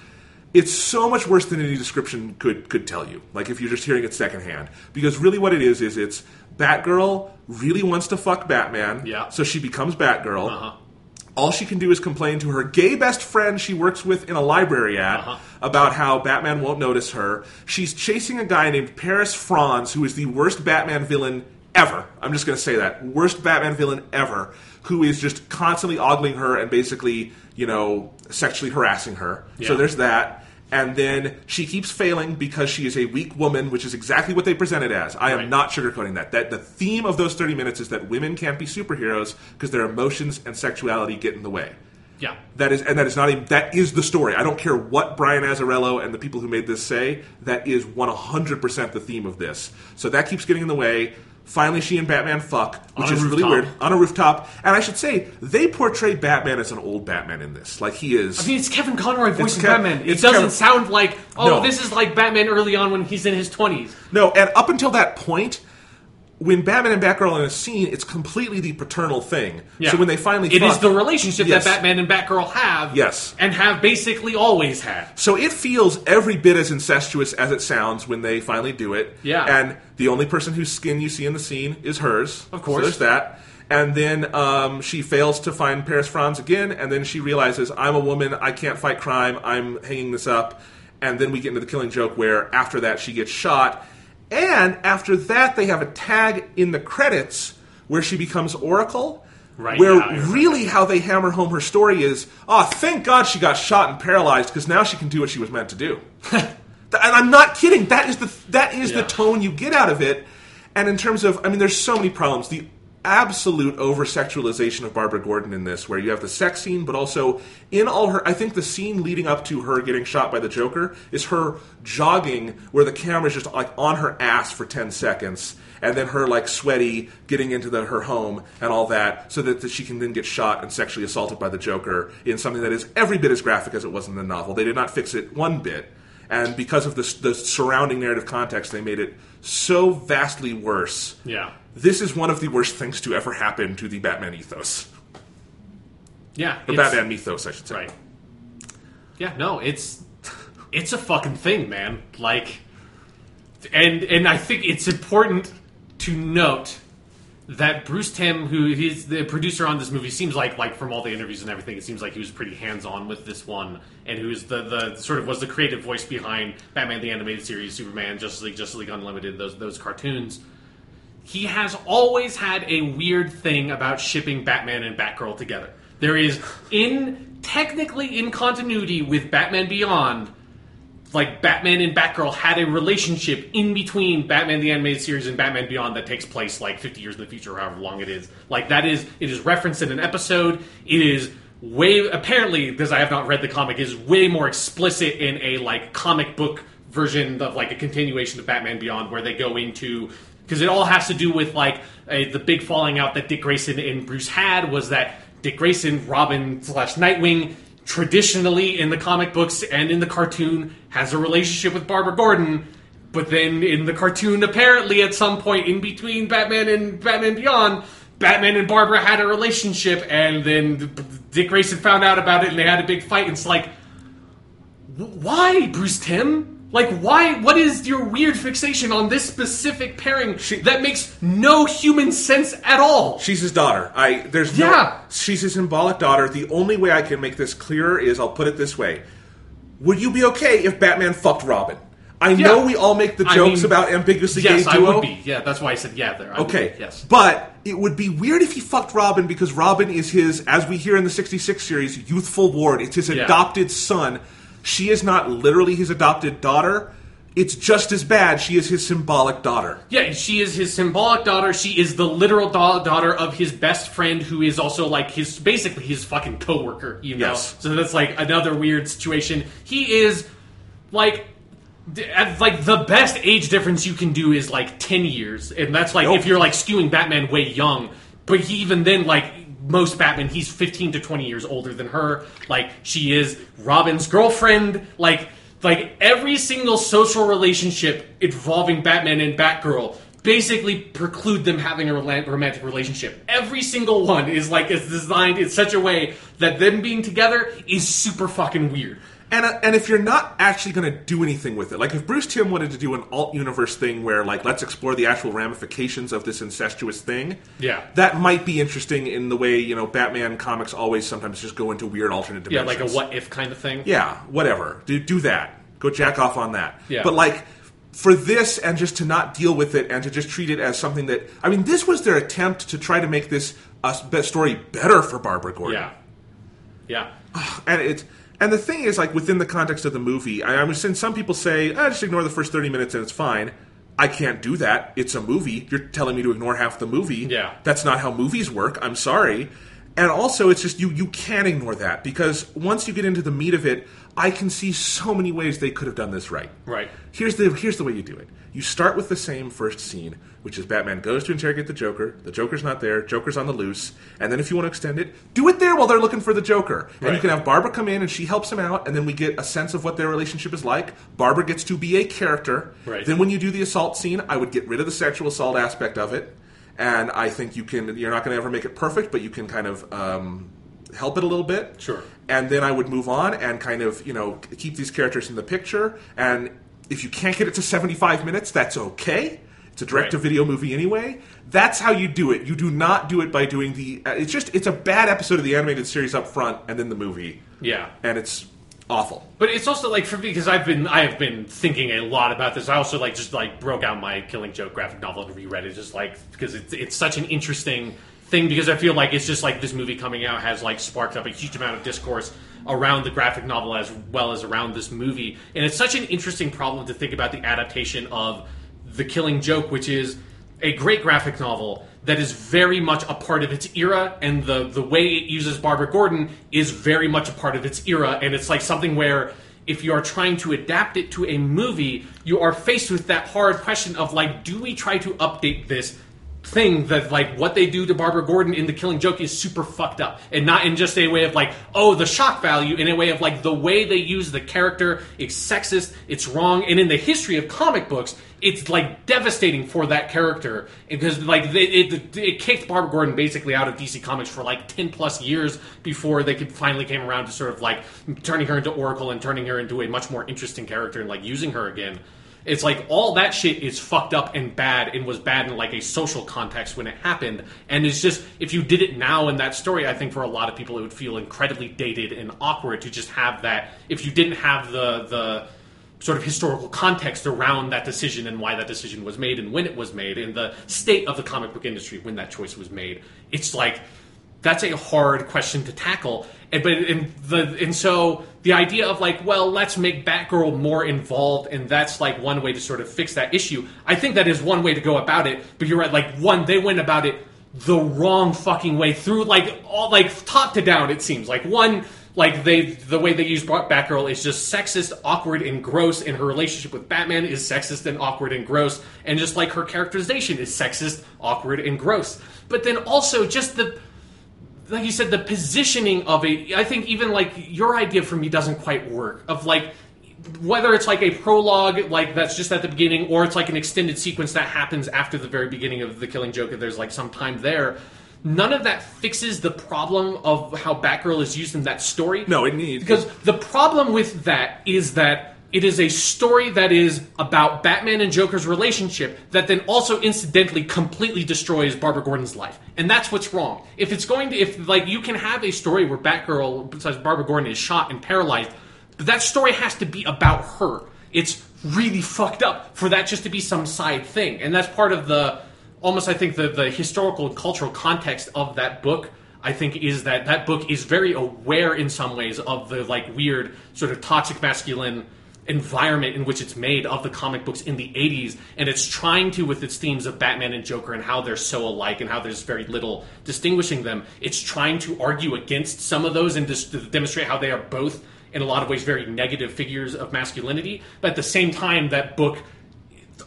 it's so much worse than any description could could tell you. Like if you're just hearing it secondhand, because really what it is is it's Batgirl really wants to fuck Batman, Yeah. So she becomes Batgirl. Uh-huh. All she can do is complain to her gay best friend she works with in a library at Uh-huh. about how Batman won't notice her. She's chasing a guy named Paris Franz, who is the worst Batman villain ever. I'm just going to say that. Worst Batman villain ever, who is just constantly ogling her and basically, you know, sexually harassing her. Yeah. So there's that. And then she keeps failing because she is a weak woman, which is exactly what they present it as. I am Right. not sugarcoating that. That the theme of those 30 minutes is that women can't be superheroes because their emotions and sexuality get in the way. Yeah. That is, and that is not even that is the story. I don't care what Brian Azzarello and the people who made this say. That is one hundred percent the theme of this. So that keeps getting in the way. Finally, she and Batman fuck, which is really weird on a rooftop. And I should say they portray Batman as an old Batman in this. Like he is. I mean, it's Kevin Conroy voicing Kev- Batman. It it's doesn't Kevin- sound like, oh, No. this is like Batman early on when he's in his 20s. No, and up until that point, when Batman and Batgirl are in a scene, it's completely the paternal thing. So when they finally It is fuck- the relationship Yes. that Batman and Batgirl have. Yes. And have basically always had. So it feels every bit as incestuous as it sounds when they finally do it. Yeah. And the only person whose skin you see in the scene is hers. Of course. So there's that. And then um, she fails to find Paris Franz again, and then she realizes, I'm a woman, I can't fight crime, I'm hanging this up. And then we get into the killing joke where after that she gets shot. And after that, they have a tag in the credits where she becomes Oracle. Right, Where yeah, remember. really how they hammer home her story is, oh, thank God she got shot and paralyzed because now she can do what she was meant to do. [laughs] and I'm not kidding. That is the that is the tone you get out of it. And in terms of, I mean, there's so many problems. The absolute over sexualization of Barbara Gordon in this, where you have the sex scene, but also in all her. I think the scene leading up to her getting shot by the Joker is her jogging, where the camera's just like on her ass for ten seconds, and then her like sweaty getting into the, her home and all that, so that, that she can then get shot and sexually assaulted by the Joker in something that is every bit as graphic as it was in the novel. They did not fix it one bit and because of the, the surrounding narrative context, they made it so vastly worse. Yeah. This is one of the worst things to ever happen to the Batman ethos. Yeah. The Batman mythos, I should say. Right. Yeah, no, it's it's a fucking thing, man. Like and and I think it's important to note that Bruce Timm, who is the producer on this movie, seems like like from all the interviews and everything, it seems like he was pretty hands on with this one, and who's the the sort of was the creative voice behind Batman the animated series, Superman, Justice League, Justice League Unlimited, those those cartoons. He has always had a weird thing about shipping Batman and Batgirl together. There is in technically in continuity with Batman Beyond like Batman and Batgirl had a relationship in between Batman the animated series and Batman Beyond that takes place like 50 years in the future, however long it is. Like that is it is referenced in an episode. It is way apparently because I have not read the comic is way more explicit in a like comic book version of like a continuation of Batman Beyond where they go into because it all has to do with like a, the big falling out that Dick Grayson and Bruce had was that Dick Grayson, Robin slash Nightwing, traditionally in the comic books and in the cartoon has a relationship with Barbara Gordon, but then in the cartoon, apparently at some point in between Batman and Batman Beyond, Batman and Barbara had a relationship, and then Dick Grayson found out about it, and they had a big fight. And it's like, why, Bruce Timm? Like, why? What is your weird fixation on this specific pairing that makes no human sense at all? She's his daughter. I there's no, Yeah. She's his symbolic daughter. The only way I can make this clearer is I'll put it this way: Would you be okay if Batman fucked Robin? I know we all make the I jokes mean, about ambiguously yes, gay I would be. Yeah, that's why I said yeah there. I Okay. be, yes. But it would be weird if he fucked Robin because Robin is his, as we hear in the 66 series, youthful ward. It's his Yeah. adopted son. She is not literally his adopted daughter. It's just as bad. She is his symbolic daughter. Yeah, she is his symbolic daughter. She is the literal da- daughter of his best friend, who is also like his basically his fucking coworker. You know, Yes. so that's like another weird situation. He is like. Like the best age difference you can do is like ten years, and that's like Nope. if you're like skewing Batman way young. But he even then like most Batman, he's fifteen to twenty years older than her. Like she is Robin's girlfriend. Like like every single social relationship involving Batman and Batgirl basically preclude them having a romantic relationship. Every single one is like is designed in such a way that them being together is super fucking weird. And, uh, and if you're not actually going to do anything with it, like if Bruce Timm wanted to do an alt universe thing where, like, let's explore the actual ramifications of this incestuous thing, Yeah. that might be interesting in the way you know Batman comics always sometimes just go into weird alternate dimensions. Yeah, like a what if kind of thing. Yeah, whatever. Do do that. Go jack off on that. Yeah. But like for this and just to not deal with it and to just treat it as something that I mean, this was their attempt to try to make this a s- story better for Barbara Gordon. Yeah. Yeah. And it and the thing is, like within the context of the movie, I, I'm saying some people say, ah, just ignore the first thirty minutes and it's fine. I can't do that. It's a movie. You're telling me to ignore half the movie. Yeah. That's not how movies work. I'm sorry. And also it's just you you can't ignore that because once you get into the meat of it i can see so many ways they could have done this right. Right. here's the here's the way you do it. You start with the same first scene which is batman goes to interrogate the joker. The joker's not there. Joker's on the loose. And then if you want to extend it do it there while they're looking for the joker. And you can have barbara come in and she helps him out and then we get a sense of what their relationship is like. Barbara gets to be a character. Right. then when you do the assault scene i would get rid of the sexual assault aspect of it and I think you can. You're not going to ever make it perfect, but you can kind of um, help it a little bit. Sure. And then I would move on and kind of you know keep these characters in the picture. And if you can't get it to 75 minutes, that's okay. It's a direct-to-video movie anyway. That's how you do it. You do not do it by doing the. Uh, it's just it's a bad episode of the animated series up front, and then the movie, Yeah. and it's awful. But it's also like for me because I've been I have been thinking a lot about this. I also like just like broke out my Killing Joke graphic novel and reread it just like because it's it's such an interesting thing because I feel like it's just like this movie coming out has like sparked up a huge amount of discourse around the graphic novel as well as around this movie. And it's such an interesting problem to think about the adaptation of The Killing Joke, which is a great graphic novel that is very much a part of its era, and the the way it uses Barbara Gordon is very much a part of its era, and it's like something where if you are trying to adapt it to a movie, you are faced with that hard question of like, do we try to update this thing that like what they do to Barbara Gordon in The Killing Joke is super fucked up, and not in just a way of like, oh, the shock value, in a way of like the way they use the character, it's sexist, it's wrong, and in the history of comic books, it's like devastating for that character because like they, it it kicked Barbara Gordon basically out of DC Comics for like ten plus years before they could finally came around to sort of like turning her into Oracle and turning her into a much more interesting character and like using her again. It's like all that shit is fucked up and bad and was bad in like a social context when it happened. And it's just if you did it now in that story, I think for a lot of people it would feel incredibly dated and awkward to just have that if you didn't have the the sort of historical context around that decision and why that decision was made and when it was made and the state of the comic book industry when that choice was made. It's like that's a hard question to tackle. And but the and so the idea of like, well, let's make Batgirl more involved, and that's like one way to sort of fix that issue. I think that is one way to go about it. But you're right, like one, they went about it the wrong fucking way through like all like top to down. It seems like one. Like they, the way they use Batgirl is just sexist, awkward, and gross, and her relationship with Batman is sexist and awkward and gross, and just like her characterization is sexist, awkward, and gross. But then also just the like you said, the positioning of it, I think even like your idea for me doesn't quite work. Of like whether it's like a prologue, like that's just at the beginning, or it's like an extended sequence that happens after the very beginning of the Killing Joke, and there's like some time there. None of that fixes the problem of how Batgirl is used in that story. No, it needs because the problem with that is that it is a story that is about Batman and Joker's relationship that then also incidentally completely destroys Barbara Gordon's life. And that's what's wrong. If it's going to, if like you can have a story where Batgirl, besides Barbara Gordon, is shot and paralyzed, but that story has to be about her. It's really fucked up for that just to be some side thing. And that's part of the, almost I think the, the historical and cultural context of that book I think is that that book is very aware in some ways of the like weird sort of toxic masculine environment in which it's made of the comic books in the 80s and it's trying to with its themes of Batman and Joker and how they're so alike and how there's very little distinguishing them it's trying to argue against some of those and just demonstrate how they are both in a lot of ways very negative figures of masculinity. But at the same time that book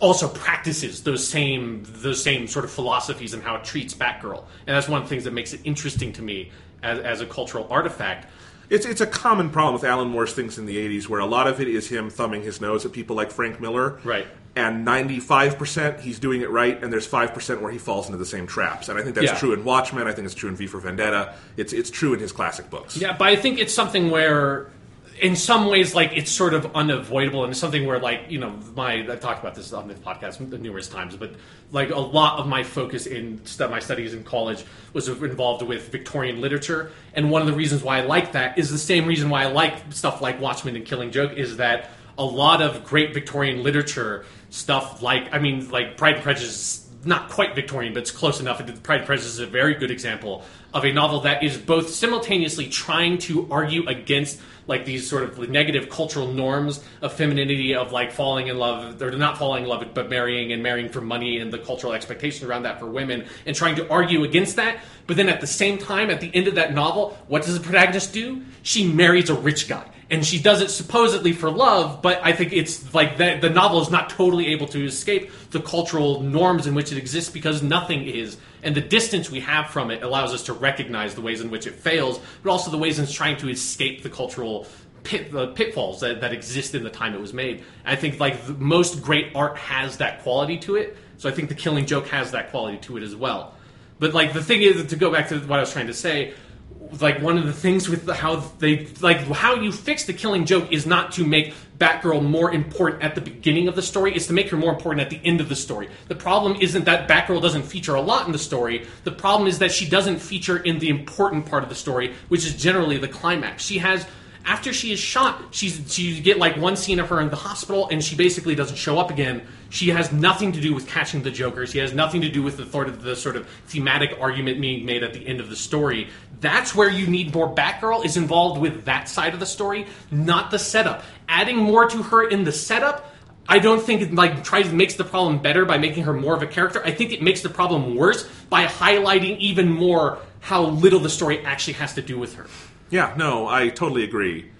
also practices those same those same sort of philosophies and how it treats Batgirl, and that's one of the things that makes it interesting to me as, as a cultural artifact. It's it's a common problem with Alan Moore's things in the '80s, where a lot of it is him thumbing his nose at people like Frank Miller, Right. And 95 percent he's doing it right, and there's five percent where he falls into the same traps. And I think that's Yeah. true in Watchmen. I think it's true in V for Vendetta. It's it's true in his classic books. Yeah, but I think it's something where, in some ways, like it's sort of unavoidable, and it's something where, like you know, my I've talked about this on the podcast numerous times, but like a lot of my focus in stu- my studies in college was involved with Victorian literature, and one of the reasons why I like that is the same reason why I like stuff like Watchmen and Killing Joke is that a lot of great Victorian literature stuff, like I mean, like Pride and Prejudice not quite Victorian, but it's close enough. And Pride and Prejudice is a very good example of a novel that is both simultaneously trying to argue against like these sort of negative cultural norms of femininity, of like falling in love or not falling in love, but marrying and marrying for money and the cultural expectations around that for women, and trying to argue against that. But then at the same time, at the end of that novel, what does the protagonist do? She marries a rich guy and she does it supposedly for love, but I think it's like the, the novel is not totally able to escape the cultural norms in which it exists because nothing is. And the distance we have from it allows us to recognize the ways in which it fails, but also the ways in it's trying to escape the cultural pit, the pitfalls that, that exist in the time it was made. And I think like the, most great art has that quality to it. So I think The Killing Joke has that quality to it as well. But like the thing is to go back to what I was trying to say, like one of the things with how they like how you fix the killing joke is not to make Batgirl more important at the beginning of the story, it's to make her more important at the end of the story. The problem isn't that Batgirl doesn't feature a lot in the story. The problem is that she doesn't feature in the important part of the story, which is generally the climax. She has after she is shot, she's she get like one scene of her in the hospital, and she basically doesn't show up again. She has nothing to do with catching the Joker. She has nothing to do with the sort of the sort of thematic argument being made at the end of the story. That's where you need more Batgirl is involved with that side of the story, not the setup. Adding more to her in the setup. I don't think it like tries makes the problem better by making her more of a character. I think it makes the problem worse by highlighting even more how little the story actually has to do with her. Yeah, no, I totally agree.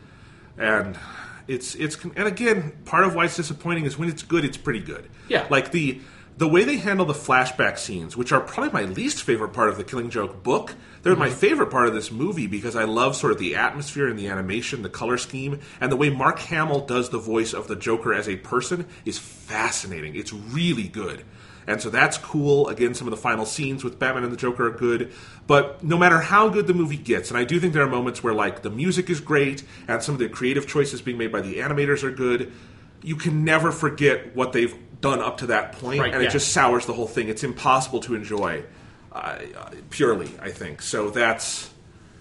And it's it's and again, part of why it's disappointing is when it's good, it's pretty good. Yeah. Like the the way they handle the flashback scenes, which are probably my least favorite part of the Killing Joke book, they're mm-hmm. my favorite part of this movie because I love sort of the atmosphere and the animation, the color scheme, and the way Mark Hamill does the voice of the Joker as a person is fascinating. It's really good. And so that's cool. Again, some of the final scenes with Batman and the Joker are good. But no matter how good the movie gets, and I do think there are moments where like the music is great and some of the creative choices being made by the animators are good, you can never forget what they've done up to that point, right, and yeah. it just sours the whole thing. It's impossible to enjoy uh, purely, I think. So that's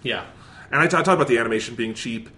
yeah. And I, t- I talk about the animation being cheap.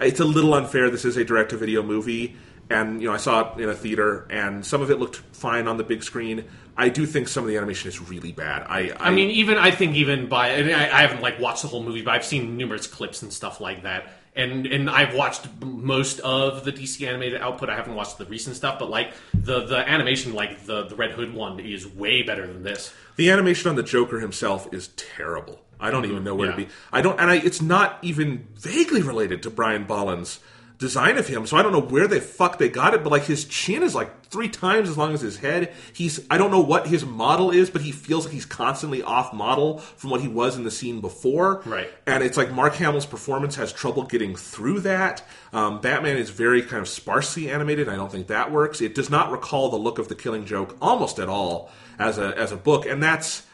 It's a little unfair. This is a direct-to-video movie and you know I saw it in a theater, and some of it looked fine on the big screen. I do think some of the animation is really bad. I I, I mean, even I think even by I, mean, I, I haven't like watched the whole movie, but I've seen numerous clips and stuff like that. And and I've watched most of the DC animated output. I haven't watched the recent stuff, but like the the animation, like the the Red Hood one, is way better than this. The animation on the Joker himself is terrible. I don't even know where Yeah. to be. I don't, and I, it's not even vaguely related to Brian Bolland's design of him. So I don't know where the fuck they got it, but like his chin is like three times as long as his head. He's I don't know what his model is, but he feels like he's constantly off model from what he was in the scene before. Right. And it's like Mark Hamill's performance has trouble getting through that. Um, Batman is very kind of sparsely animated. I don't think that works. It does not recall the look of the Killing Joke almost at all as a as a book, and that's.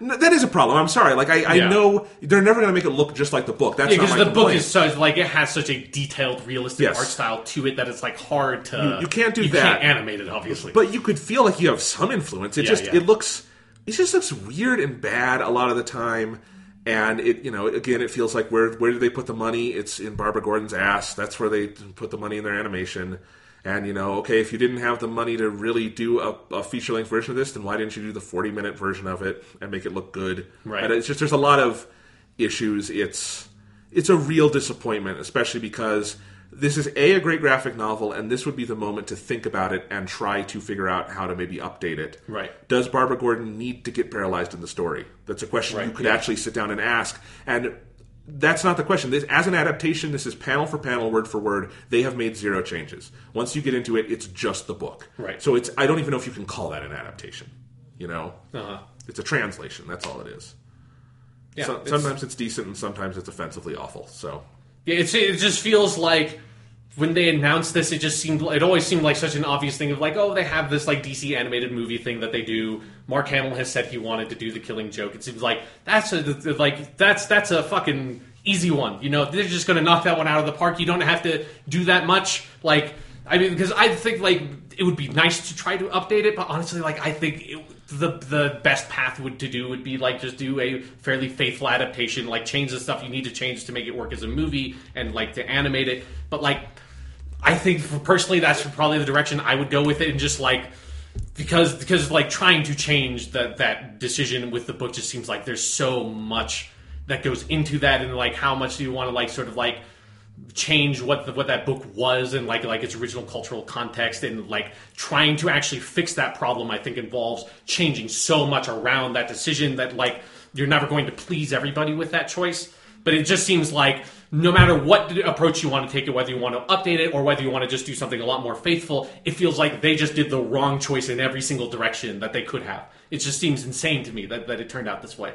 That is a problem. I'm sorry. Like I, I Yeah. know they're never going to make it look just like the book. That's because my the book is so like it has such a detailed, realistic Yes. art style to it that it's like hard to. You- you can't do you that. Can't animate it, obviously. but you could feel like you have some influence. It Yeah, just yeah. it looks it just looks weird and bad a lot of the time. And it you know again it feels like where where do they put the money? It's in Barbara Gordon's ass. That's where they put the money in their animation. And you know, okay, if you didn't have the money to really do a, a feature length version of this, then why didn't you do the forty minute version of it and make it look good? Right. And it's just there's a lot of issues. It's it's a real disappointment, especially because this is a a great graphic novel, and this would be the moment to think about it and try to figure out how to maybe update it. Right. Does Barbara Gordon need to get paralyzed in the story? That's a question you could yeah. actually sit down and ask. And that's not the question. This, as an adaptation, this is panel for panel, word for word. They have made zero changes. Once you get into it, it's just the book. Right. So it's I don't even know if you can call that an adaptation. You know, uh-huh. it's a translation. That's all it is. yeah, So- it's- sometimes it's decent and sometimes it's offensively awful. So Yeah, it's, it just feels like when they announced this, it just seemed it always seemed like such an obvious thing of like, oh, they have this like DC animated movie thing that they do. Mark Hamill has said he wanted to do the Killing Joke. It seems like that's a like that's that's a fucking easy one. You know, they're just going to knock that one out of the park. You don't have to do that much. Like, I mean, because I think like it would be nice to try to update it, but honestly, like I think it, the the best path would to do would be like just do a fairly faithful adaptation, like change the stuff you need to change to make it work as a movie and like to animate it. But like, I think personally, that's probably the direction I would go with it, and just like because because like trying to change that that decision with the book just seems like there's so much that goes into that and like how much do you want to like sort of like change what the, what that book was and like like its original cultural context and like trying to actually fix that problem I think involves changing so much around that decision that like you're never going to please everybody with that choice. But it just seems like no matter what approach you want to take it whether you want to update it or whether you want to just do something a lot more faithful it feels like they just did the wrong choice in every single direction that they could have it just seems insane to me that, that it turned out this way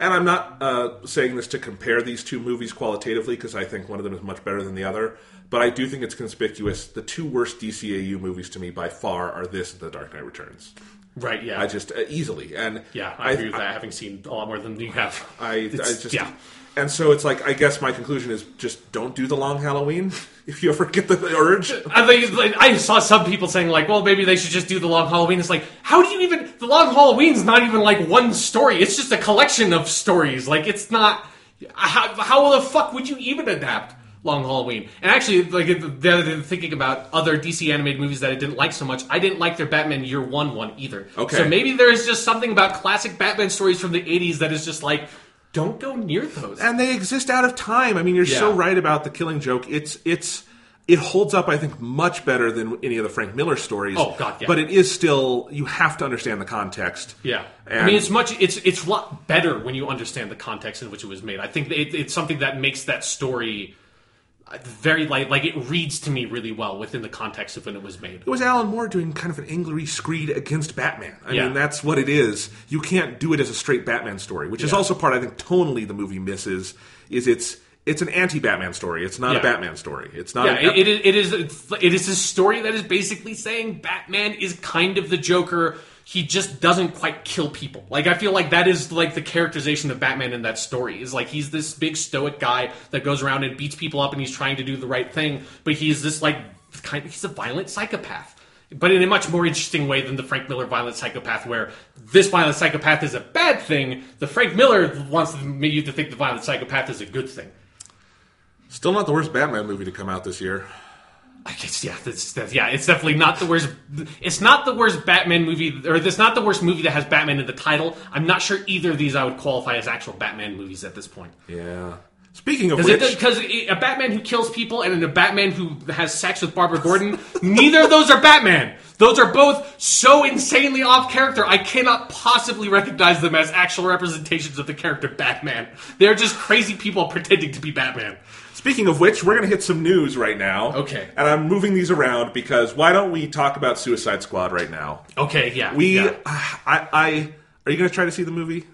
And I'm not uh, saying this to compare these two movies qualitatively because I think one of them is much better than the other. But I do think it's conspicuous. The two worst DCAU movies to me by far are this and The Dark Knight Returns. right yeah I just uh, easily and yeah i, agree with that having seen a lot more than you have I, I just yeah And so it's like I guess my conclusion is just don't do the long Halloween [laughs] if you ever get the urge. I think like, I saw some people saying like, well, maybe they should just do the long Halloween. It's like, how do you even? The long Halloween's not even like one story. It's just a collection of stories. Like, it's not. How, how the fuck would you even adapt Long Halloween? And actually, like the other day, thinking about other DC animated movies that I didn't like so much, I didn't like their Batman Year One one either. Okay. so maybe there is just something about classic Batman stories from the '80s that is just like, don't go near those. and they exist out of time. I mean, you're so right about the Killing Joke. It's it's it holds up, I think, much better than any of the Frank Miller stories. Oh, God, yeah. But it is still you have to understand the context. Yeah, And- I mean it's much it's it's a lot better when you understand the context in which it was made. I think it, it's something that makes that story very light, like it reads to me really well within the context of when it was made. It was Alan Moore doing kind of an angry screed against Batman. I Yeah. mean, that's what it is. You can't do it as a straight Batman story, which is Yeah. also part I think tonally the movie misses. Is it's it's an anti-Batman story. It's not a Batman story. It's not. Yeah, it, it is it is it's- it is a story that is basically saying Batman is kind of the Joker. He just doesn't quite kill people. Like I feel like that is like the characterization of Batman in that story is like he's this big stoic guy that goes around and beats people up and he's trying to do the right thing, but he's this like kind of he's a violent psychopath. But in a much more interesting way than the Frank Miller violent psychopath, where this violent psychopath is a bad thing. The Frank Miller wants you to think the violent psychopath is a good thing. Still not the worst Batman movie to come out this year. I guess yeah, that's, that's yeah. It's definitely not the worst. It's not the worst Batman movie, or it's not the worst movie that has Batman in the title. I'm not sure either of these I would qualify as actual Batman movies at this point. Yeah. Speaking of which, because a Batman who kills people and a Batman who has sex with Barbara Gordon, [laughs] neither of those are Batman. Those are both so insanely off character. I cannot possibly recognize them as actual representations of the character Batman. They're just crazy people pretending to be Batman. Speaking of which, we're going to hit some news right now. Okay. And I'm moving these around because why don't we talk about Suicide Squad right now? Okay, yeah. We, yeah. Uh, I, I, are you going to try to see the movie?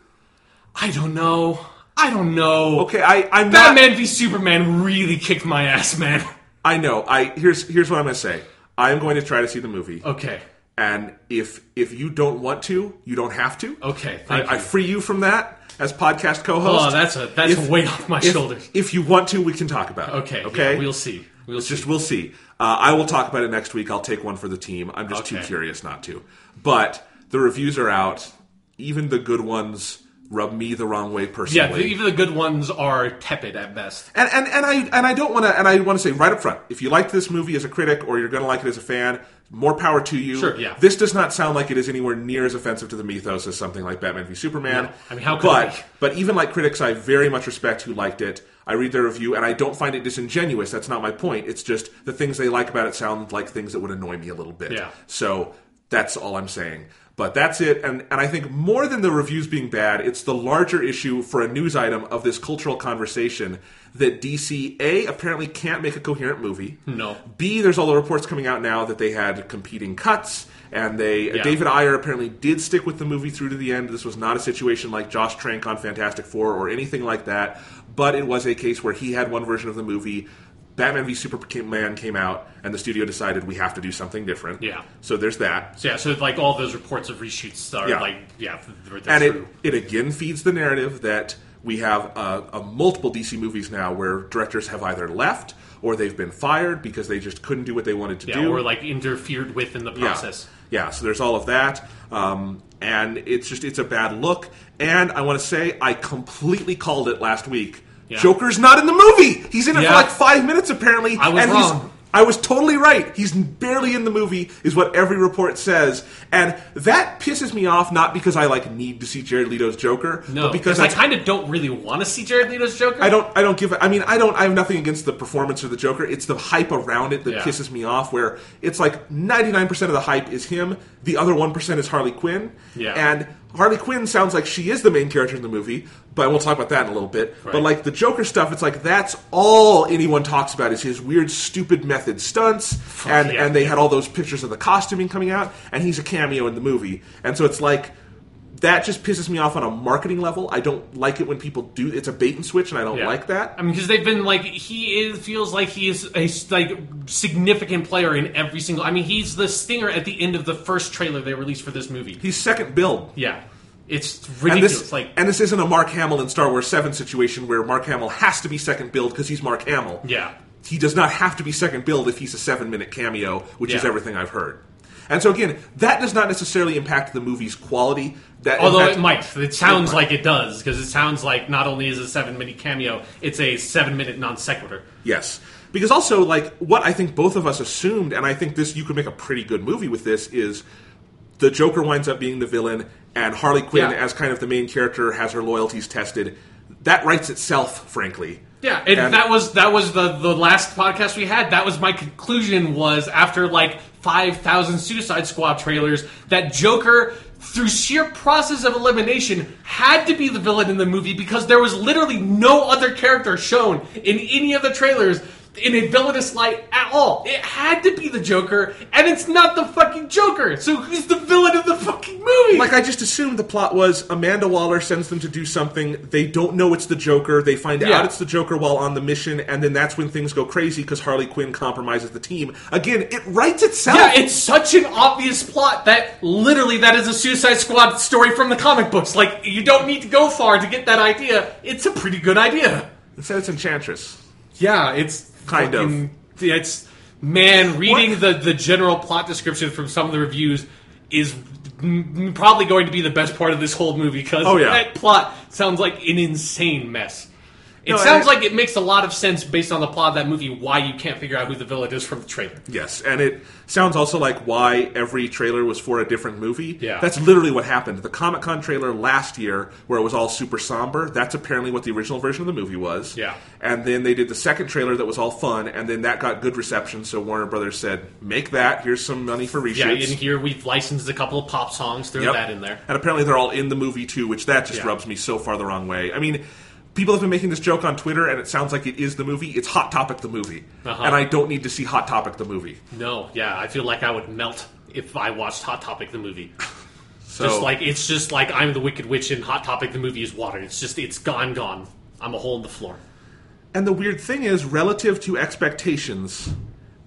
I don't know. I don't know. Okay, I, I'm not. Batman v Superman really kicked my ass, man. [laughs] I know. I here's here's what I'm going to say. I'm going to try to see the movie, Okay. and if if you don't want to, you don't have to. Okay. I, I free you from that as podcast co-host. Oh, that's a that's If- a weight off my if, shoulders. If you want to, we can talk about it. Okay. Okay. yeah, we'll see. We'll It's see. just we'll see. Uh, I will talk about it next week. I'll take one for the team. I'm just too curious not to. But the reviews are out. Even the good ones rub me the wrong way yeah, personally. the, even the good ones are tepid at best. and, and and I and I don't want to and I want to say right up front, if you liked this movie as a critic or you're going to like it as a fan, more power to you. Sure, yeah. This does not sound like it is anywhere near as offensive to the mythos as something like Batman v Superman. No. I mean, how could but but even like critics, I very much respect who liked it. I read their review and I don't find it disingenuous. That's not my point. It's just the things they like about it sound like things that would annoy me a little bit. Yeah. So that's all I'm saying. But that's it. And, and I think more than the reviews being bad, it's the larger issue for a news item of this cultural conversation that DC, A, apparently can't make a coherent movie. No. B, there's all the reports coming out now that they had competing cuts. And they, Yeah. David Ayer apparently did stick with the movie through to the end. This was not a situation like Josh Trank on Fantastic Four or anything like that. But it was a case where he had one version of the movie. Batman v Superman came out, and the studio decided we have to do something different. Yeah. So there's that. So yeah, so like all those reports of reshoots are Yeah. like yeah, and it, true. it again feeds the narrative that we have uh, uh, multiple DC movies now where directors have either left or they've been fired because they just couldn't do what they wanted to yeah, do. or like interfered with in the process. Yeah, so there's all of that, um, and it's just it's a bad look. And I want to say I completely called it last week. Yeah. Joker's not in the movie. He's in it Yeah. for like five minutes apparently. I was and wrong. He's, I was totally right. He's barely in the movie, is what every report says, and that pisses me off. Not because I like need to see Jared Leto's Joker, No, but because I kind of don't really want to see Jared Leto's Joker. I don't. I don't give. I mean, I don't. I have nothing against the performance of the Joker. It's the hype around it that Yeah. pisses me off. Where it's like ninety nine percent of the hype is him. The other one percent is Harley Quinn. Yeah. And Harley Quinn sounds like she is the main character in the movie. But we'll talk about that in a little bit. But like the Joker stuff, it's like that's all anyone talks about is his weird, stupid method stunts. and yeah. and they had all those pictures of the costuming coming out, and he's a cameo in the movie. And so it's like that just pisses me off on a marketing level. I don't like it when people do. It's a bait and switch, and I don't Yeah. like that. I mean, because they've been like he is feels like he is a like significant player in every single. I mean, he's the stinger at the end of the first trailer they released for this movie. He's second billed. Yeah, it's And ridiculous. this, like, and this isn't a Mark Hamill in Star Wars 7 situation where Mark Hamill has to be second billed because he's Mark Hamill. yeah, He does not have to be second billed if he's a seven minute cameo, which is everything I've heard. And so again, that does not necessarily impact the movie's quality. That although in fact- it might. It sounds might. like it does because it sounds like not only is it a seven minute cameo, it's a seven minute non sequitur. Yes. Because also, like, what I think both of us assumed, and I think this, you could make a pretty good movie with this, is the Joker winds up being the villain, and Harley Quinn, Yeah. as kind of the main character, has her loyalties tested. That writes itself, frankly. Yeah, and, And- that was that was the the last podcast we had. That was my conclusion was after like five thousand Suicide Squad trailers that Joker. Through sheer process of elimination, had to be the villain in the movie because there was literally no other character shown in any of the trailers in a villainous light at all. It had to be the Joker, and it's not the fucking Joker. So who's the villain of the fucking movie? Like, I just assumed the plot was Amanda Waller sends them to do something. They don't know it's the Joker. They find Yeah. out it's the Joker while on the mission, and then that's when things go crazy because Harley Quinn compromises the team. Again, it writes itself. Yeah, it's such an obvious plot that literally that is a Suicide Squad story from the comic books. Like you don't need to go far to get that idea. It's a pretty good idea. It said it's Enchantress. Yeah, it's Kind of. fucking- yeah, It's man reading the the general plot description from some of the reviews is m- probably going to be the best part of this whole movie because Oh, yeah. that plot sounds like an insane mess. It No, sounds like it makes a lot of sense based on the plot of that movie why you can't figure out who the villain is from the trailer. Yes, and it sounds also like why every trailer was for a different movie. Yeah. That's literally what happened. The Comic Con trailer last year, where it was all super somber, that's apparently what the original version of the movie was. Yeah. And then they did the second trailer that was all fun, and then that got good reception, so Warner Brothers said, make that, here's some money for reshoots. Yeah, and here we've licensed a couple of pop songs, throw Yep. that in there. And apparently they're all in the movie too, which that just Yeah. rubs me so far the wrong way. I mean, people have been making this joke on Twitter, and it sounds like it is the movie. It's Hot Topic the movie. Uh-huh. And I don't need to see Hot Topic the movie. No, yeah, I feel like I would melt if I watched Hot Topic the movie. [laughs] So, Just like it's just like I'm the Wicked Witch and Hot Topic the movie is water. It's just it's gone, gone. I'm a hole in the floor. And the weird thing is, relative to expectations,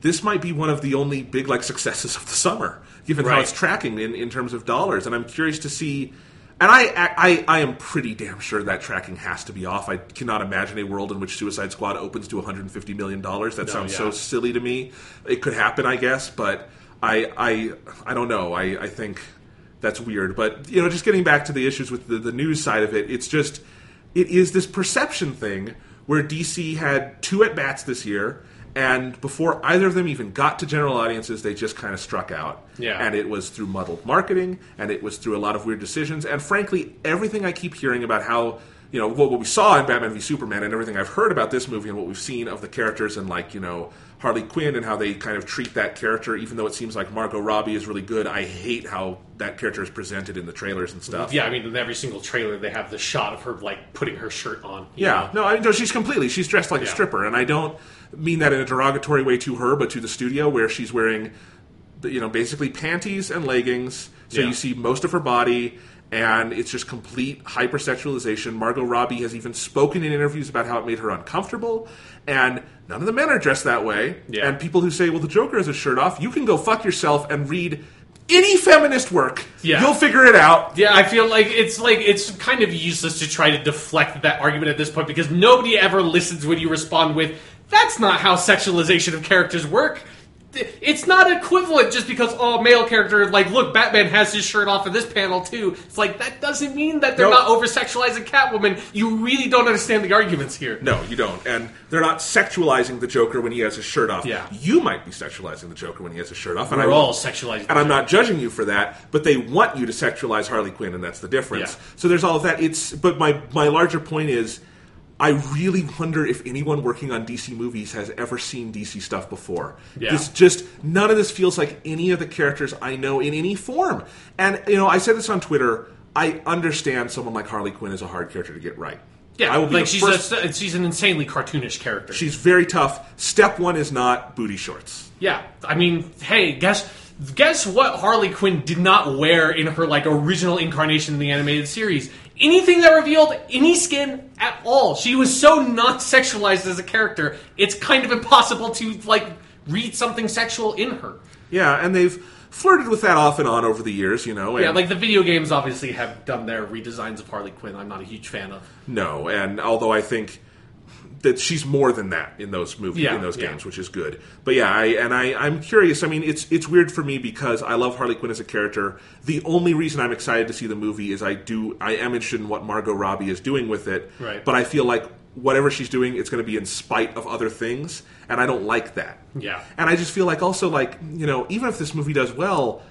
this might be one of the only big like successes of the summer, given how it's tracking in, in terms of dollars. And I'm curious to see. And I, I I am pretty damn sure that tracking has to be off. I cannot imagine a world in which Suicide Squad opens to 150 million dollars. That No, sounds yeah. so silly to me. It could happen, I guess, but I I I don't know. I, I think that's weird. But you know, just getting back to the issues with the, the news side of it, it's just it is this perception thing where DC had two at bats this year, and before either of them even got to general audiences, they just kind of struck out. Yeah. And it was through muddled marketing, and it was through a lot of weird decisions, and frankly, everything I keep hearing about how you know what, what we saw in Batman v Superman, and everything I've heard about this movie, and what we've seen of the characters, and like you know Harley Quinn, and how they kind of treat that character, even though it seems like Margot Robbie is really good. I hate how that character is presented in the trailers and stuff. Yeah, I mean in every single trailer they have the shot of her like putting her shirt on. Yeah, know? no, I mean, no, she's completely. She's dressed like a stripper, and I don't mean that in a derogatory way to her, but to the studio, where she's wearing, you know, basically panties and leggings, so Yeah. you see most of her body, and it's just complete hypersexualization. Margot Robbie has even spoken in interviews about how it made her uncomfortable, and none of the men are dressed that way. Yeah. And people who say, "Well, the Joker has a shirt off," you can go fuck yourself and read. Any feminist work, Yeah. you'll figure it out. Yeah, I feel like it's like it's kind of useless to try to deflect that argument at this point because nobody ever listens when you respond with, "That's not how sexualization of characters work." it's not equivalent just because oh male character like look Batman has his shirt off in this panel too. It's like that doesn't mean that they're No. not over sexualizing Catwoman. You really don't understand the arguments here. No, you don't. And they're not sexualizing the Joker when he has his shirt off. Yeah. You might be sexualizing the Joker when he has his shirt off. And We're I all sexualizing. and I'm not judging you for that, but they want you to sexualize Harley Quinn, and that's the difference. Yeah. So there's all of that. It's but my my larger point is, I really wonder if anyone working on DC movies has ever seen DC stuff before. Yeah. It's just none of this feels like any of the characters I know in any form. And you know, I said this on Twitter. I understand someone like Harley Quinn is a hard character to get right. Yeah, I will be like she's first- a, she's an insanely cartoonish character. She's very tough. Step one is not booty shorts. Yeah, I mean, hey, guess guess what Harley Quinn did not wear in her like original incarnation in the animated series? Anything that revealed any skin at all. She was so not sexualized as a character. It's kind of impossible to like read something sexual in her. Yeah, and they've flirted with that off and on over the years, you know. Yeah, like the video games obviously have done their redesigns of Harley Quinn. I'm not a huge fan of. no, and although I think that she's more than that in those movies Yeah, in those yeah. games, which is good. But yeah, I and I I'm curious. I mean, it's it's weird for me because I love Harley Quinn as a character. The only reason I'm excited to see the movie is I do I am interested in what Margot Robbie is doing with it. Right. But I feel like whatever she's doing, it's going to be in spite of other things, and I don't like that. Yeah. And I just feel like also like you know even if this movie does well,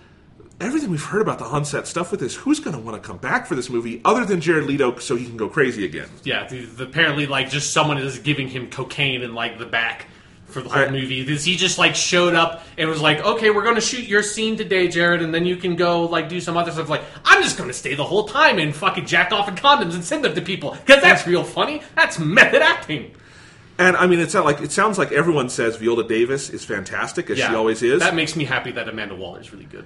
everything we've heard about the onset stuff with this, who's going to want to come back for this movie other than Jared Leto so he can go crazy again? Yeah, the, the, apparently, like, just someone is giving him cocaine in like the back for the whole I- movie. This he just like showed up and was like, "Okay, we're going to shoot your scene today, Jared, and then you can go like do some other stuff." Like, I'm just going to stay the whole time and fucking jack off in condoms and send them to people because that's real funny. That's method acting. And I mean, it's not like it sounds like everyone says Viola Davis is fantastic as she always is. That makes me happy that Amanda Waller is really good.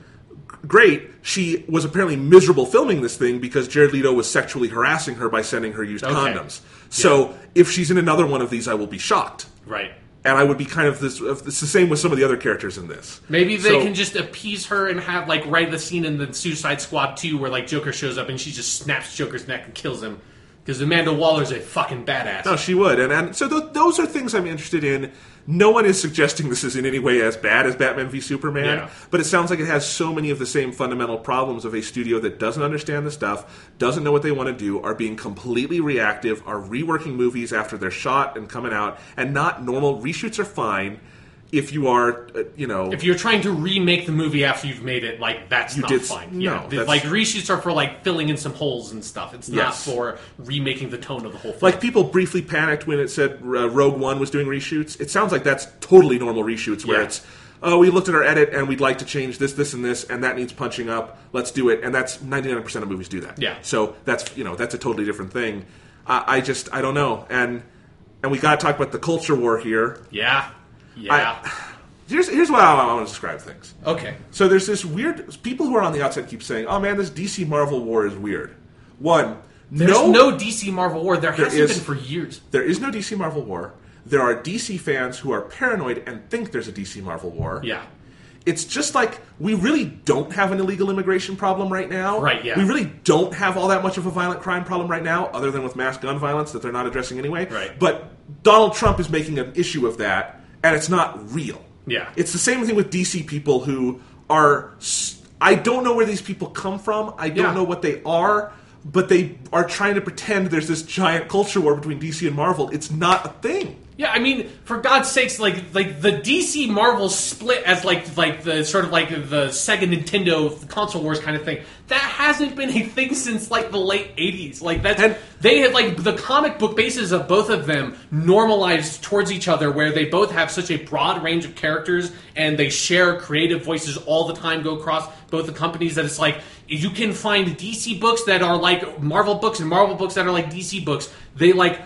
Great. She was apparently miserable filming this thing because Jared Leto was sexually harassing her by sending her used Okay. condoms. So if she's in another one of these, I will be shocked. Right. And I would be kind of this. It's the same with some of the other characters in this. Maybe they So- can just appease her and have like write the scene in the Suicide Squad 2 where like Joker shows up and she just snaps Joker's neck and kills him because Amanda Waller's a fucking badass. No, she would, and and so th- those are things I'm interested in. No one is suggesting this is in any way as bad as Batman v Superman, Yeah. but it sounds like it has so many of the same fundamental problems of a studio that doesn't understand the stuff, doesn't know what they want to do, are being completely reactive, are reworking movies after they're shot and coming out, and not normal reshoots are fine if you are, uh, you know, if you're trying to remake the movie after you've made it, like that's You not did- fine. no, yeah, The- like reshoots are for like filling in some holes and stuff. It's not Yes. for remaking the tone of the whole. Film. like people briefly panicked when it said uh, Rogue One was doing reshoots. It sounds like that's totally normal reshoots where Yeah. it's oh we looked at our edit and we'd like to change this, this, and this, and that needs punching up. Let's do it, and that's ninety nine percent of movies do that. Yeah. So that's you know that's a totally different thing. I, I just I don't know, and and we got to talk about the culture war here. yeah, yeah. Here's here's what I, I want to describe things. okay. So there's this weird people who are on the outside keep saying, "Oh man, this DC Marvel war is weird." One, There's no, no, DC Marvel war. There, hasn't is- been for years. There is no DC Marvel war. There are DC fans who are paranoid and think there's a DC Marvel war. Yeah. It's just like we really don't have an illegal immigration problem right now. Right, yeah. We really don't have all that much of a violent crime problem right now, other than with mass gun violence that they're not addressing anyway. Right. But Donald Trump is making an issue of that, and it's not real. Yeah. It's the same thing with DC people who are. I don't know where these people come from. I don't Yeah. know what they are, but they are trying to pretend there's this giant culture war between DC and Marvel. It's not a thing. Yeah, I mean, for God's sakes, like like the DC Marvel split as like like the sort of like the Sega Nintendo console wars kind of thing. That hasn't been a thing since like the late '80s. Like that's And- they have like the comic book bases of both of them normalized towards each other, where they both have such a broad range of characters and they share creative voices all the time, go across both the companies. That it's like you can find DC books that are like Marvel books and Marvel books that are like DC books. They like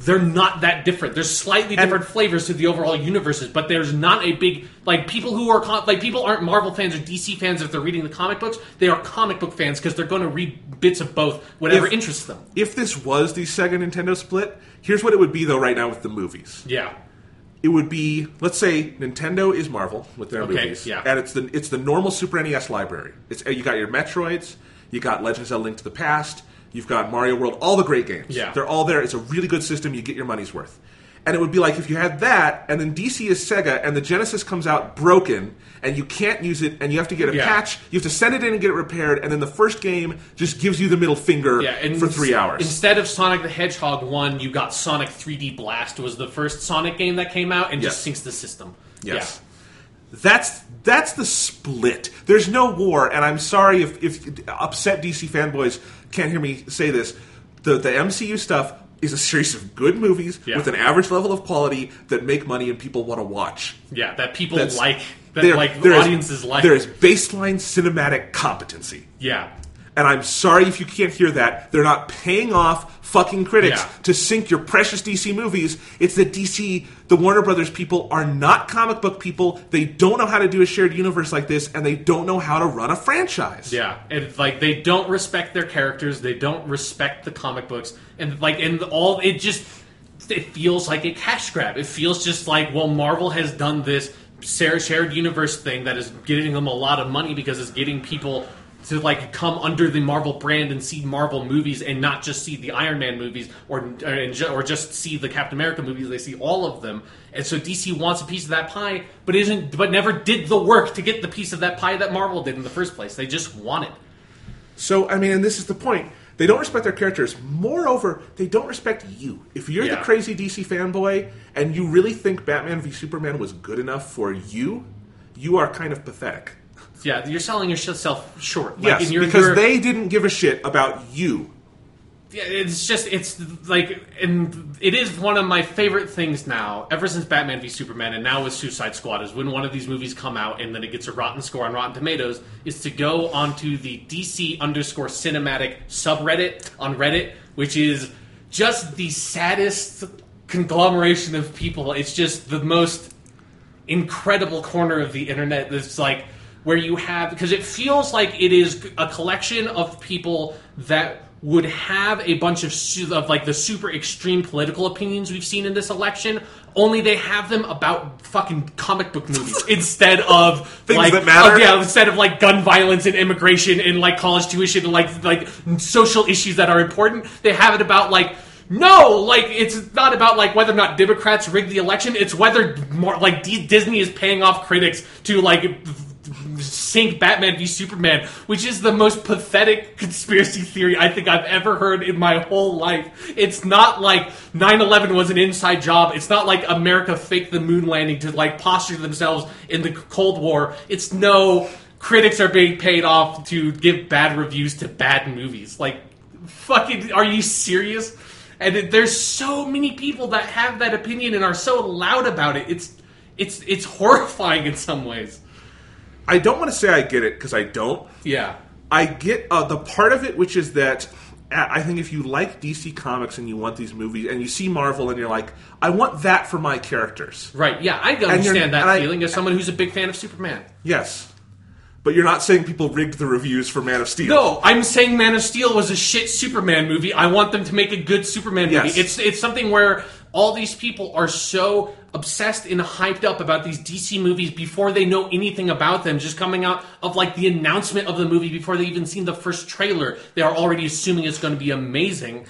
they're not that different. There's slightly different flavors to the overall universes, but there's not a big like people who are like people aren't Marvel fans or DC fans if they're reading the comic books. They are comic book fans because they're going to read bits of both, whatever If- interests them. If this was the Sega Nintendo split, here's what it would be though. Right now with the movies, Yeah, it would be let's say Nintendo is Marvel with their Okay, movies, yeah. and it's the it's the normal Super NES library. It's you got your Metroids, you got Legends of Link to the Past, you've got Mario World, all the great games. Yeah. they're all there. It's a really good system. You get your money's worth. And it would be like if you had that, and then DC is Sega, and the Genesis comes out broken, and you can't use it, and you have to get a Yeah. patch, you have to send it in and get it repaired, and then the first game just gives you the middle finger Yeah, for three hours. Instead of Sonic the Hedgehog 1, you got Sonic 3D Blast was the first Sonic game that came out and just sinks the system. Yes. That's that's the split. There's no war, and I'm sorry if, if upset DC fanboys can't hear me say this. The the MCU stuff is a series of good movies Yeah. with an average level of quality that make money and people want to watch. Yeah, that people That's- like, that like there is- audiences like. There is baseline cinematic competency. yeah. And I'm sorry if you can't hear that. They're not paying off fucking critics Yeah. to sink your precious DC movies. It's that DC, the Warner Brothers people, are not comic book people. They don't know how to do a shared universe like this, and they don't know how to run a franchise. Yeah, and like they don't respect their characters, they don't respect the comic books, and like and all it just it feels like a cash grab. It feels just like well, Marvel has done this shared universe thing that is getting them a lot of money because it's getting people to like come under the Marvel brand and see Marvel movies and not just see the Iron Man movies or or just see the Captain America movies. They see all of them, and so DC wants a piece of that pie, but isn't but never did the work to get the piece of that pie that Marvel did in the first place. They just want it. So, I mean, and this is the point. They don't respect their characters. Moreover, they don't respect you. If you're the crazy DC fanboy and you really think Batman v Superman was good enough for you, you are kind of pathetic. Yeah, you're selling yourself short. Like, yes, you're, because you're- they didn't give a shit about you. Yeah, it's just it's like and it is one of my favorite things now ever since batman v superman and now with suicide squad is when one of these movies come out and then it gets a rotten score on rotten tomatoes is to go onto the dc underscore cinematic subreddit on reddit which is just the saddest conglomeration of people it's just the most incredible corner of the internet that's like where you have because it feels like it is a collection of people that would have a bunch of su- of like the super extreme political opinions we've seen in this election only they have them about fucking comic book movies [laughs] instead of Things like that matter? of- yeah instead of like gun violence and immigration and like college tuition and like like social issues that are important they have it about like no, like it's not about like whether or not Democrats rigged the election. It's whether more like D- Disney is paying off critics to like sink Batman v Superman, which is the most pathetic conspiracy theory I think I've ever heard in my whole life. It's not like 9/11 was an inside job. It's not like America faked the moon landing to like posture themselves in the Cold War. It's no critics are being paid off to give bad reviews to bad movies. Like fucking are you serious? And it- there's so many people that have that opinion and are so loud about it. It's it's it's horrifying in some ways. I don't want to say I get it because I don't. Yeah. I get uh, the part of it, which is that uh, I think if you like DC Comics and you want these movies, and you see Marvel and you're like, I want that for my characters. Right. Yeah, I understand that I- feeling as someone who's a big fan of Superman. Yes. But you're not saying people rigged the reviews for Man of Steel. No, I'm saying Man of Steel was a shit Superman movie. I want them to make a good Superman movie. Yes. It's it's something where all these people are so obsessed and hyped up about these DC movies before they know anything about them, just coming out of like the announcement of the movie before they even seen the first trailer. They are already assuming it's going to be amazing.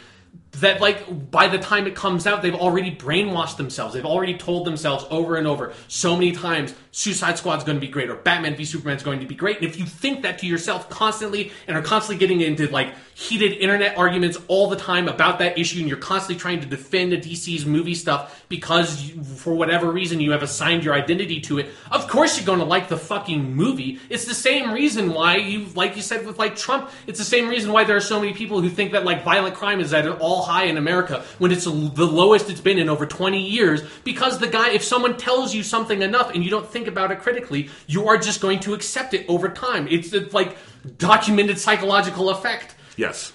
That like by the time it comes out, they've already brainwashed themselves. They've already told themselves over and over so many times Suicide Squad's going to be great or Batman v Superman's going to be great. And if you think that to yourself constantly and are constantly getting into like heated internet arguments all the time about that issue and you're constantly trying to defend the DC's movie stuff because you, for whatever reason you have assigned your identity to it, of course you're going to like the fucking movie. It's the same reason why you like you said with like Trump, it's the same reason why there are so many people who think that like violent crime is at an all high in America when it's the lowest it's been in over 20 years because the guy if someone tells you something enough and you don't think about it critically, you are just going to accept it over time. It's, it's like documented psychological effect. Yes.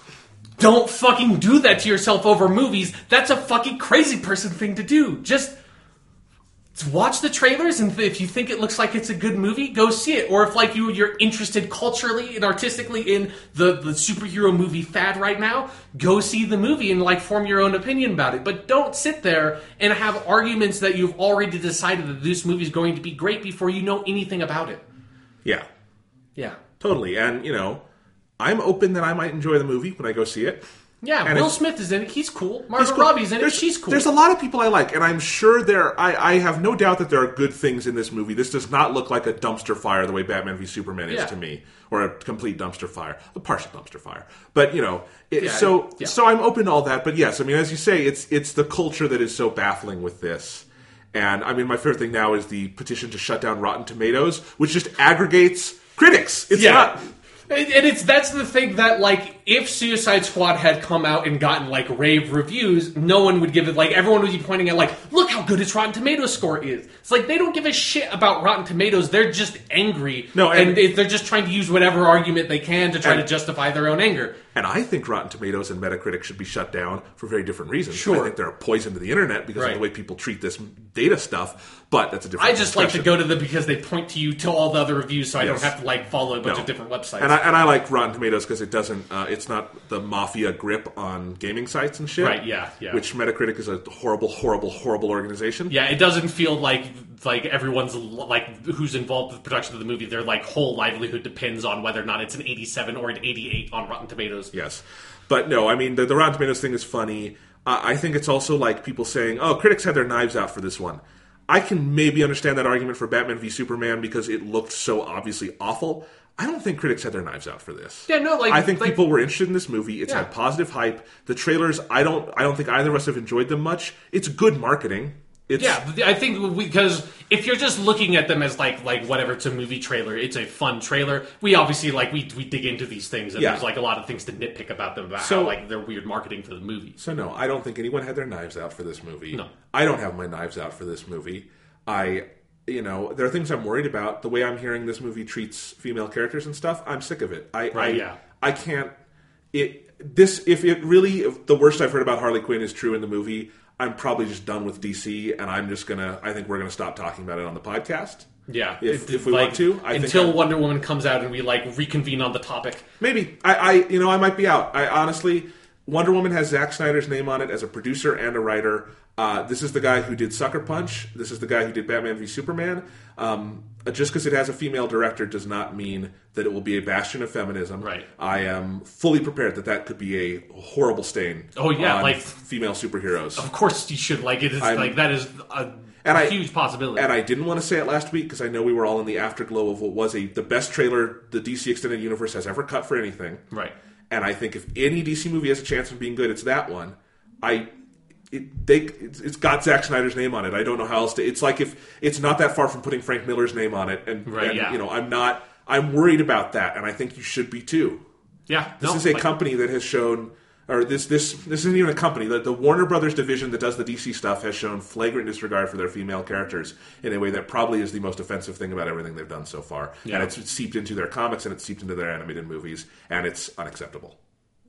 Don't fucking do that to yourself over movies. That's a fucking crazy person thing to do. Just watch the trailers and if you think it looks like it's a good movie, go see it. Or if like you you're interested culturally and artistically in the the superhero movie fad right now, go see the movie and like form your own opinion about it. But don't sit there and have arguments that you've already decided that this movie is going to be great before you know anything about it. Yeah. Yeah. Totally. And, you know, I'm open that I might enjoy the movie when I go see it. Yeah, And Will it- Smith is in it. He's cool. Margot He's cool. Robbie's in it. There's- She's cool. There's a lot of people I like, and I'm sure there. I, I have no doubt that there are good things in this movie. This does not look like a dumpster fire the way Batman v Superman is Yeah. to me, or a complete dumpster fire, a partial dumpster fire. But you know, it, Yeah, so yeah. so I'm open to all that. But yes, I mean, as you say, it's it's the culture that is so baffling with this. And I mean, my favorite thing now is the petition to shut down Rotten Tomatoes, which just aggregates critics. It's Yeah. not. And it's that's the thing that like if Suicide Squad had come out and gotten like rave reviews, no one would give it like everyone would be pointing at like look how good its Rotten Tomatoes score is. It's like they don't give a shit about Rotten Tomatoes. They're just angry. No, and, and- they- they're just trying to use whatever argument they can to try And- to justify their own anger. And I think Rotten Tomatoes and Metacritic should be shut down for very different reasons. Sure. I think they're a poison to the internet because Right. of the way people treat this data stuff. But that's a different. I just like to go to them because they point to you to all the other reviews, so I Yes. don't have to like follow a bunch No. of different websites. And I, and I like Rotten Tomatoes because it doesn't. Uh, it's not the mafia grip on gaming sites and shit. Right, yeah, yeah. Which Metacritic is a horrible, horrible, horrible organization. Yeah, it doesn't feel like like everyone's like who's involved with the production of the movie. Their like whole livelihood depends on whether or not it's an 87 or an 88 on Rotten Tomatoes. Yes, but no, I mean the, the Rotten Tomatoes thing is funny. Uh, I think it's also like people saying, "Oh, critics had their knives out for this one." I can maybe understand that argument for Batman v Superman because it looked so obviously awful. I don't think critics had their knives out for this. Yeah, no, like- I think like- people were interested in this movie. It's Yeah. had positive hype. The trailers, I don't, I don't think either of us have enjoyed them much. It's good marketing. It's, Yeah, I think because if you're just looking at them as like like whatever, it's a movie trailer, it's a fun trailer. We obviously like we we dig into these things, and Yeah. there's like a lot of things to nitpick about them about So- how like they're weird marketing for the movie. So no, I don't think anyone had their knives out for this movie. No. I don't have my knives out for this movie. I, you know, there are things I'm worried about. The way I'm hearing this movie treats female characters and stuff, I'm sick of it. I, I, yeah. I can't. It this if it really if the worst I've heard about Harley Quinn is true in the movie, I'm probably just done with DC, and I'm just gonna. I think we're gonna stop talking about it on the podcast. Yeah, If- if we like, want to, I until Wonder Woman comes out and we like reconvene on the topic. Maybe I, I, you know, I might be out. I honestly, Wonder Woman has Zack Snyder's name on it as a producer and a writer. Uh, this is the guy who did Sucker Punch. This is the guy who did Batman v Superman. Um, Uh, just because it has a female director does not mean that it will be a bastion of feminism. Right. I am fully prepared that that could be a horrible stain. Oh, yeah, on like- female superheroes. Of course, you should like it. Is I'm- like that is a And I- huge possibility. And I didn't want to say it last week because I know we were all in the afterglow of what was a the best trailer the DC Extended Universe has ever cut for anything. right. And I think if any DC movie has a chance of being good, it's that one. I it, they it's, it's got Zack Snyder's name on it. I don't know how else to. It's like if it's not that far from putting Frank Miller's name on it, and, Right, and, yeah. you know I'm not. I'm worried about that, and I think you should be too. Yeah, This no, is a like- company that has shown, or this this this isn't even a company. The, the Warner Brothers division that does the DC stuff has shown flagrant disregard for their female characters in a way that probably is the most offensive thing about everything they've done so far. Yeah. And it's seeped into their comics and it's seeped into their animated movies, and it's unacceptable.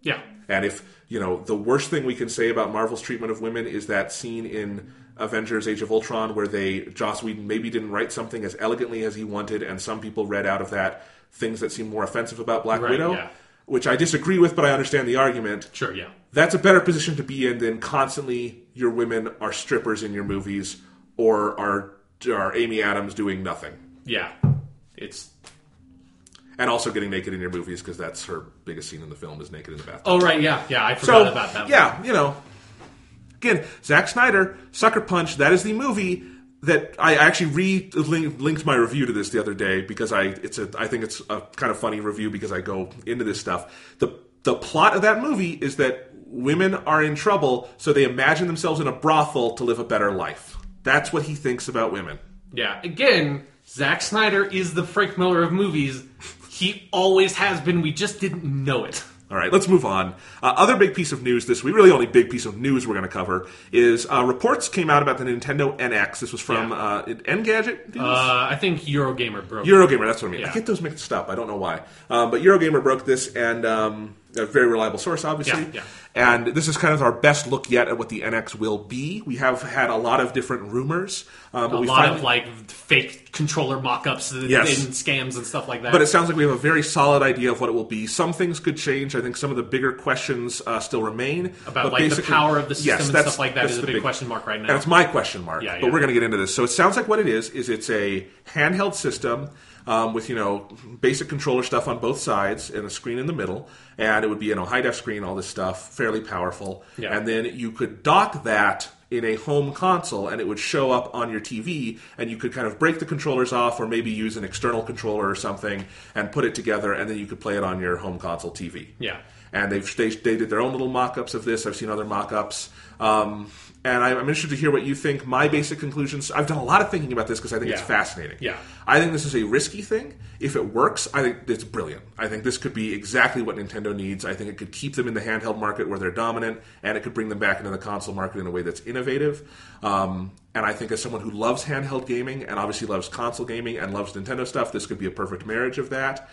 Yeah, And if, you know, the worst thing we can say about Marvel's treatment of women is that scene in Avengers Age of Ultron where they, Joss Whedon maybe didn't write something as elegantly as he wanted, and some people read out of that things that seem more offensive about Black Right, Widow, yeah. which I disagree with, but I understand the argument. sure, yeah. That's a better position to be in than constantly your women are strippers in your movies or are, are Amy Adams doing nothing. Yeah. It's And also getting naked in your movies because that's her biggest scene in the film is naked in the bathroom. Oh right, yeah, yeah. I forgot So about that. yeah, you know, again, Zack Snyder, Sucker Punch. That is the movie that I actually re linked my review to this the other day because I it's a I think it's a kind of funny review because I go into this stuff. the The plot of that movie is that women are in trouble, so they imagine themselves in a brothel to live a better life. That's what he thinks about women. Yeah. Again, Zack Snyder is the Frank Miller of movies. He always has been. We just didn't know it. All right, let's move on. Uh, other big piece of news this week, really only big piece of news we're going to cover, is uh, reports came out about the Nintendo NX. This was from Yeah. uh, Engadget. News? Uh, I think Eurogamer broke. Eurogamer, that's what I mean. I get those mixed up. I don't know why. Um, but Eurogamer broke this, and um, a very reliable source, obviously. Yeah, yeah. And this is kind of our best look yet at what the NX will be. We have had a lot of different rumors, um, a lot finally, of like fake controller mock-ups and, Yes. and scams and stuff like that. But it sounds like we have a very solid idea of what it will be. Some things could change. I think some of the bigger questions uh, still remain. about But like the power of the system Yes, and stuff like that that's a the big, question mark right now. And it's my question mark. Yeah, But we're going to get into this. So it sounds like what it is is it's a handheld system um, with you know basic controller stuff on both sides and a screen in the middle, and it would be you know high def screen, all this stuff, fairly powerful, Yeah. and then you could dock that in a home console and it would show up on your TV and you could kind of break the controllers off or maybe use an external controller or something and put it together and then you could play it on your home console TV. Yeah. And they've they, they did their own little mock-ups of this. I've seen other mock-ups. Um, and I'm interested to hear what you think. My basic conclusions. I've done a lot of thinking about this because I think it's fascinating. Yeah. I think this is a risky thing. If it works, I think it's brilliant. I think this could be exactly what Nintendo needs. I think it could keep them in the handheld market where they're dominant, and it could bring them back into the console market in a way that's innovative. Um, and I think as someone who loves handheld gaming and obviously loves console gaming and loves Nintendo stuff, this could be a perfect marriage of that.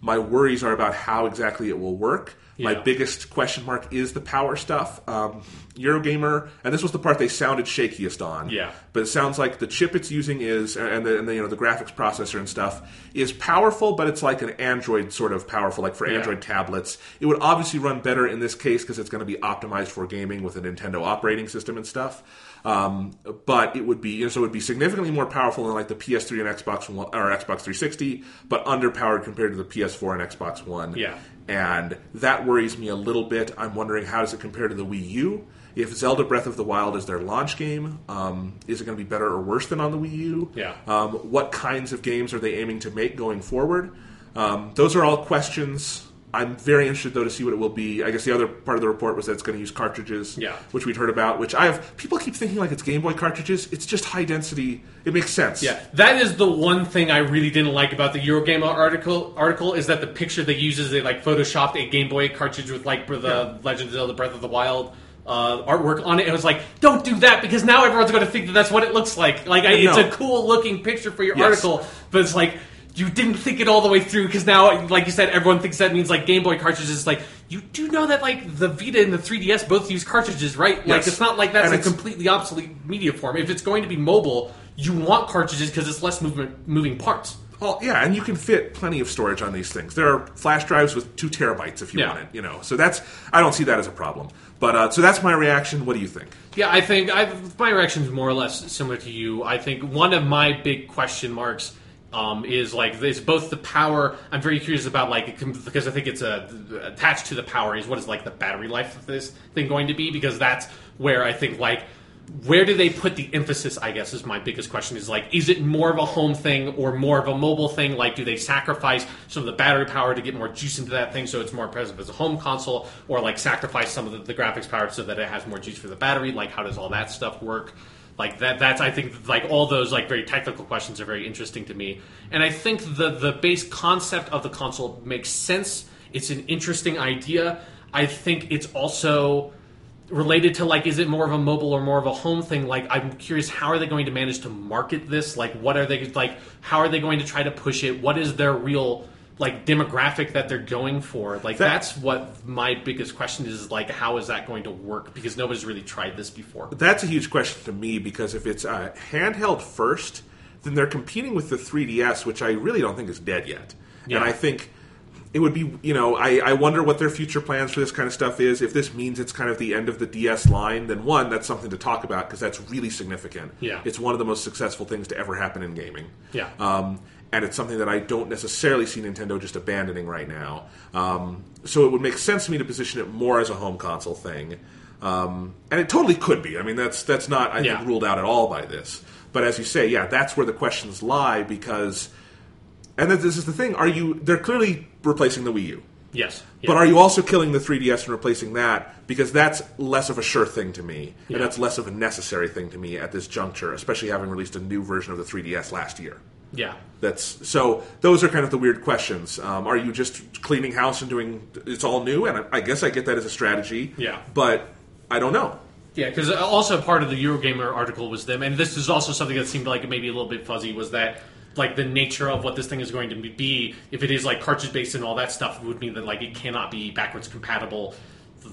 My worries are about how exactly it will work. My biggest question mark is the power stuff. Um, Eurogamer, and this was the part they sounded shakiest on. Yeah. But it sounds like the chip it's using is, and the, and the you know the graphics processor and stuff is powerful, but it's like an Android sort of powerful, like for Yeah. Android tablets. It would obviously run better in this case because it's going to be optimized for gaming with a Nintendo operating system and stuff. Um, but it would be, you know, so it would be significantly more powerful than like the PS3 and Xbox One or Xbox 360, but underpowered compared to the PS4 and Xbox One. Yeah. And that worries me a little bit. I'm wondering how does it compare to the Wii U? If Zelda Breath of the Wild is their launch game, um, is it going to be better or worse than on the Wii U? Yeah. Um, what kinds of games are they aiming to make going forward? Um, those are all questions. I'm very interested though to see what it will be. I guess the other part of the report was that it's going to use cartridges, Yeah. which we'd heard about. Which I have people keep thinking like it's Game Boy cartridges. It's just high density. It makes sense. Yeah, that is the one thing I really didn't like about the Eurogamer article. Article is that the picture they use is they like photoshopped a Game Boy cartridge with like the Yeah. Legend of Zelda: Breath of the Wild uh, artwork on it. It was like, don't do that because now everyone's going to think that that's what it looks like. Like, I, it's No. a cool looking picture for your Yes. article, but it's like. You didn't think it all the way through because now, like you said, everyone thinks that means like Game Boy cartridges. Like you do know that like the Vita and the 3DS both use cartridges, right? Like it's not like that's And a completely obsolete media form. If it's going to be mobile, you want cartridges because it's less movement, moving parts. Oh yeah, and you can fit plenty of storage on these things. There are flash drives with two terabytes if you Yeah. want it. You know, so that's I don't see that as a problem. But uh, so that's my reaction. What do you think? Yeah, I think I've, my reaction is more or less similar to you. I think one of my big question marks um, is like is both the power. I'm very curious about like because I think it's a, attached to the power is what is like the battery life of this thing going to be because that's where I think like where do they put the emphasis i guess is my biggest question is like is it more of a home thing or more of a mobile thing? Like do they sacrifice some of the battery power to get more juice into that thing so it's more impressive as a home console? Or like sacrifice some of the, the graphics power so that it has more juice for the battery? Like how does all that stuff work like that that's i think like all those like very technical questions are very interesting to me. And i think the the base concept of the console makes sense. It's an interesting idea. I think it's also related to like is it more of a mobile or more of a home thing? Like i'm curious how are they going to manage to market this? Like what are they like how are they going to try to push it? What is their real like demographic that they're going for like That- that's what my biggest question is like how is that going to work because nobody's really tried this before That's a huge question to me because if it's uh, handheld first, then they're competing with the 3DS, which I really don't think is dead yet. Yeah. And I think it would be, you know, I, I wonder what their future plans for this kind of stuff is. If this means it's kind of the end of the DS line, then one, that's something to talk about because that's really significant. Yeah. It's one of the most successful things to ever happen in gaming. Yeah. Um, and it's something that I don't necessarily see Nintendo just abandoning right now. Um, so it would make sense to me to position it more as a home console thing. Um, and it totally could be. I mean, that's that's not I Yeah. think ruled out at all by this. But as you say, yeah, that's where the questions lie because. And this is the thing: Are you? They're clearly replacing the Wii U. yes But are you also killing the 3DS and replacing that? Because that's less of a sure thing to me, Yeah. and that's less of a necessary thing to me at this juncture, especially having released a new version of the 3DS last year. Yeah That's so. Those are kind of the weird questions. Um, are you just cleaning house and doing it's all new? And I, I guess I get that as a strategy. Yeah. but I don't know. Yeah, because also part of the Eurogamer article was them, and this is also something that seemed like maybe a little bit fuzzy was that like the nature of what this thing is going to be. If it is like cartridge based and all that stuff, would mean that like it cannot be backwards compatible.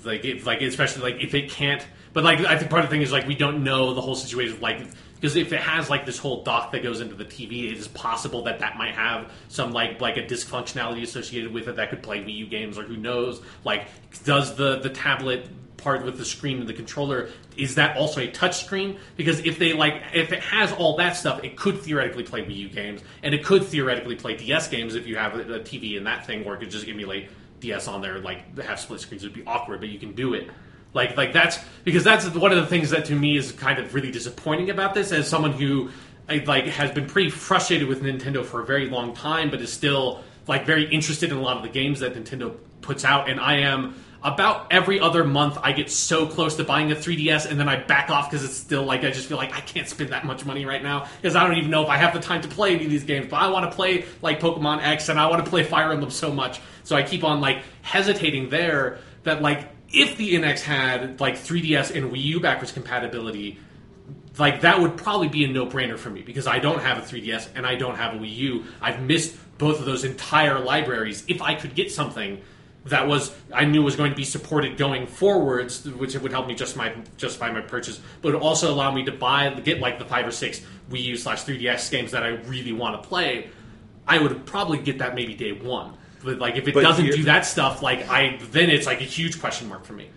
Like, if, like especially like if it can't. But like I think part of the thing is like we don't know the whole situation. Like because if it has like this whole dock that goes into the TV, it is possible that that might have some like like a dysfunctionality associated with it that could play Wii U games or who knows. Like does the the tablet part with the screen and the controller is that also a touch screen because if they like if it has all that stuff it could theoretically play Wii U games and it could theoretically play DS games if you have a, TV and that thing or it could just emulate DS on there, like have split screens would be awkward, but you can do it. Like like that's because that's one of the things that to me is kind of really disappointing about this as someone who like has been pretty frustrated with Nintendo for a very long time, but is still like very interested in a lot of the games that Nintendo puts out, and I am about every other month I get so close to buying a 3DS and then I back off because it's still like I just feel like I can't spend that much money right now because I don't even know if I have the time to play any of these games. But I want to play like Pokemon X and I want to play Fire Emblem so much, so I keep on like hesitating there. That like if the NX had like 3DS and Wii U backwards compatibility, like that would probably be a no-brainer for me because I don't have a 3DS and I don't have a Wii U. I've missed both of those entire libraries. If I could get something that was I knew was going to be supported going forwards, which would help me justify justify my purchase, but would also allow me to buy get like the five or six Wii U slash 3DS games that I really want to play. I would probably get that maybe day one. But like if it But doesn't do that stuff, like I then it's like a huge question mark for me.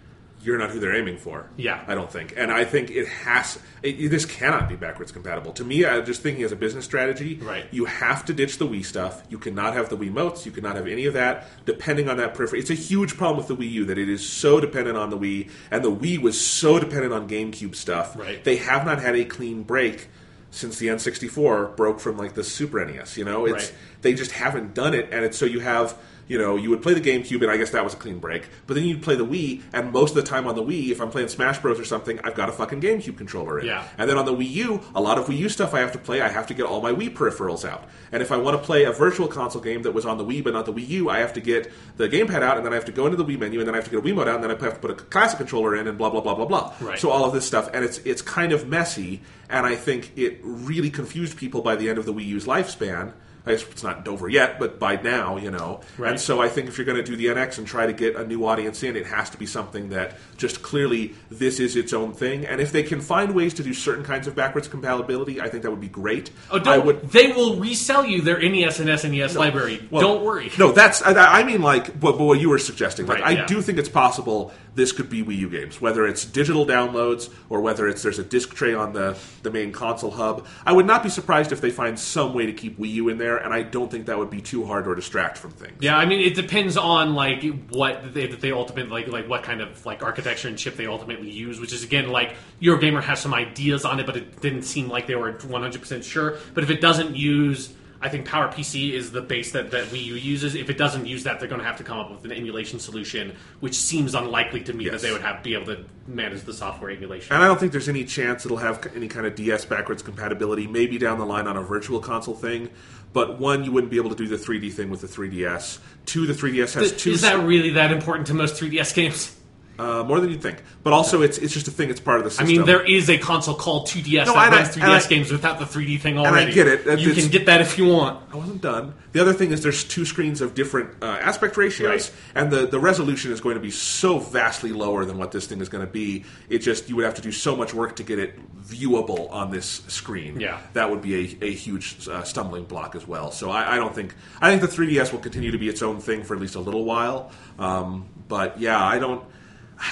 you're not who they're aiming for. Yeah. I don't think, and I think it has. It, this cannot be backwards compatible. To me, I'm just thinking as a business strategy. Right. You have to ditch the Wii stuff. You cannot have the Wii motes. You cannot have any of that. Depending on that periphery, it's a huge problem with the Wii U that it is so dependent on the Wii, and the Wii was so dependent on GameCube stuff. Right. They have not had a clean break since the N64 broke from like the Super NES. You know, it's Right. they just haven't done it, and it's so you have. You know, you would play the GameCube, and I guess that was a clean break. But then you'd play the Wii, and most of the time on the Wii, if I'm playing Smash Bros. or something, I've got a fucking GameCube controller in. Yeah. And then on the Wii U, a lot of Wii U stuff I have to play, I have to get all my Wii peripherals out. And if I want to play a virtual console game that was on the Wii but not the Wii U, I have to get the gamepad out, and then I have to go into the Wii menu, and then I have to get a Wiimote out, and then I have to put a classic controller in, and blah blah blah blah blah. Right. So all of this stuff, and it's it's kind of messy, and I think it really confused people by the end of the Wii U's lifespan. I guess it's not Dover yet, but by now, you know. Right. And so I think if you're going to do the NX and try to get a new audience in, it has to be something that just clearly this is its own thing. And if they can find ways to do certain kinds of backwards compatibility, I think that would be great. Oh, I don't, would. they will resell you their NES and SNES library. Well, don't worry. No, that's I, I mean like what, what you were suggesting. Like Right, I yeah. do think it's possible this could be Wii U games, whether it's digital downloads or whether it's there's a disc tray on the the main console hub. I would not be surprised if they find some way to keep Wii U in there, and I don't think that would be too hard or distract from things. Yeah, I mean, it depends on like what they, they ultimately like, like what kind of like architecture and chip they ultimately use. Which is again, like Eurogamer has some ideas on it, but it didn't seem like they were one hundred percent sure. But if it doesn't use, I think PowerPC is the base that that Wii U uses. If it doesn't use that, they're going to have to come up with an emulation solution, which seems unlikely to me Yes. that they would have be able to manage the software emulation. And I don't think there's any chance it'll have any kind of DS backwards compatibility. Maybe down the line on a virtual console thing, but one, you wouldn't be able to do the 3D thing with the 3DS. Two, the 3DS has two Is that really that important to most 3DS games? Uh, more than you'd think. But also, it's it's just a thing. It's part of the system. I system. mean, there is a console called 2DS No, that and I- runs 3DS and I- games without the 3D thing I already. get it. That- You it's- can get that if you want. I wasn't done. The other thing is there's two screens of different uh, aspect ratios, Right. and the, the resolution is going to be so vastly lower than what this thing is going to be. It just you would have to do so much work to get it viewable on this screen. Yeah. that would be a, a huge uh, stumbling block as well. So I, I don't think I think the 3ds will continue to be its own thing for at least a little while. Um, but yeah, I don't.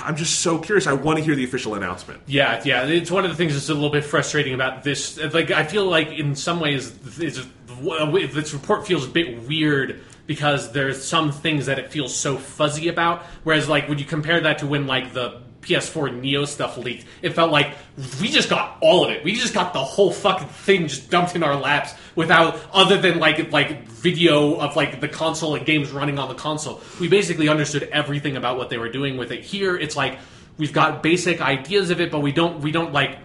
I'm just so curious. I want to hear the official announcement. Yeah, yeah. It's one of the things that's a little bit frustrating about this. Like, I feel like in some ways, this report feels a bit weird because there's some things that it feels so fuzzy about. Whereas, like, when you compare that to when, like, the PS4 Neo stuff leaked, it felt like we just got all of it. We just got the whole fucking thing just dumped in our laps without, other than like like video of like the console and games running on the console. We basically understood everything about what they were doing with it. Here, it's like we've got basic ideas of it, but we don't we don't like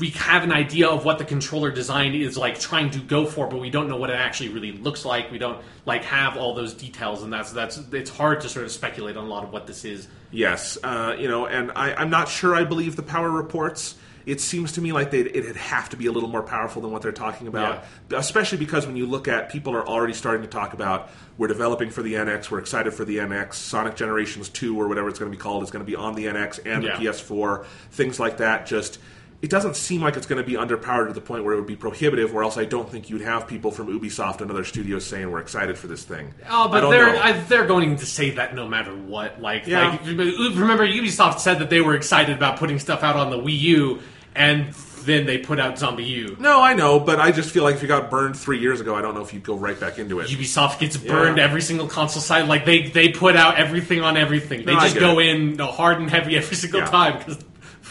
we have an idea of what the controller design is like trying to go for, but we don't know what it actually really looks like. We don't like have all those details, and that's that's it's hard to sort of speculate on a lot of what this is. Yes, uh, you know, and I, I'm not sure I believe the power reports. It seems to me like they it'd have to be a little more powerful than what they're talking about, especially because when you look at people are already starting to talk about we're developing for the NX, we're excited for the NX, Sonic Generations Two or whatever it's going to be called is going to be on the NX and Yeah. the PS4, things like that. Just it doesn't seem like it's going to be underpowered to the point where it would be prohibitive. Or else I don't think you'd have people from Ubisoft and other studios saying we're excited for this thing. Oh, but they're. I, they're going to say that no matter what. Like, Yeah. like remember Ubisoft said that they were excited about putting stuff out on the Wii U, and then they put out ZombiU. No, I know, but I just feel like if you got burned three years ago, I don't know if you'd go right back into it. Ubisoft gets burned Yeah. every single console side. Like they they put out everything on everything. They No, just go it. in no, hard and heavy every single Yeah. time because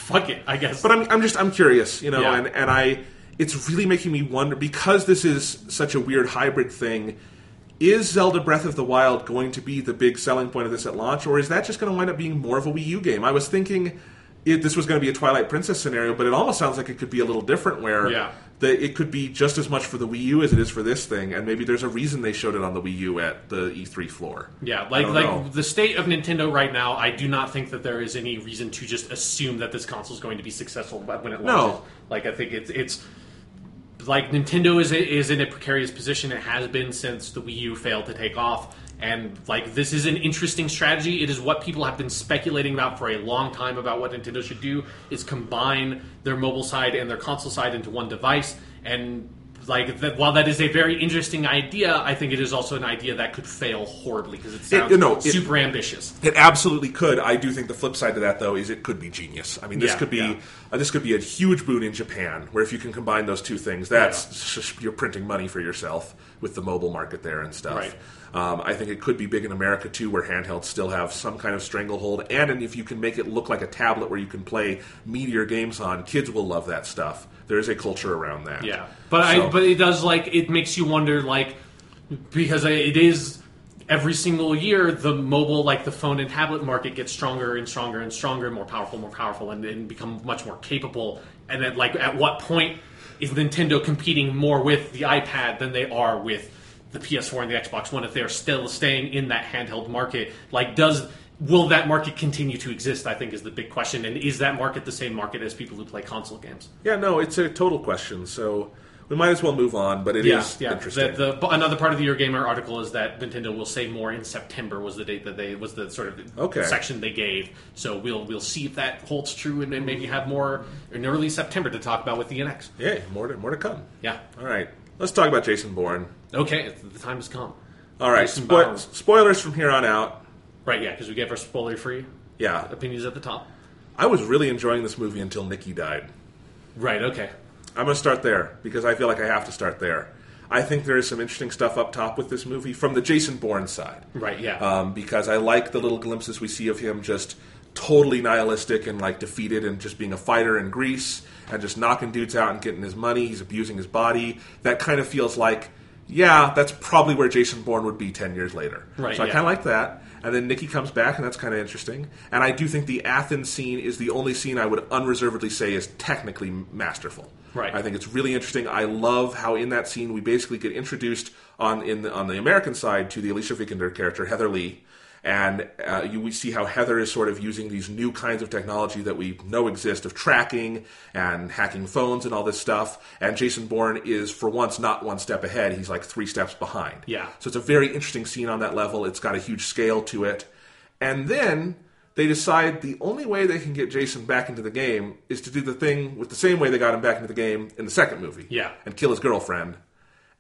fuck it, I guess. But I'm, I'm just I'm curious, you know, Yeah. and and I it's really making me wonder because this is such a weird hybrid thing. Is Zelda Breath of the Wild going to be the big selling point of this at launch, or is that just going to wind up being more of a Wii U game? I was thinking it, this was going to be a Twilight Princess scenario, but it almost sounds like it could be a little different, where Yeah. the, it could be just as much for the Wii U as it is for this thing, and maybe there's a reason they showed it on the Wii U at the E3 floor. Yeah, like like know. the state of Nintendo right now, I do not think that there is any reason to just assume that this console is going to be successful when it launches. No. Like I think it's it's like Nintendo is is in a precarious position. It has been since the Wii U failed to take off, and like this is an interesting strategy. It is what people have been speculating about for a long time about what Nintendo should do is combine their mobile side and their console side into one device and. Like that, while that is a very interesting idea, I think it is also an idea that could fail horribly because it sounds it- super ambitious. It absolutely could. I do think the flip side to that, though, is it could be genius. I mean, this Yeah, could be yeah. Uh, this could be a huge boon in Japan, where if you can combine those two things, that's sh- [laughs] you're printing money for yourself with the mobile market there and stuff. Right. Um, I think it could be big in America too, where handhelds still have some kind of stranglehold, and, and if you can make it look like a tablet where you can play meteor games on, kids will love that stuff. There is a culture around that. Yeah, but So- I but it does like it makes you wonder like because it is every single year the mobile like the phone and tablet market gets stronger and stronger and stronger, and more powerful, more powerful, and, and become much more capable. And then like at what point is Nintendo competing more with the iPad than they are with the PS4 and the Xbox One if they're still staying in that handheld market? Like does Will that market continue to exist? I think is the big question, and is that market the same market as people who play console games? Yeah, no, it's a total question. So we might as well move on, but it is interesting. The, the, another part of the Eurogamer article is that Nintendo will say more in September. Was the date that they was the sort of Okay. section they gave. So we'll we'll see if that holds true, and then maybe have more in early September to talk about with the NX. Yeah, more to, more to come. Yeah. All right, let's talk about Jason Bourne. Okay, the time has come. All right, spo- spoilers from here on out. Right, yeah, because we gave our spoiler free Yeah, opinions at the top. I was really enjoying this movie until Nikki died. Right, okay. I'm going to start there because I feel like I have to start there. I think there is some interesting stuff up top with this movie from the Jason Bourne side. Right, yeah. Um, because I like the little glimpses we see of him just totally nihilistic and like defeated and just being a fighter in Greece and just knocking dudes out and getting his money. He's abusing his body. That kind of feels like, yeah, that's probably where Jason Bourne would be 10 years later. Right, So I yeah. kind of like that. And then Nikki comes back, and that's kind of interesting. And I do think the Athens scene is the only scene I would unreservedly say is technically masterful. Right. I think it's really interesting. I love how in that scene we basically get introduced on in the, on the American side to the Alicia Vikander character Heather Lee, and uh, you we see how Heather is sort of using these new kinds of technology that we know exist of tracking and hacking phones and all this stuff. And Jason Bourne is for once not one step ahead; he's like three steps behind. Yeah. So it's a very interesting scene on that level. It's got a huge scale to it, and then. They decide the only way they can get Jason back into the game is to do the thing with the same way they got him back into the game in the second movie Yeah. and kill his girlfriend.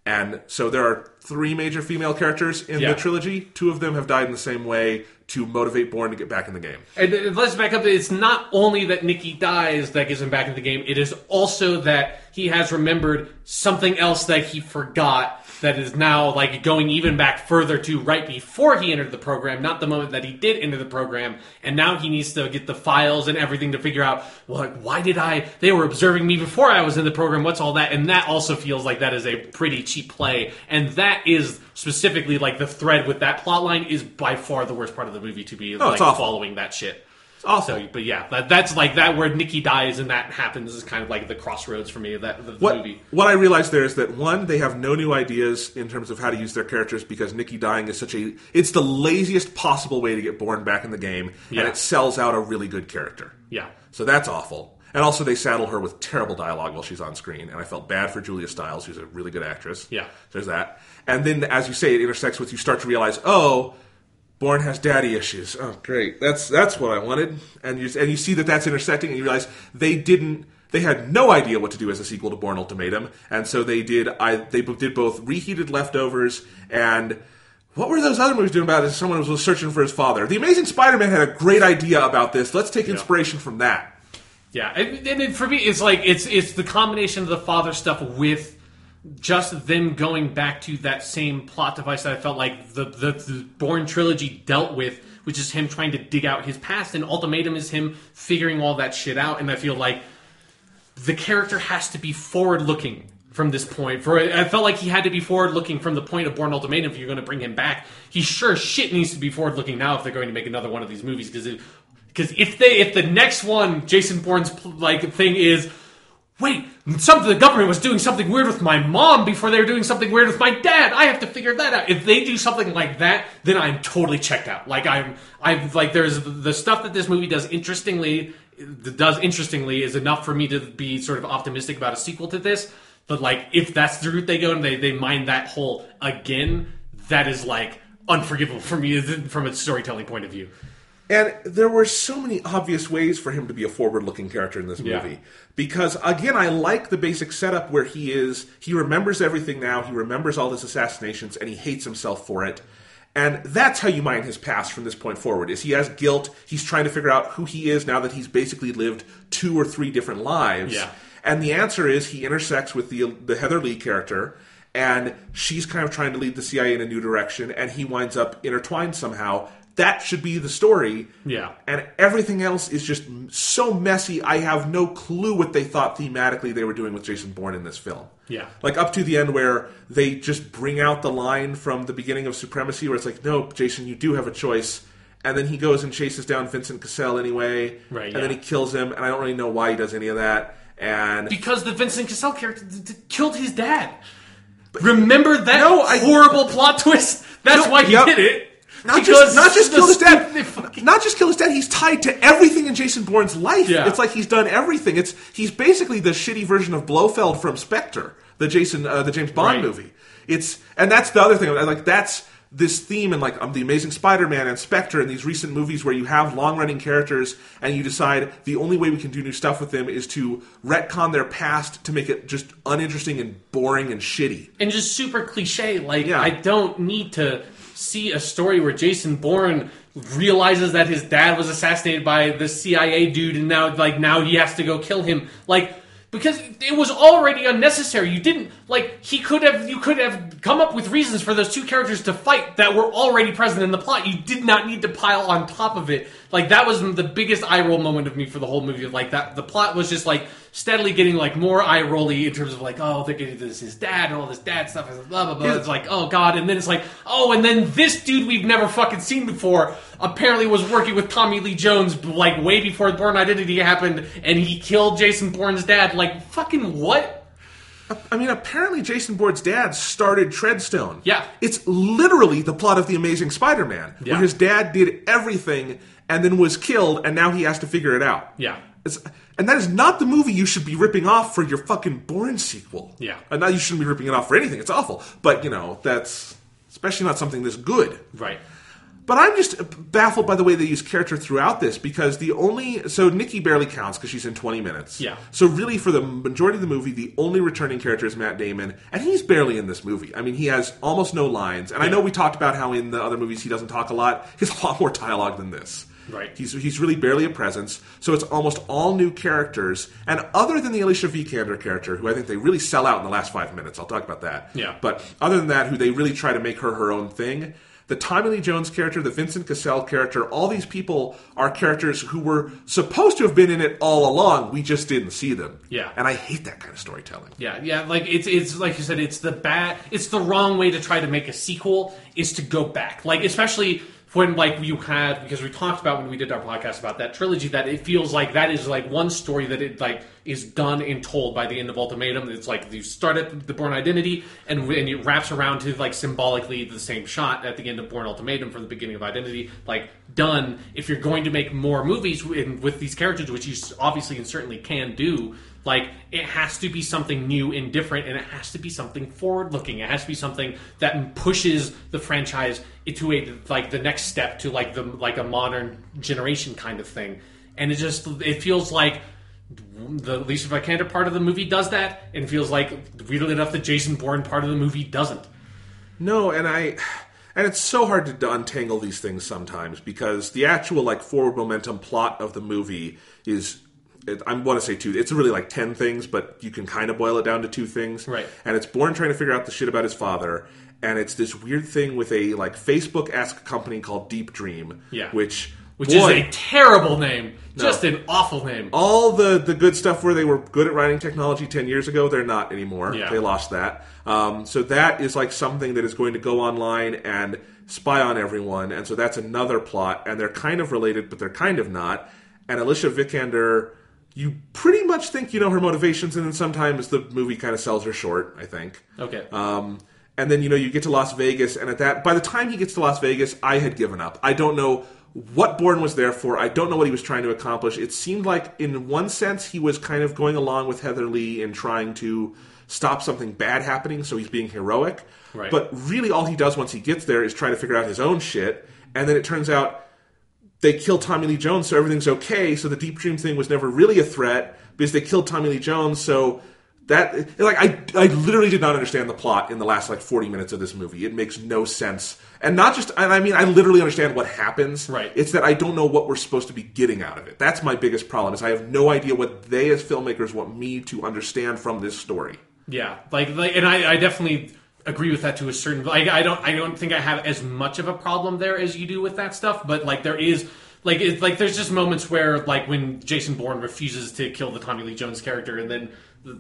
And so there are three major female characters in Yeah. the trilogy. Two of them have died in the same way to motivate Bourne to get back in the game. And uh, let's back up. It's not only that Nikki dies that gets him back in the game. It is also that he has remembered something else that he forgot. That is now like going even back further to right before he entered the program, not the moment that he did enter the program. And now he needs to get the files and everything to figure out, well, like, why did I? They were observing me before I was in the program. What's all that? And that also feels like that is a pretty cheap play. And that is specifically like the thread with that plot line is by far the worst part of the movie to be Oh, like following that shit. It's awful. So, but yeah, that, that's like that where Nikki dies and that happens is kind of like the crossroads for me of that of the What, movie. what I realized there is that one, they have no new ideas in terms of how to use their characters because Nikki dying is such a it's the laziest possible way to get Bourne back in the game, Yeah. and it sells out a really good character. Yeah. So that's awful. And also, they saddle her with terrible dialogue while she's on screen, and I felt bad for Julia Stiles, who's a really good actress. Yeah. there's that. And then, as you say, it intersects with you start to realize, oh, Bourne has daddy issues. Oh, great. That's that's what I wanted. And you and you see that that's intersecting, and you realize they didn't. They had no idea what to do as a sequel to Bourne Ultimatum, and so they did. I they did both reheated leftovers and. What were those other movies doing about it? Someone was searching for his father. The Amazing Spider-Man had a great idea about this. Let's take inspiration from that. Yeah, and, and for me, it's like it's it's the combination of the father stuff with just them going back to that same plot device that I felt like the the, the trilogy dealt with, which is him trying to dig out his past, and Ultimatum is him figuring all that shit out. And I feel like the character has to be forward looking from this point. For I felt like he had to be forward looking from the point of Bourne Ultimatum. If you're going to bring him back, he sure shit needs to be forward looking now if they're going to make another one of these movies. Because because if they if the next one Jason Bourne's like thing is. Wait, something the government was doing something weird with my mom before they were doing something weird with my dad. I have to figure that out. If they do something like that, then I'm totally checked out. Like I'm, I'm like there's the stuff that this movie does interestingly, does interestingly is enough for me to be sort of optimistic about a sequel to this. But like if that's the route they go and they they mine that hole again, that is like unforgivable for me [laughs] from a storytelling point of view. And there were so many obvious ways for him to be a forward-looking character in this Yeah. movie. Because again, I like the basic setup where he is he remembers everything now, he remembers all his assassinations and he hates himself for it. And that's how you mine his past from this point forward. Is he has guilt, he's trying to figure out who he is now that he's basically lived two or three different lives. Yeah. And the answer is he intersects with the the Heather Lee character, and she's kind of trying to lead the CIA in a new direction, and he winds up intertwined somehow. That should be the story. Yeah. And everything else is just so messy. I have no clue what they thought thematically they were doing with Jason Bourne in this film. Yeah. Like up to the end where they just bring out the line from the beginning of Supremacy where it's like, no, Jason, you do have a choice. And then he goes and chases down Vincent Cassel anyway. Right, And then he kills him, and I don't really know why he does any of that. And Because the Vincent Cassel character d- d- killed his dad. Remember that No, I- horrible plot twist? That's No, why he yep. did it. Not Because just not just kill his dad, fucking- not just kill his dad. He's tied to everything in Jason Bourne's life. Yeah. It's like he's done everything. It's he's basically the shitty version of Blofeld from Spectre, the Jason, uh, the James Bond Right. movie. It's and that's the other thing. Like that's this theme in like um, the Amazing Spider-Man and Spectre and these recent movies where you have long-running characters and you decide the only way we can do new stuff with them is to retcon their past to make it just uninteresting and boring and shitty. and just super cliche. Like Yeah. I don't need to see a story where Jason Bourne realizes that his dad was assassinated by the CIA dude, and now like now he has to go kill him. Like because it was already unnecessary. You didn't like he could have you could have come up with reasons for those two characters to fight that were already present in the plot. You did not need to pile on top of it. Like that was the biggest eye roll moment of me for the whole movie. Like that the plot was just like steadily getting like more eye rolly in terms of like oh they're getting this his dad and all this dad stuff and blah blah blah. It's like oh god, and then it's like oh and then this dude we've never fucking seen before apparently was working with Tommy Lee Jones like way before Bourne Identity happened, and he killed Jason Bourne's dad. Like fucking what? I mean, apparently Jason Bourne's dad started Treadstone. Yeah. It's literally the plot of The Amazing Spider Man, Yeah. where his dad did everything and then was killed, and now he has to figure it out. Yeah. It's, and that is not the movie you should be ripping off for your fucking Bourne sequel. Yeah. And now you shouldn't be ripping it off for anything. It's awful. But, you know, that's especially not something this good. Right. But I'm just baffled by the way they use character throughout this because the only so Nikki barely counts because she's in 20 minutes. Yeah. So really, for the majority of the movie, the only returning character is Matt Damon, and he's barely in this movie. I mean, he has almost no lines, and I know we talked about how in the other movies he doesn't talk a lot. He has a lot more dialogue than this. Right. He's he's really barely a presence. So it's almost all new characters, and other than the Alicia Vikander character, who I think they really sell out in the last five minutes. I'll talk about that. Yeah. But other than that, who they really try to make her her own thing. The Tommy Lee Jones character, the Vincent Cassel character, all these people are characters who were supposed to have been in it all along. We just didn't see them. Yeah. And I hate that kind of storytelling. Yeah, yeah, like it's it's like you said, it's the bad, it's the wrong way to try to make a sequel is to go back, like especially when like you had because we talked about when we did our podcast about that trilogy that it feels like that is like one story that it like is done and told by the end of Ultimatum. It's like you start at the Bourne Identity and and it wraps around to like symbolically the same shot at the end of Bourne Ultimatum for the beginning of Identity, like done. If you're going to make more movies in, with these characters, which you obviously and certainly can do, like it has to be something new and different, and it has to be something forward looking. It has to be something that pushes the franchise into a like the next step to like the like a modern generation kind of thing. And it just it feels like the Lisa Vikander part of the movie does that, and feels like weirdly enough the Jason Bourne part of the movie doesn't. No, and I and it's so hard to untangle these things sometimes because the actual like forward momentum plot of the movie is it, I want to say two. It's really like ten things, but you can kind of boil it down to two things. Right. And it's Bourne trying to figure out the shit about his father, and it's this weird thing with a like Facebook esque company called Deep Dream. Yeah. Which which boy, is a terrible name, just an awful name. all the the good stuff where they were good at writing technology 10 years ago they're not anymore Yeah. they lost that um, so that is like something that is going to go online and spy on everyone and so that's another plot and they're kind of related but they're kind of not and alicia vikander you pretty much think you know her motivations and then sometimes the movie kind of sells her short i think Okay. um, and then you know you get to Las Vegas, and at that by the time he gets to Las Vegas, I had given up. I don't know what Bourne was there for. I don't know what he was trying to accomplish. It seemed like, in one sense, he was kind of going along with Heather Lee and trying to stop something bad happening, so he's being heroic. Right. But really, all he does once he gets there is try to figure out his own shit, and then it turns out they kill Tommy Lee Jones, so everything's okay. So the Deep Dream thing was never really a threat because they killed Tommy Lee Jones. So that like I I literally did not understand the plot in the last like forty minutes of this movie. It makes no sense, and not just and I mean I literally understand what happens. Right. It's that I don't know what we're supposed to be getting out of it. That's my biggest problem. Is I have no idea what they as filmmakers want me to understand from this story. Yeah, like like, and I, I definitely agree with that to a certain. Like, I don't I don't think I have as much of a problem there as you do with that stuff. But like, there is like it's like there's just moments where like when Jason Bourne refuses to kill the Tommy Lee Jones character, and then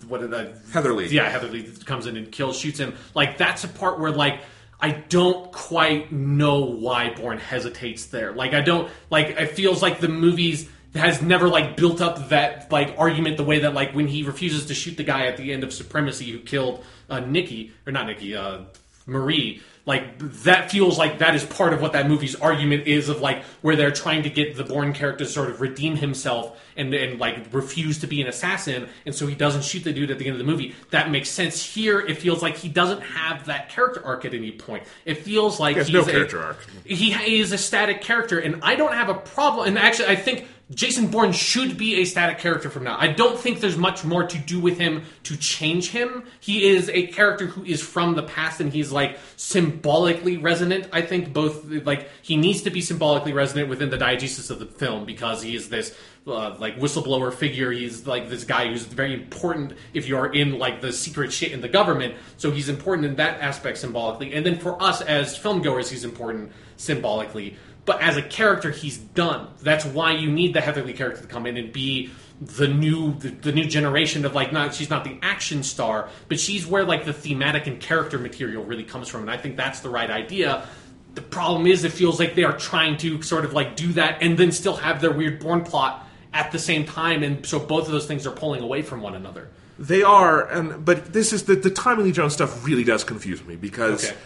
what did that Heather Lee. Yeah, Heather Lee comes in and kills, shoots him. Like that's a part where like. I don't quite know why Bourne hesitates there. Like I don't like it feels like the movies has never like built up that like argument the way that like when he refuses to shoot the guy at the end of Supremacy who killed uh, Nikki or not Nikki uh, Marie like that feels like that is part of what that movie's argument is of like where they're trying to get the Bourne character to sort of redeem himself and and like refuse to be an assassin and so he doesn't shoot the dude at the end of the movie that makes sense here it feels like he doesn't have that character arc at any point it feels like has he's no a- character arc. he is a static character, and I don't have a problem. And actually, I think Jason Bourne should be a static character from now. I don't think there's much more to do with him to change him. He is a character who is from the past, and he's like symbolically resonant. I think both like he needs to be symbolically resonant within the diegesis of the film because he is this. Uh, like whistleblower figure, he's like this guy who's very important if you're in like the secret shit in the government. So he's important in that aspect symbolically, and then for us as film goers, he's important symbolically. But as a character, he's done. That's why you need the Heather Lee character to come in and be the new the, the new generation of like not she's not the action star, but she's where like the thematic and character material really comes from, and I think that's the right idea. The problem is, it feels like they are trying to sort of like do that and then still have their weird Bourne plot at the same time, and so both of those things are pulling away from one another. They are, and but this is the the Tommy Lee Jones stuff really does confuse me because Okay.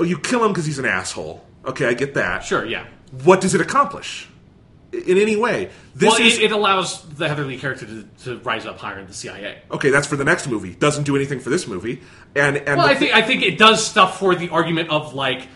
oh, you kill him because he's an asshole. Okay, I get that. Sure, yeah. What does it accomplish in any way? This well, is it, it allows the Heather Lee character to, to rise up higher in the CIA. okay. That's for the next movie. Doesn't do anything for this movie. And and Well, I think I think it does stuff for the argument of like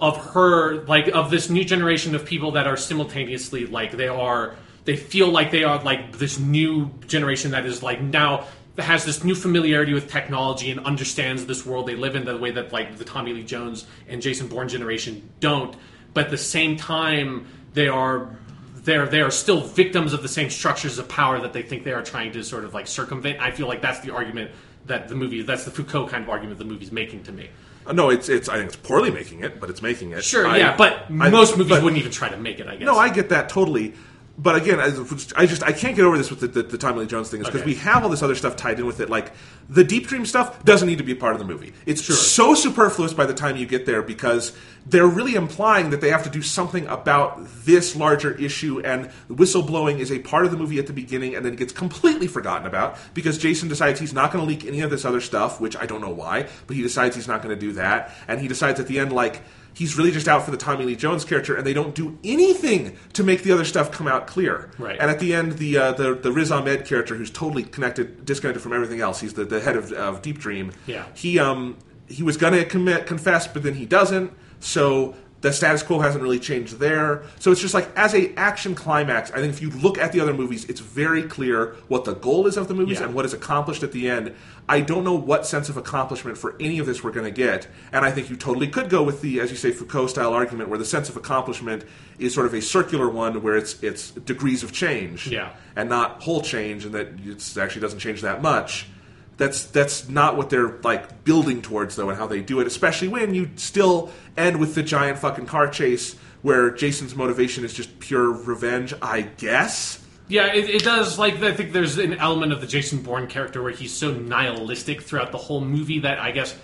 of her like of this new generation of people that are simultaneously like they are they feel like they are like this new generation that is like now has this new familiarity with technology and understands this world they live in the way that like the Tommy Lee Jones and Jason Bourne generation don't. But at the same time, they are they're they are still victims of the same structures of power that they think they are trying to sort of like circumvent. I feel like that's the argument that the movie that's the Foucault kind of argument the movie's making to me. Uh, no, it's it's. I think it's poorly making it, but it's making it. Sure, I- yeah, but I- most movies but- wouldn't even try to make it. I guess. No, I get that totally. But again, I just I can't get over this with the, the, the Tommy Lee Jones thing is because Okay. we have all this other stuff tied in with it. Like the Deep Dream stuff doesn't need to be a part of the movie. It's so superfluous by the time you get there because they're really implying that they have to do something about this larger issue, and whistleblowing is a part of the movie at the beginning, and then it gets completely forgotten about because Jason decides he's not going to leak any of this other stuff, which I don't know why, but he decides he's not going to do that, and he decides at the end like he's really just out for the Tommy Lee Jones character, and they don't do anything to make the other stuff come out clear. Right. And at the end, the uh, the the Riz Ahmed character, who's totally connected, disconnected from everything else, he's the, the head of, of Deep Dream. Yeah. He um he was gonna commit confess, but then he doesn't. So the status quo hasn't really changed there. So it's just like as a action climax, I think if you look at the other movies, it's very clear what the goal is of the movies Yeah. and what is accomplished at the end. I don't know what sense of accomplishment for any of this we're going to get, and I think you totally could go with the, as you say, Foucault style argument, where the sense of accomplishment is sort of a circular one, where it's it's degrees of change, Yeah. and not whole change, and that it actually doesn't change that much. That's that's not what they're like building towards though, and how they do it. Especially when you still end with the giant fucking car chase, where Jason's motivation is just pure revenge. I guess. Yeah, it, it does. Like, I think there's an element of the Jason Bourne character where he's so nihilistic throughout the whole movie that I guess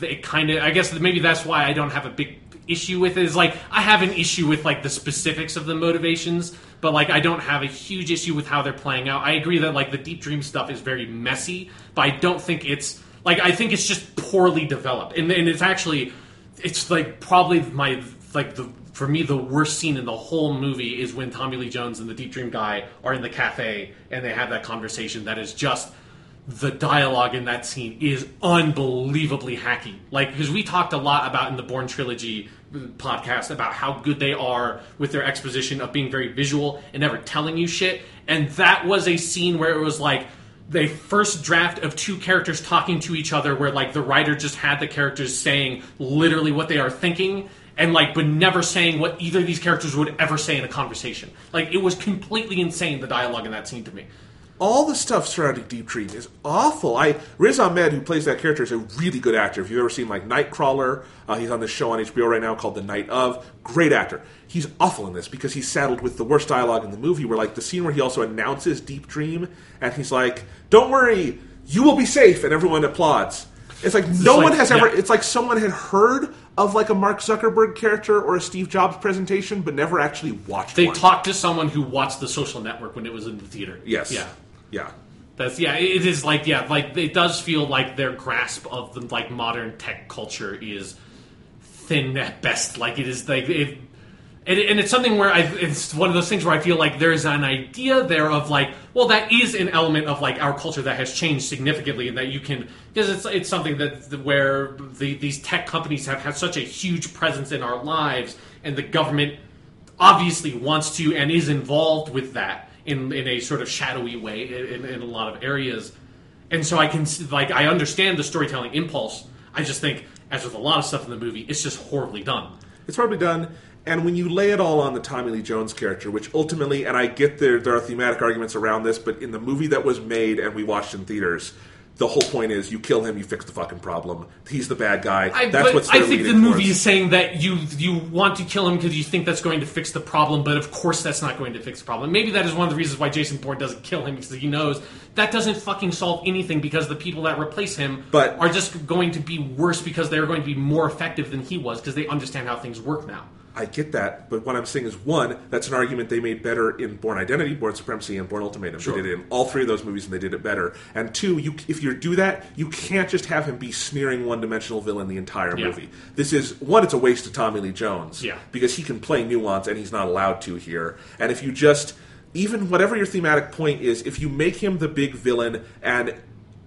it kind of. I guess maybe that's why I don't have a big issue with it. Is like I have an issue with like the specifics of the motivations, but like I don't have a huge issue with how they're playing out. I agree that like the deep dream stuff is very messy, but I don't think it's like I think it's just poorly developed, and, and it's actually it's like probably my like the for me the worst scene in the whole movie is when Tommy Lee Jones and the Deep Dream guy are in the cafe and they have that conversation that is just the dialogue in that scene is unbelievably hacky. Like because we talked a lot about in the Bourne trilogy uh, podcast about how good they are with their exposition of being very visual and never telling you shit. And that was a scene where it was like the first draft of two characters talking to each other where like the writer just had the characters saying literally what they are thinking and like but never saying what either of these characters would ever say in a conversation like it was completely insane the dialogue in that scene to me all the stuff surrounding Deep Dream is awful. I Riz Ahmed, who plays that character, is a really good actor. If you've ever seen like Nightcrawler, uh, he's on this show on HBO right now called The Night of. Great actor. He's awful in this because he's saddled with the worst dialogue in the movie. Where like the scene where he also announces Deep Dream, and he's like, "Don't worry, you will be safe," and everyone applauds. It's like no like- one has ever. yeah. It's like someone had heard of like a Mark Zuckerberg character or a Steve Jobs presentation, but never actually watched. they one. talked to someone who watched the social network when it was in the theater Yes. yeah Yeah. That's yeah. It is like yeah, like it does feel like their grasp of the like modern tech culture is thin at best. Like it is like it, and, and it's something where I it's one of those things where I feel like there's an idea there of like well that is an element of like our culture that has changed significantly and that you can because it's it's something that where the, these tech companies have had such a huge presence in our lives and the government obviously wants to and is involved with that in in a sort of shadowy way in, in a lot of areas. And so I can like I understand the storytelling impulse. I just think, as with a lot of stuff in the movie, it's just horribly done. It's horribly done. And when you lay it all on the Tommy Lee Jones character, which ultimately, and I get there, there are thematic arguments around this, but in the movie that was made and we watched in theaters, the whole point is you kill him, you fix the fucking problem. He's the bad guy. I, That's what's I think the movie towards. is saying that you you want to kill him because you think that's going to fix the problem, but of course that's not going to fix the problem. Maybe that is one of the reasons why Jason Bourne doesn't kill him because he knows that doesn't fucking solve anything because the people that replace him But- are just going to be worse because they're going to be more effective than he was because they understand how things work now. I get that, but what I'm saying is one, that's an argument they made better in Bourne Identity, Bourne Supremacy, and Bourne Ultimatum. Sure. They did it in all three of those movies, and they did it better. And two, you if you do that, you can't just have him be sneering one-dimensional villain the entire Yeah. movie. This is one, it's a waste of Tommy Lee Jones, Yeah. because he can play nuance, and he's not allowed to here. And if you just even whatever your thematic point is, if you make him the big villain and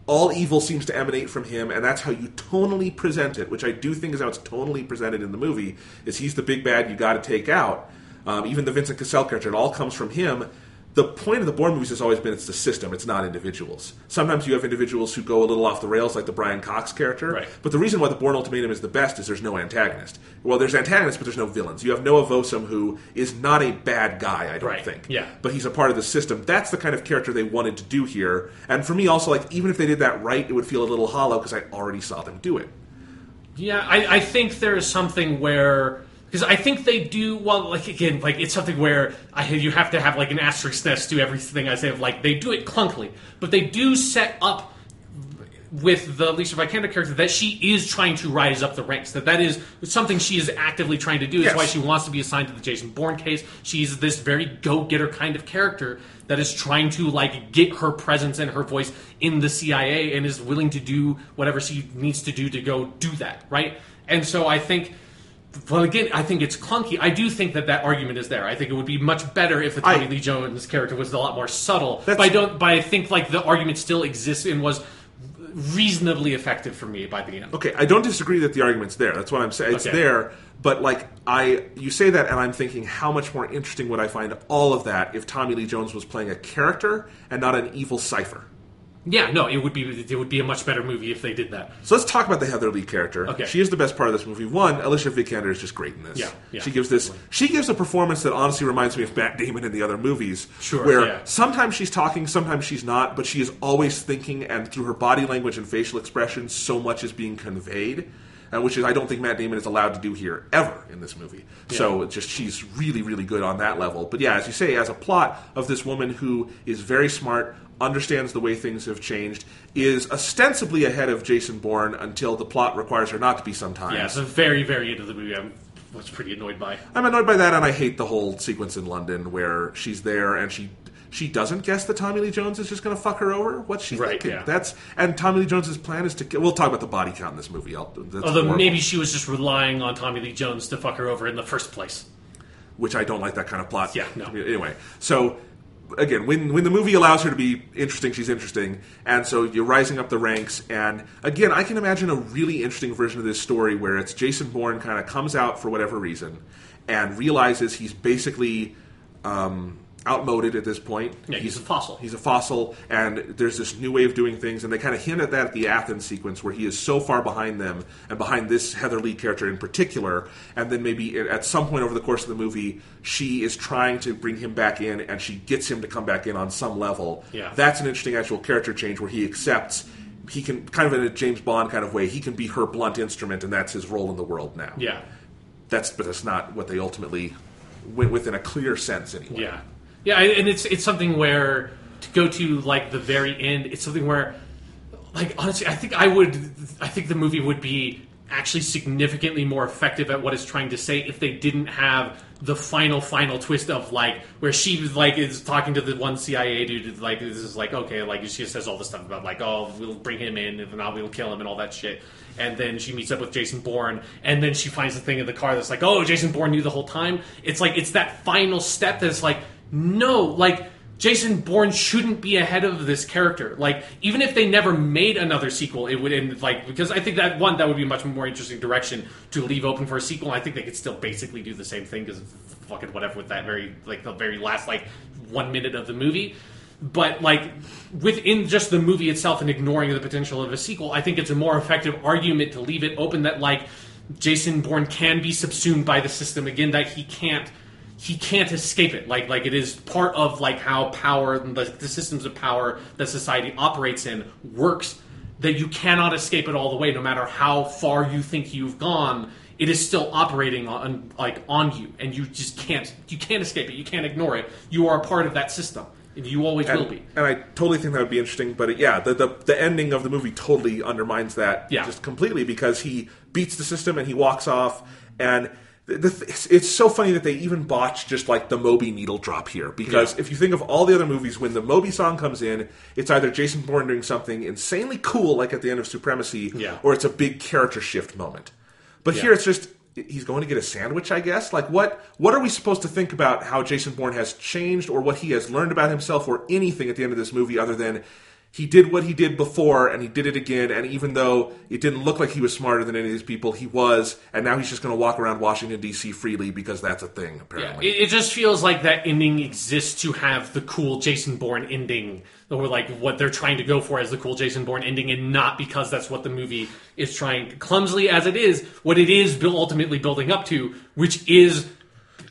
all evil seems to emanate from him, and that's how you tonally present it, which I do think is how it's tonally presented in the movie. Is he's the big bad you got to take out? Um, even the Vincent Cassel character, it all comes from him. The point of the Bourne movies has always been it's the system, it's not individuals. Sometimes you have individuals who go a little off the rails, like the Brian Cox character. Right. But the reason why the Bourne Ultimatum is the best is there's no antagonist. Well, there's antagonists, but there's no villains. You have Noah Vosen, who is not a bad guy, I don't Right. think Yeah. but he's a part of the system. That's the kind of character they wanted to do here. And for me, also, like even if they did that right, it would feel a little hollow because I already saw them do it. Yeah, I, I think there is something where because I think they do well. Like again, like it's something where I you have to have like an asterisk next to everything I say. Of like they do it clunkily, but they do set up with the Lisa Vikander character that she is trying to rise up the ranks. That that is something she is actively trying to do. Is Yes. why she wants to be assigned to the Jason Bourne case. She's this very go-getter kind of character that is trying to like get her presence and her voice in the CIA and is willing to do whatever she needs to do to go do that, right? And so I think well, again, I think it's clunky. I do think that that argument is there. I think it would be much better if the Tommy I- Lee Jones character was a lot more subtle. But I don't. But I think like the argument still exists and was reasonably effective for me by the end. Okay, I don't disagree that the argument's there. That's what I'm saying. It's Okay. there, but like I, you say that, and I'm thinking, how much more interesting would I find all of that if Tommy Lee Jones was playing a character and not an evil cipher? Yeah, no, it would be it would be a much better movie if they did that. So let's talk about the Heather Lee character. Okay. She is the best part of this movie. One, Alicia Vikander is just great in this. Yeah, yeah, she gives this. She gives a performance that honestly reminds me of Matt Damon in the other movies. Sure, Where yeah. sometimes she's talking, sometimes she's not, but she is always thinking, and through her body language and facial expressions, so much is being conveyed. Uh, which is I don't think Matt Damon is allowed to do here ever in this movie. So it's just she's really really good on that level. But yeah, as you say, as a plot of this woman who is very smart, understands the way things have changed, is ostensibly ahead of Jason Bourne until the plot requires her not to be sometimes. Yeah, it's the very very end of the movie. I was pretty annoyed by. I'm annoyed by that, and I hate the whole sequence in London where she's there and she she doesn't guess that Tommy Lee Jones is just going to fuck her over. What's she Right, thinking? yeah. That's and Tommy Lee Jones's plan is to. kill- We'll talk about the body count in this movie. Although horrible, maybe she was just relying on Tommy Lee Jones to fuck her over in the first place. which I don't like that kind of plot. Yeah, no. Anyway, so again, when when the movie allows her to be interesting, she's interesting, and so you're rising up the ranks. And again, I can imagine a really interesting version of this story where it's Jason Bourne kind of comes out for whatever reason and realizes he's basically um, outmoded at this point. Yeah, he's a fossil. He's a fossil, and there's this new way of doing things, and they kind of hint at that at the Athens sequence where he is so far behind them and behind this Heather Lee character in particular, and then maybe at some point over the course of the movie, she is trying to bring him back in, and she gets him to come back in on some level. Yeah. That's an interesting actual character change where he accepts. He can kind of in a James Bond kind of way. He can be her blunt instrument, and that's his role in the world now. Yeah, That's but that's not what they ultimately went with in a clear sense anyway. yeah, yeah. And it's it's something where to go to like the very end. It's something where, like honestly, I think I would. I think the movie would be actually significantly more effective at what it's trying to say if they didn't have the final final twist of like where she like is talking to the one CIA dude like this is like okay like she just says all this stuff about like oh we'll bring him in and now we'll kill him and all that shit and then she meets up with Jason Bourne and then she finds the thing in the car that's like oh Jason Bourne knew the whole time it's like it's that final step that's like no like Jason Bourne shouldn't be ahead of this character. Like, even if they never made another sequel, it would end like because I think that one that would be a much more interesting direction to leave open for a sequel. I think they could still basically do the same thing because fucking whatever with that very like the very last like one minute of the movie. But like within just the movie itself and ignoring the potential of a sequel, I think it's a more effective argument to leave it open that like Jason Bourne can be subsumed by the system again that he can't he can't escape it. Like like it is part of like how power the, the systems of power that society operates in works. That you cannot escape it all the way, no matter how far you think you've gone. It is still operating on like on you, and you just can't you can't escape it. You can't ignore it. You are a part of that system, and you always will be. and I totally think that would be interesting. But it, yeah, the, the the ending of the movie totally undermines that Yeah. just completely because he beats the system and he walks off. And the, the, th- it's, it's so funny that they even botch just like the Moby needle drop here because Yeah. if you think of all the other movies, when the Moby song comes in, it's either Jason Bourne doing something insanely cool, like at the end of Supremacy, Yeah. or it's a big character shift moment. But Yeah. here it's just he's going to get a sandwich, I guess. Like what what are we supposed to think about how Jason Bourne has changed or what he has learned about himself or anything at the end of this movie other than he did what he did before and he did it again and even though it didn't look like he was smarter than any of these people, he was and now he's just going to walk around Washington DC freely because that's a thing Yeah, apparently. it, it just feels like that ending exists to have the cool Jason Bourne ending, or like what they're trying to go for as the cool Jason Bourne ending, and not because that's what the movie is trying. Clumsily as it is, what it is ultimately building up to, which is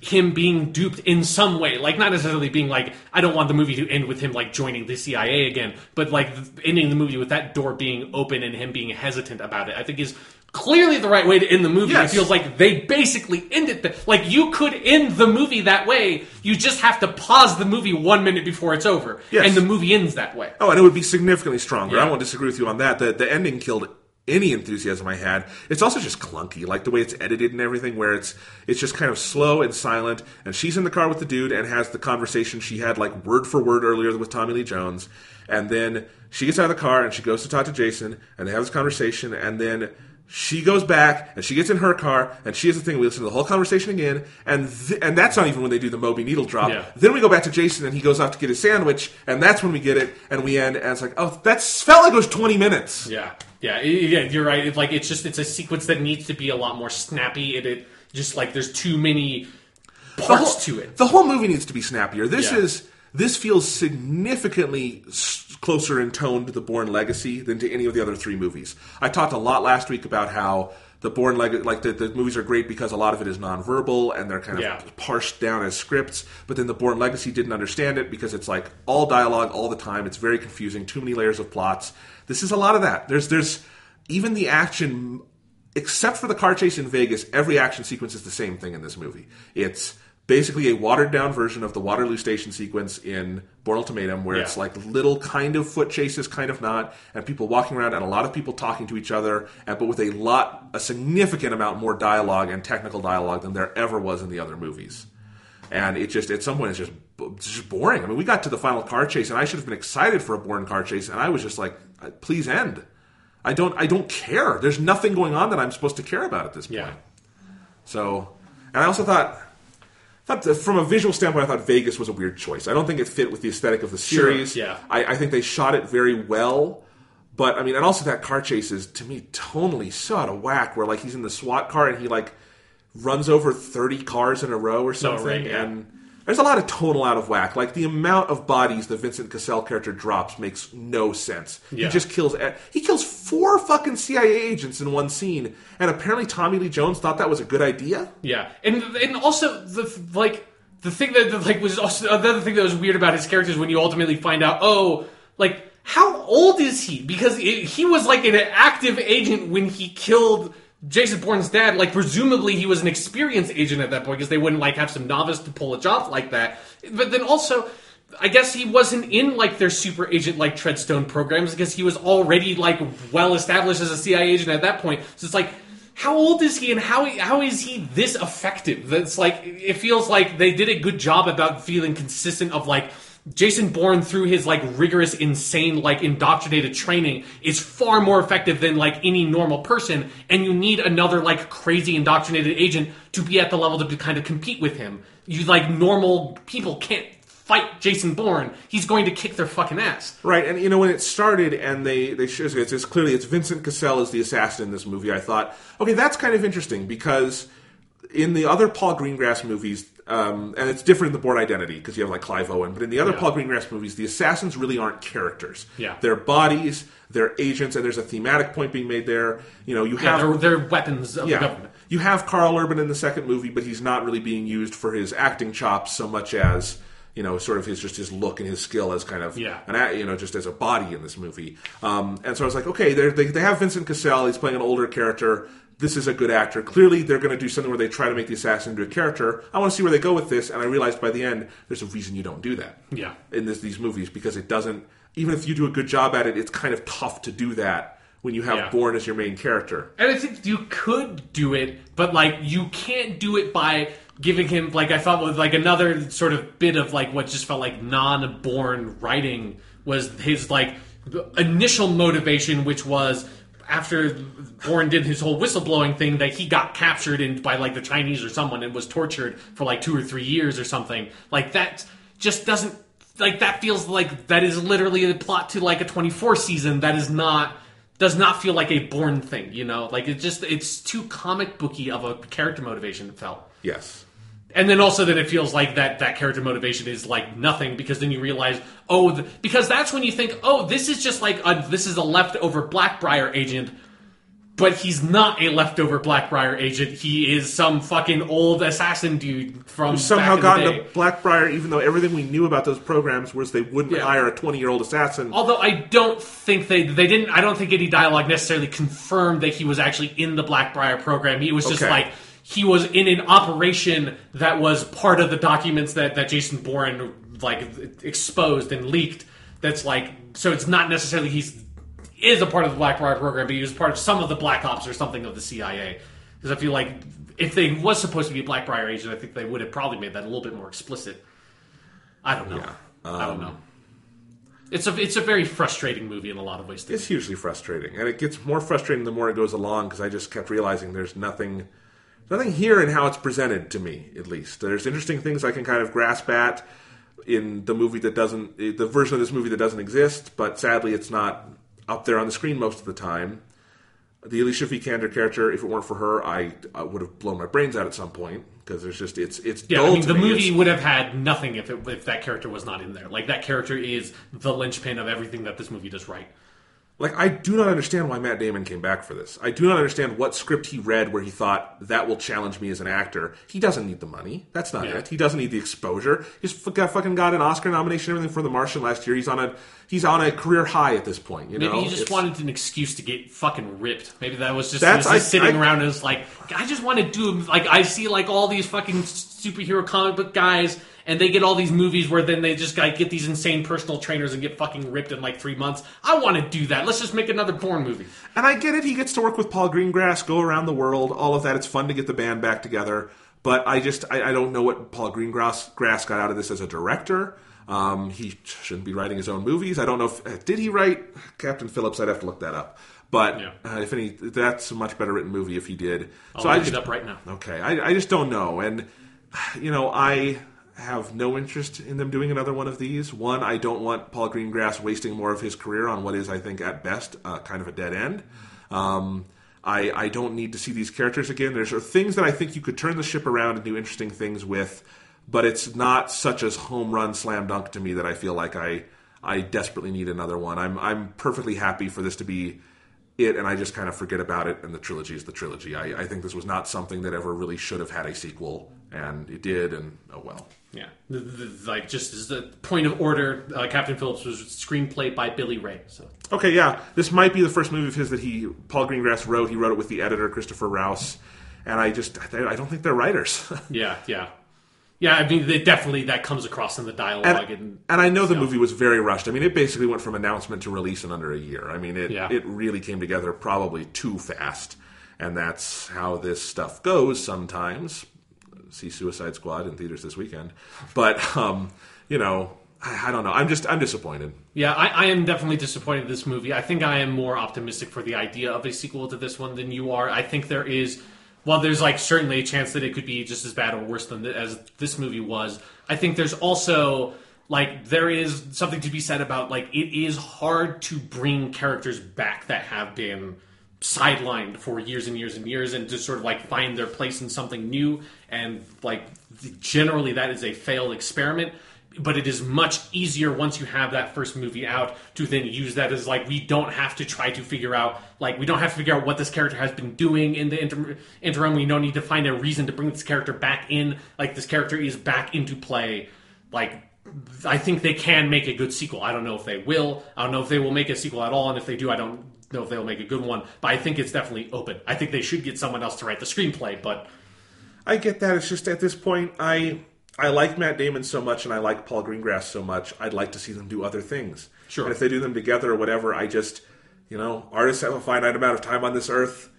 him being duped in some way, like not necessarily being like, I don't want the movie to end with him like joining the CIA again, but like ending the movie with that door being open and him being hesitant about it. I think is clearly the right way to end the movie. Yes. It feels like they basically ended the like you could end the movie that way. You just have to pause the movie one minute before it's over, Yes. and the movie ends that way. Oh, and it would be significantly stronger. Yeah. I won't disagree with you on that. The the ending killed any enthusiasm I had. It's also just clunky, like the way it's edited and everything, where it's it's just kind of slow and silent. And she's in the car with the dude and has the conversation she had like word for word earlier with Tommy Lee Jones. And then she gets out of the car and she goes to talk to Jason and they have this conversation and then She goes back and she gets in her car and she has the thing. We listen to the whole conversation again, and th- and that's not even when they do the Moby needle drop. Yeah. Then we go back to Jason and he goes off to get his sandwich, and that's when we get it, and we end. And it's like, oh, that's felt like it was twenty minutes. Yeah, yeah, yeah. You're right. It's like it's just it's a sequence that needs to be a lot more snappy. And it just like there's too many parts whole, to it. The whole movie needs to be snappier. This Yeah. is this feels significantly s- closer in tone to the Bourne Legacy than to any of the other three movies. I talked a lot last week about how the Bourne Legacy, like the, the movies are great because a lot of it is nonverbal and they're kind of Yeah. parsed down as scripts. But then the Bourne Legacy didn't understand it because it's like all dialogue all the time. It's very confusing. Too many layers of plots. This is a lot of that. There's there's even the action except for the car chase in Vegas, every action sequence is the same thing in this movie. It's basically a watered down version of the Waterloo Station sequence in Bourne Ultimatum, where Yeah. it's like little kind of foot chases, kind of not, and people walking around and a lot of people talking to each other, and, but with a lot, a significant amount more dialogue and technical dialogue than there ever was in the other movies. And it just, at some point, it's just, it's just boring. I mean, we got to the final car chase, and I should have been excited for a Bourne car chase, and I was just like, uh, please end. I don't, I don't care. There's nothing going on that I'm supposed to care about at this point. Yeah, So, and I also thought, thought that from a visual standpoint, I thought Vegas was a weird choice. I don't think it fit with the aesthetic of the Sure, series. yeah. I, I think they shot it very well, but I mean, and also that car chase is to me tonally so out of whack. Where like he's in the SWAT car and he like runs over thirty cars in a row or something, right, yeah. and. There's a lot of tonal out of whack. Like the amount of bodies the Vincent Cassel character drops makes no sense. Yeah. He just kills. He kills four fucking CIA agents in one scene, and apparently Tommy Lee Jones thought that was a good idea. yeah, and and also the like the thing that, like was also another thing that was weird about his character is when you ultimately find out, oh, like how old is he? Because it, he was like an active agent when he killed. Jason Bourne's dad, like presumably he was an experienced agent at that point because they wouldn't like have some novice to pull a job like that. But then also, I guess he wasn't in like their super agent like Treadstone programs because he was already like well established as a CIA agent at that point. So it's like, how old is he and how how is he this effective? That's like it feels like they did a good job about feeling consistent of like Jason Bourne through his like rigorous, insane, like indoctrinated training is far more effective than like any normal person, and you need another like crazy indoctrinated agent to be at the level to kind of compete with him. You like normal people can't fight Jason Bourne. He's going to kick their fucking ass. Right, and you know when it started, and they they it's, it's clearly it's Vincent Cassel as the assassin in this movie. I thought, okay, that's kind of interesting because in the other Paul Greengrass movies, um, and it's different in the Bourne Identity because you have like Clive Owen, but in the other Yeah. Paul Greengrass movies, the assassins really aren't characters. Yeah. they're bodies, they're agents, and there's a thematic point being made there. You know, you Yeah, have they're, they're weapons of the government. You have Karl Urban in the second movie, but he's not really being used for his acting chops so much as you know, sort of his just his look and his skill as kind of Yeah. an you know just as a body in this movie. Um, and so I was like, okay, they they have Vincent Cassel. He's playing an older character. This is a good actor. Clearly, they're going to do something where they try to make the assassin into a character. I want to see where they go with this. And I realized by the end, there's a reason you don't do that Yeah. in this, these movies because it doesn't. Even if you do a good job at it, it's kind of tough to do that when you have Yeah. Bourne as your main character. And I think you could do it, but like you can't do it by giving him like I thought was like another sort of bit of like what just felt like non-Bourne writing was his like initial motivation, which was after Bourne did his whole whistleblowing thing that he got captured in by like the Chinese or someone and was tortured for like two or three years or something. Like that just doesn't like that feels like that is literally the plot to like a 24 season that is not does not feel like a Bourne thing you know like it just it's too comic booky of a character motivation it felt Yes. And then also then it feels like that that character motivation is like nothing because then you realize oh the, because that's when you think oh this is just like a, this is a leftover blackbriar agent but he's not a leftover blackbriar agent he is some fucking old assassin dude from somehow back got into Blackbriar, even though everything we knew about those programs was they wouldn't Yeah. hire a 20 year old assassin. Although I don't think they they didn't I don't think any dialogue necessarily confirmed that he was actually in the Blackbriar program. He was just Okay. like he was in an operation that was part of the documents that that Jason Bourne like exposed and leaked. That's like so it's not necessarily he's is a part of the Blackbriar program, but he was part of some of the Black Ops or something of the CIA. Because I feel like if they was supposed to be a Blackbriar agent, I think they would have probably made that a little bit more explicit. I don't know. I don't um, know. It's a it's a very frustrating movie in a lot of ways. It's hugely frustrating, and it gets more frustrating the more it goes along because I just kept realizing there's nothing, nothing here in how it's presented to me. At least there's interesting things I can kind of grasp at in the movie that doesn't, the version of this movie that doesn't exist. But sadly, it's not up there on the screen most of the time. The Alicia Vikander character, if it weren't for her, I, I would have blown my brains out at some point because there's just it's it's Yeah, I mean the me. movie It's- would have had nothing if it, if that character was not in there. Like that character is the linchpin of everything that this movie does right. Like, I do not understand why Matt Damon came back for this. I do not understand what script he read where he thought that will challenge me as an actor. He doesn't need the money. That's not Yeah. it. He doesn't need the exposure. He's fucking got an Oscar nomination and everything for The Martian last year. He's on a he's on a career high at this point. You know, Maybe he just It's- wanted an excuse to get fucking ripped. Maybe that was just, That's- was just I- sitting I- around and was like, I just want to do like I see like all these fucking superhero comic book guys, and they get all these movies where then they just like, get these insane personal trainers and get fucking ripped in like three months. I want to do that. Let's just make another porn movie. And I get it. He gets to work with Paul Greengrass, go around the world, all of that. It's fun to get the band back together. But I just I, I don't know what Paul Greengrass Grass got out of this as a director. Um, he shouldn't be writing his own movies. I don't know if did he write Captain Phillips. I'd have to look that up. But Yeah. uh, if any, that's a much better written movie if he did. I'll so I look just it up right now. Okay, I, I just don't know, and you know, I have no interest in them doing another one of these. One, I don't want Paul Greengrass wasting more of his career on what is, I think, at best, uh, kind of a dead end. Um, I, I don't need to see these characters again. There's things that I think you could turn the ship around and do interesting things with, but it's not such as home run slam dunk to me that I feel like I I desperately need another one. I'm I'm perfectly happy for this to be it and I just kind of forget about it and the trilogy is the trilogy. I, I think this was not something that ever really should have had a sequel and it did and oh well. Yeah, The- the- like just as the point of order, uh, Captain Phillips was screenplay by Billy Ray. So Okay, yeah. This might be the first movie of his that he Paul Greengrass wrote. He wrote it with the editor Christopher Rouse. And I just I don't think they're writers. [laughs] yeah, yeah, yeah. I mean, they definitely that comes across in the dialogue and, and, and I know the movie was very rushed. I mean, it basically went from announcement to release in under a year. I mean, it Yeah. it really came together probably too fast, and that's how this stuff goes sometimes. See Suicide Squad in theaters this weekend, but um, you know, I, I don't know. I'm just I'm disappointed. Yeah, I, I am definitely disappointed in this movie. I think I am more optimistic for the idea of a sequel to this one than you are. I think there is, well, there's like certainly a chance that it could be just as bad or worse than th- as this movie was. I think there's also like there is something to be said about like it is hard to bring characters back that have been sidelined for years and years and years and just sort of like find their place in something new and like generally that is a failed experiment but it is much easier once you have that first movie out to then use that as like we don't have to try to figure out like we don't have to figure out what this character has been doing in the inter- interim we don't need to find a reason to bring this character back in like this character is back into play like I think they can make a good sequel. I don't know if they will. I don't know if they will make a sequel at all, and if they do, I don't know if they'll make a good one. But I think it's definitely open. I think they should get someone else to write the screenplay. But I get that. It's just at this point, I I like Matt Damon so much, and I like Paul Greengrass so much. I'd like to see them do other things. Sure. And if they do them together or whatever, I just, you know, artists have a finite amount of time on this earth.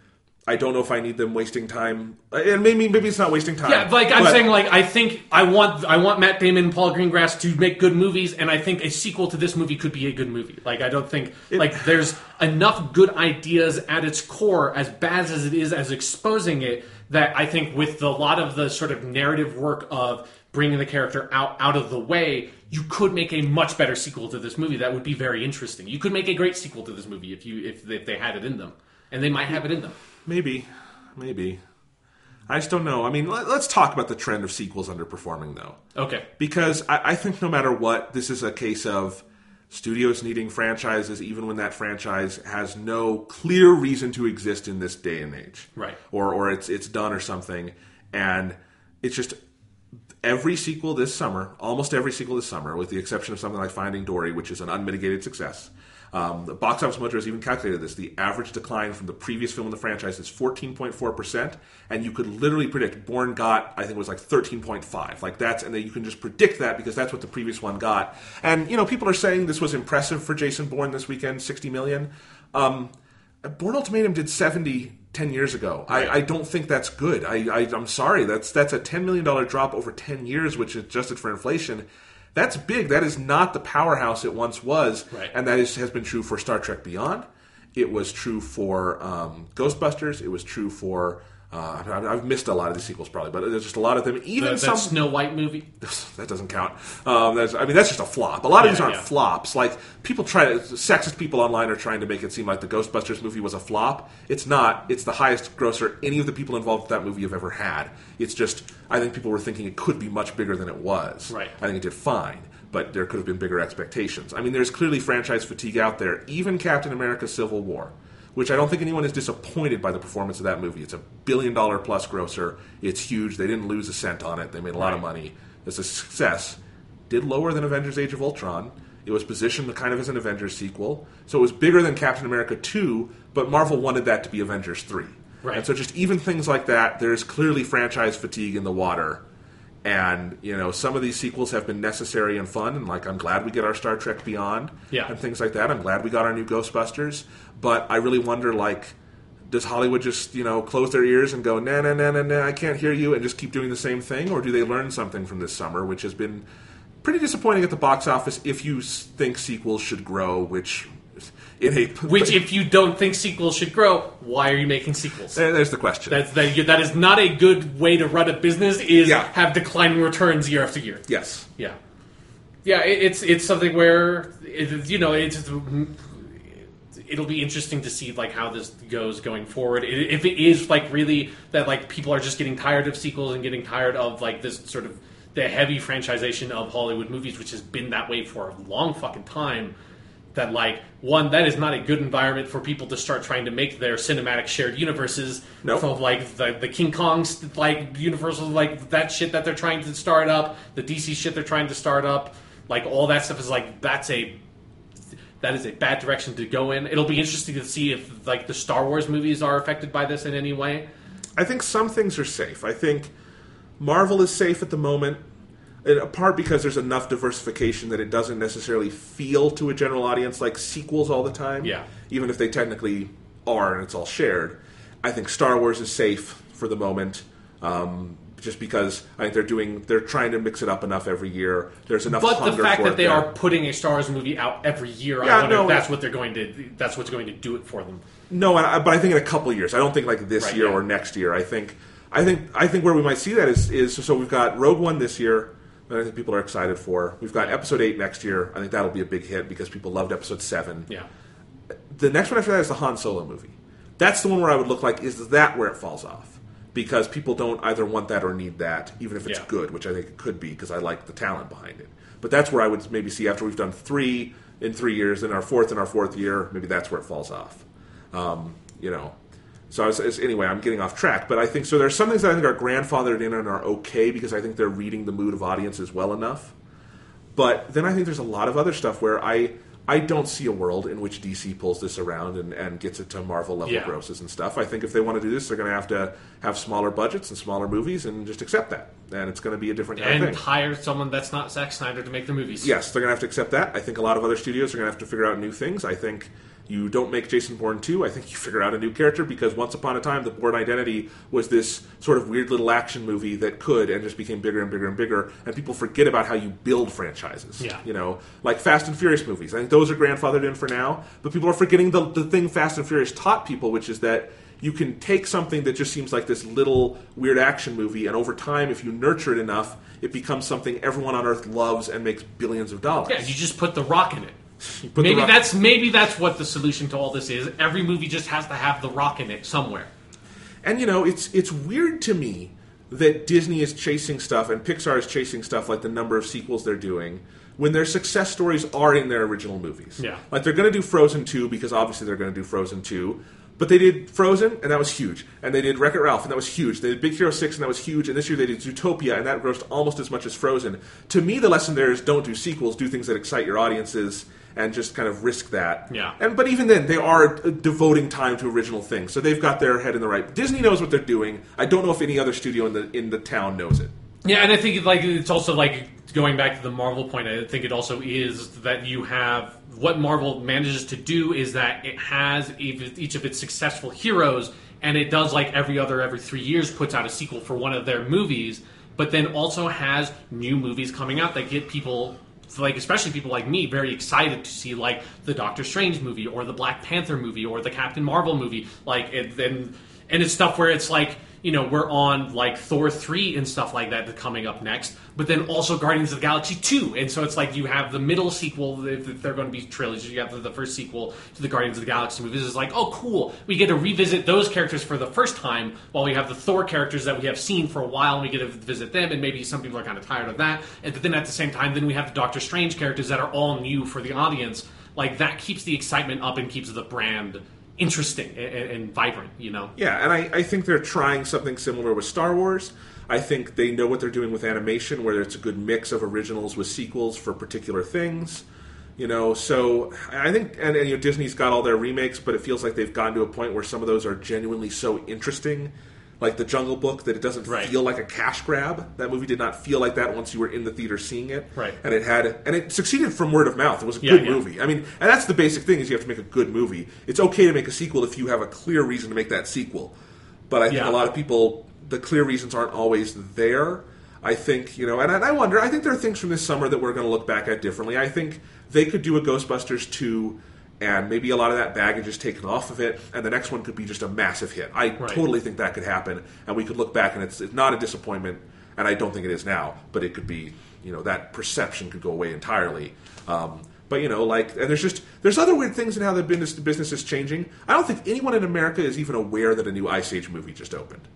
I don't know if I need them wasting time, uh, and maybe maybe it's not wasting time. yeah, like I'm but- saying, like I think I want I want Matt Damon and Paul Greengrass to make good movies, and I think a sequel to this movie could be a good movie. Like I don't think like there's enough good ideas at its core, as bad as it is as exposing it, that I think with a lot of the sort of narrative work of bringing the character out out of the way, you could make a much better sequel to this movie that would be very interesting. You could make a great sequel to this movie if you if, if they had it in them, and they might have it in them. Maybe, maybe. I just don't know. I mean, let, let's talk about the trend of sequels underperforming, though. Okay. because I, I think no matter what, this is a case of studios needing franchises, even when that franchise has no clear reason to exist in this day and age, Right. Or or it's it's done or something, and it's just every sequel this summer, almost every sequel this summer, with the exception of something like Finding Dory, which is an unmitigated success. Um, the box office mojo has even calculated this. The average decline from the previous film in the franchise is 14.4%, and you could literally predict Bourne got, I think it was like 13.5. Like that's, and then you can just predict that because that's what the previous one got. And, you know, people are saying this was impressive for Jason Bourne this weekend, 60 million. Um, Bourne Ultimatum did 70 10 years ago. I, I don't think that's good. I, I, I'm sorry. That's, that's a $10 million drop over 10 years, which adjusted for inflation That's big. That is not the powerhouse it once was, Right. and that is, has been true for Star Trek Beyond. It was true for um, Ghostbusters. It was true for. Uh, I've- I've missed a lot of the sequels probably, but there's just a lot of them. Even The, some Snow White movie. [laughs] that doesn't count. Um, I mean, that's just a flop. A lot of Yeah, these aren't yeah. flops. Like people try to, sexist people online are trying to make it seem like the Ghostbusters movie was a flop. It's not. It's the highest grosser any of the people involved with that movie have ever had. It's just, I think people were thinking it could be much bigger than it was. Right. I think it did fine, but there could have been bigger expectations. I mean, there's clearly franchise fatigue out there. Even Captain America: Civil War. Which I don't think anyone is disappointed by the performance of that movie. It's a billion dollar plus grosser. It's huge. They didn't lose a cent on it. They made a lot of money. It's a success. Did lower than Avengers: Age of Ultron. It was positioned kind of as an Avengers sequel, so it was bigger than Captain America two. But Marvel wanted that to be Avengers three. Right. And so just even things like that, there's clearly franchise fatigue in the water. And you know, some of these sequels have been necessary and fun, and like I'm glad we get our Star Trek Beyond Yeah. and things like that. I'm glad we got our new Ghostbusters, but I really wonder like. Does Hollywood just you know close their ears and go na na na na na I can't hear you and just keep doing the same thing, or do they learn something from this summer, which has been pretty disappointing at the box office? If you think sequels should grow, which in a [laughs] Which, if you don't think sequels should grow, why are you making sequels? there- there's the question. That's that, you- that is not a good way to run a business. Is Yeah. have declining returns year after year. yes, Yeah, yeah. It, it's it's something where it, you know it's it'll be interesting to see like how this goes going forward. I- If it is like really that like people are just getting tired of sequels and getting tired of like this sort of the heavy franchisation of Hollywood movies, which has been that way for a long fucking time. That like one that is not a good environment for people to start trying to make their cinematic shared universes Nope. of like the, the King Kong's like Universal like that shit that they're trying to start up, the DC shit they're trying to start up, like all that stuff is like that's a that is a bad direction to go in. It'll be interesting to see if like the Star Wars movies are affected by this in any way. I think some things are safe. I think Marvel is safe at the moment, in part because there's enough diversification that it doesn't necessarily feel to a general audience like sequels all the time. Yeah. Even if they technically are and it's all shared. I think Star Wars is safe for the moment. Um, just because I think they're doing, they're trying to mix it up enough every year. There's enough. But the fact that they there. are putting a Star Wars movie out every year, Yeah, I wonder no, if that's what they're going to. That's what's going to do it for them. No, I, but I think in a couple of years. I don't think like this Right, year yeah. or next year. I think, I think, I think where we might see that is is so we've got Rogue One this year that I think people are excited for. We've got Episode Eight next year. I think that'll be a big hit because people loved Episode Seven. Yeah. The next one after that is the Han Solo movie. That's the one where I would look like is that where it falls off because people don't either want that or need that, even if it's Yeah. good, which I think it could be because I like the talent behind it. But that's where I would maybe see after we've done three in three years, then our fourth in our fourth year, maybe that's where it falls off. Um, you know. So I was, it's- anyway, I'm getting off track, but I think so. There's some things that I think are grandfathered in and are okay because I think they're reading the mood of audiences well enough. But then I think there's a lot of other stuff where I I don't see a world in which DC pulls this around and, and gets it to Marvel level Yeah. grosses and stuff. I think if they want to do this, they're going to have to have smaller budgets and smaller movies and just accept that. And it's going to be a different kind And hire someone that's not Zack Snyder to make the movies. Yes, they're going to have to accept that. I think a lot of other studios are going to have to figure out new things. I think you don't make Jason Bourne 2. I think you figure out a new character because once upon a time, the Bourne identity was this sort of weird little action movie that could and just became bigger and bigger and bigger. And people forget about how you build franchises. Yeah. You know, like Fast and Furious movies. I think those are grandfathered in for now. But people are forgetting the, the thing Fast and Furious taught people, which is that you can take something that just seems like this little weird action movie, and over time, if you nurture it enough, it becomes something everyone on Earth loves and makes billions of dollars. Yeah, you just put the rock in it. You put the Maybe rock- that's maybe that's what the solution to all this is. Every movie just has to have the rock in it somewhere. And you know, it's it's weird to me that Disney is chasing stuff and Pixar is chasing stuff like the number of sequels they're doing when their success stories are in their original movies. Yeah. Like they're going to do Frozen 2 because obviously they're going to do Frozen 2. But they did Frozen, and that was huge. And they did Wreck It Ralph, and that was huge. They did Big Hero 6, and that was huge. And this year they did Zootopia, and that grossed almost as much as Frozen. To me, the lesson there is don't do sequels, do things that excite your audiences, and just kind of risk that. Yeah. And but even then, they are devoting time to original things, so they've got their head in the right. Disney knows what they're doing. I don't know if any other studio in the in the town knows it. Yeah, and I think like it's also like going back to the Marvel point. I think it also is that you have what Marvel manages to do is that it has each of its successful heroes, and it does like every other every three years puts out a sequel for one of their movies, but then also has new movies coming out that get people like especially people like me very excited to see like the Doctor Strange movie or the Black Panther movie or the Captain Marvel movie. Like it, and and it's stuff where it's like you know we're on like Thor three and stuff like that coming up next, but then also Guardians of the Galaxy two, and so it's like you have the middle sequel if they're going to be trilogies. You have the, first sequel to the Guardians of the Galaxy movies. It's like oh cool, we get to revisit those characters for the first time, while we have the Thor characters that we have seen for a while, and we get to visit them, and maybe some people are kind of tired of that, and but then at the same time, then we have the Doctor Strange characters that are all new for the audience. Like that keeps the excitement up and keeps the brand interesting and, and vibrant. You know. Yeah, and I, I think they're trying something similar with Star Wars. I think they know what they're doing with animation, where it's a good mix of originals with sequels for particular things. You know, so I think, and, and you know, Disney's got all their remakes, but it feels like they've gotten to a point where some of those are genuinely so interesting, like the Jungle Book, that it doesn't Right. feel like a cash grab. That movie did not feel like that once you were in the theater seeing it. Right. And it had, and it succeeded from word of mouth. It was a Yeah, good yeah. movie. I mean, and that's the basic thing: is you have to make a good movie. It's okay to make a sequel if you have a clear reason to make that sequel. But I think Yeah. a lot of people, the clear reasons aren't always there. I think you know, and, and I wonder. I think there are things from this summer that we're going to look back at differently. I think they could do a Ghostbusters two, and maybe a lot of that baggage is taken off of it, and the next one could be just a massive hit. I Right. totally think that could happen, and we could look back and it's, it's not a disappointment, and I don't think it is now, but it could be. You know, that perception could go away entirely. Um, but you know, like, and there's just there's other weird things in how the business the business is changing. I don't think anyone in America is even aware that a new Ice Age movie just opened,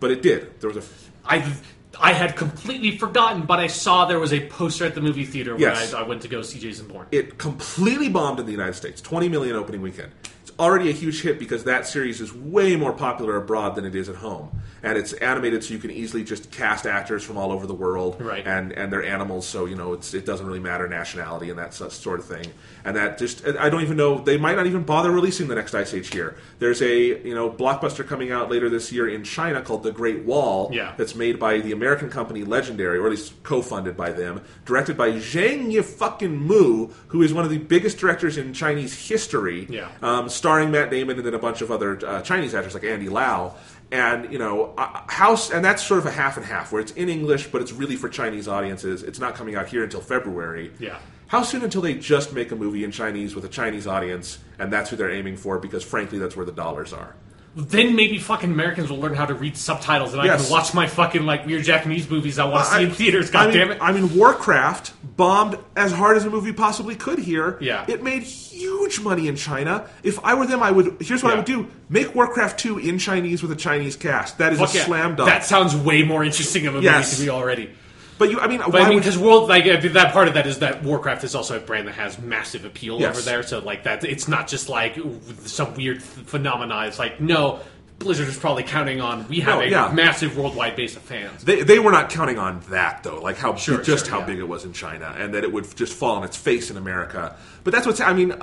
but it did. There was a I I had completely forgotten, but I saw there was a poster at the movie theater when Yes. I, I went to go see Jason Bourne. it completely bombed in the United States. 20 million opening weekend. It's already a huge hit because that series is way more popular abroad than it is at home. And it's animated so you can easily just cast actors from all over the world. Right. And and they're animals, so you know it's, it doesn't really matter nationality and that sort of thing. And that just I don't even know they might not even bother releasing the next Ice Age here. There's a you know blockbuster coming out later this year in China called The Great Wall. Yeah. That's made by the American company Legendary, or at least co-funded by them, directed by Zhang fucking Mu, who is one of the biggest directors in Chinese history. Yeah. Um, starring Matt Damon and then a bunch of other uh, Chinese actors like Andy Lau. And you know, uh, house, and that's sort of a half and half, where it's in English, but it's really for Chinese audiences. It's not coming out here until February. Yeah. How soon until they just make a movie in Chinese with a Chinese audience, and that's who they're aiming for? Because frankly, that's where the dollars are. Then maybe fucking Americans will learn how to read subtitles, and I can watch my fucking like weird Japanese movies I want to see I- in theaters. [laughs] I God mean, damn it! I mean, Warcraft bombed as hard as a movie possibly could here. Yeah. It made huge money in China. If I were them, I would. Here's what I would do: make Warcraft two in Chinese with a Chinese cast. That is Fuck a yeah. slam dunk. That sounds way more interesting of a Yes. movie to me already. But you, I mean, But I mean, because World like uh, that part of that is that Warcraft is also a brand that has massive appeal Yes. over there. So like that, it's not just like some weird th- phenomena. It's like no, Blizzard is probably counting on we have No, a yeah. massive worldwide base of fans. They, they were not counting on that though, like how Sure, just sure, how yeah. big it was in China, and that it would just fall on its face in America. But that's what's I mean.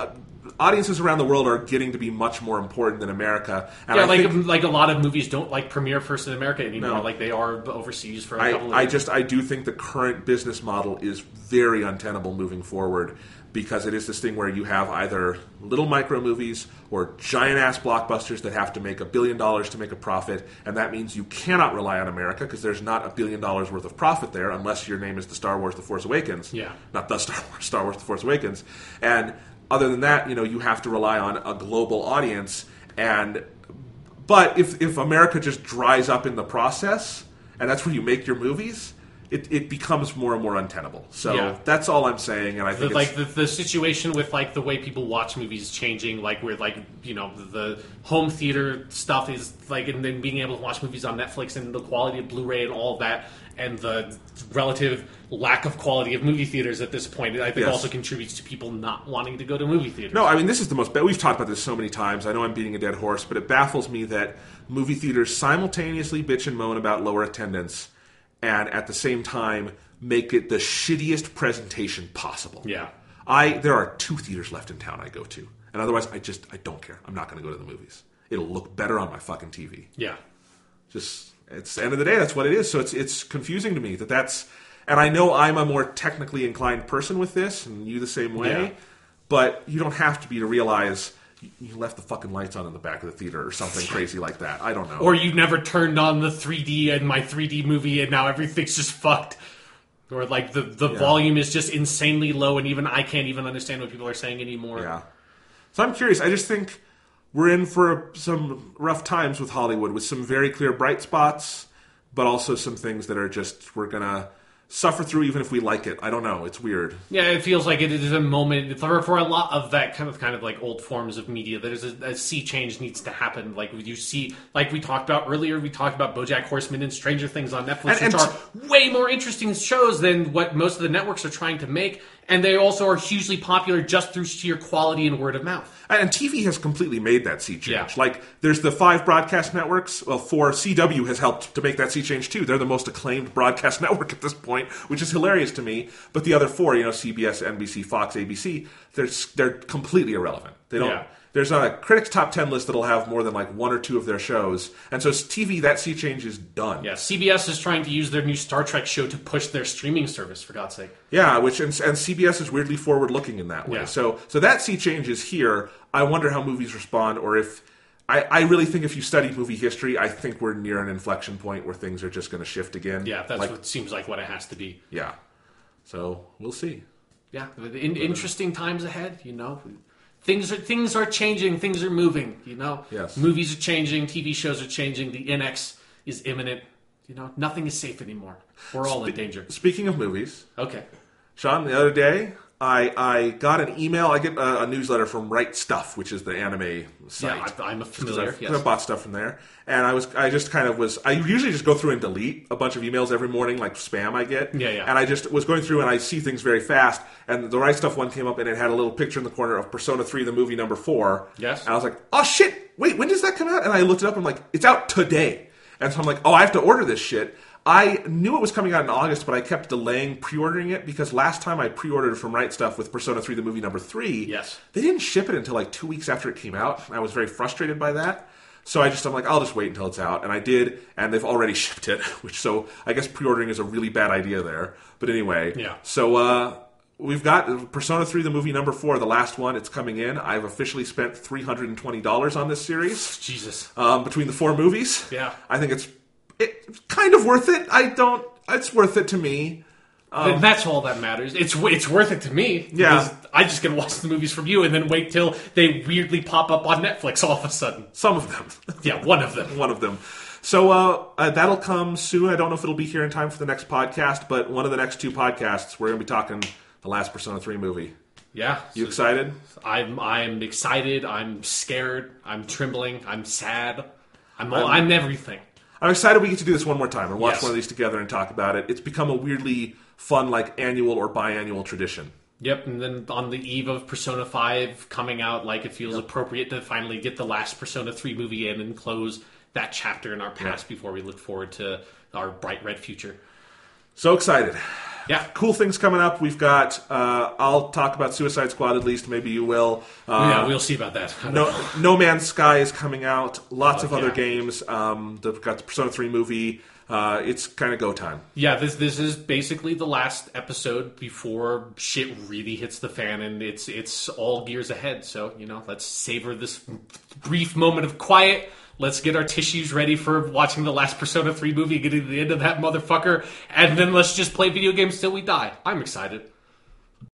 Audiences around the world are getting to be much more important than America. And yeah, I like think, like a lot of movies don't like premiere first in America anymore. No. Like they are overseas for a I, couple of I years. just I do think the current business model is very untenable moving forward because it is this thing where you have either little micro movies or giant ass blockbusters that have to make a billion dollars to make a profit, and that means you cannot rely on America because there's not a billion dollars worth of profit there unless your name is the Star Wars: The Force Awakens. Yeah. not the [laughs] Star Wars: Star Wars: The Force Awakens, and other than that, you know, you have to rely on a global audience and but if, if America just dries up in the process, and that's where you make your movies, it, it becomes more and more untenable. So Yeah. that's all I'm saying, and I the, think like the, the situation with like the way people watch movies changing like where like you know the home theater stuff is like and then being able to watch movies on netflix and the quality of blu-ray and all of that and the relative lack of quality of movie theaters at this point i think Yes. also contributes to people not wanting to go to movie theaters no, I mean this is the most. We've talked about this so many times. I know I'm beating a dead horse, but it baffles me that movie theaters simultaneously bitch and moan about lower attendance, and at the same time make it the shittiest presentation possible. Yeah. I there are two theaters left in town I go to, and otherwise I just I don't care. I'm not going to go to the movies. It'll look better on my fucking TV. yeah just it's the end of the day that's what it is so it's it's confusing to me that that's and i know i'm a more technically inclined person with this and you the same way Yeah. but you don't have to be to realize you- you left the fucking lights on in the back of the theater or something crazy like that i don't know or you never turned on the 3d and my 3d movie and now everything's just fucked Or like the the volume is just insanely low, and even I can't even understand what people are saying anymore. Yeah. So I'm curious. I just think we're in for some rough times with Hollywood, with some very clear bright spots, but also some things that are just we're gonna suffer through even if we like it. I don't know. It's weird. Yeah, it feels like it is a moment for, for a lot of that kind of kind of like old forms of media. There's a, a sea change needs to happen. Like you see, like we talked about earlier, we talked about BoJack Horseman and Stranger Things on Netflix, And- which and- are way more interesting shows than what most of the networks are trying to make, and they also are hugely popular just through sheer quality and word of mouth. And TV has completely made that sea change. Yeah. Like, there's the five broadcast networks. Well, four CW has helped to make that sea change too. They're the most acclaimed broadcast [laughs] network at this point, which is hilarious to me. But the other four, you know, CBS, NBC, Fox, ABC, they're they're completely irrelevant. They don't. Yeah. There's not a critics top ten list that'll have more than like one or two of their shows, and so TV that sea change is done. Yeah, CBS is trying to use their new Star Trek show to push their streaming service. For God's sake. Yeah, which and, and CBS is weirdly forward looking in that way. Yeah. So so that sea change is here. I wonder how movies respond, or if I, I really think if you study movie history, I think we're near an inflection point where things are just going to shift again. Yeah, that's Like- what seems like what it has to be. yeah. So we'll see. Yeah, in, interesting times ahead. You know, things are things are changing. Things are moving. You know, Yes. movies are changing. TV shows are changing. The NX is imminent. You know, nothing is safe anymore. We're all in danger. Speaking of movies, Okay. Sean, the other day I I got an email. I get a, a newsletter from Right Stuf, which is the anime site. Yeah, I, I'm Because familiar. I've, Yes. I've bought stuff from there, and I was I just kind of was I usually just go through and delete a bunch of emails every morning, like spam I get. Yeah, yeah. And I just was going through and I see things very fast, and the right stuf one came up and it had a little picture in the corner of Persona Three, the movie number four. Yes. And I was like, oh shit! Wait, when does that come out? And I looked it up. I'm like, it's out today. And so I'm like, oh, I have to order this shit. I knew it was coming out in August, but I kept delaying pre-ordering it because last time I pre-ordered from Right Stuf with Persona 3, the movie number three, Yes. they didn't ship it until like two weeks after it came out. I was very frustrated by that. So I just I'm like I'll just wait until it's out, and I did, and they've already [laughs] shipped it. Which so I guess pre-ordering is a really bad idea there. But anyway, Yeah. So uh, we've got Persona 3, the movie number four, the last one. It's coming in. I've officially spent three hundred and twenty dollars on this series Jesus. um, between the four movies. Yeah. I think it's it's kind of worth it. I don't. It's worth it to me. And that's all that matters. It's it's worth it to me. Um, Yeah. because I just get to watch the movies from you and then wait till they weirdly pop up on Netflix all of a sudden. Some of them. [laughs] Yeah, one of them. one of them. So uh, uh, that'll come soon. I don't know if it'll be here in time for the next podcast, but one of the next two podcasts, we're going to be talking the last Persona 3 movie. Yeah. You excited? I'm I'm excited. I'm scared. I'm trembling. I'm sad. I'm all, I'm everything. I'm excited we get to do this one more time and watch Yes. one of these together and talk about it. It's become a weirdly fun, like annual or biannual tradition. Yep, and then on the eve of Persona 5 coming out, like it feels appropriate to finally get the last Persona 3 movie in and close that chapter in our past before we look forward to our bright red future. So excited. Yeah. Cool things coming up. We've got, uh, I'll talk about Suicide Squad at least. Maybe you will. Uh, yeah, we'll see about that. No, no Man's Sky is coming out. Lots of other yeah. games. Um, they've got the Persona 3 movie. Uh, it's kind of go time. Yeah, this this is basically the last episode before shit really hits the fan, and it's it's all gears ahead. So you know, let's savor this brief moment of quiet. Let's get our tissues ready for watching the last Persona 3 movie, getting to the end of that motherfucker, and then let's just play video games till we die. I'm excited.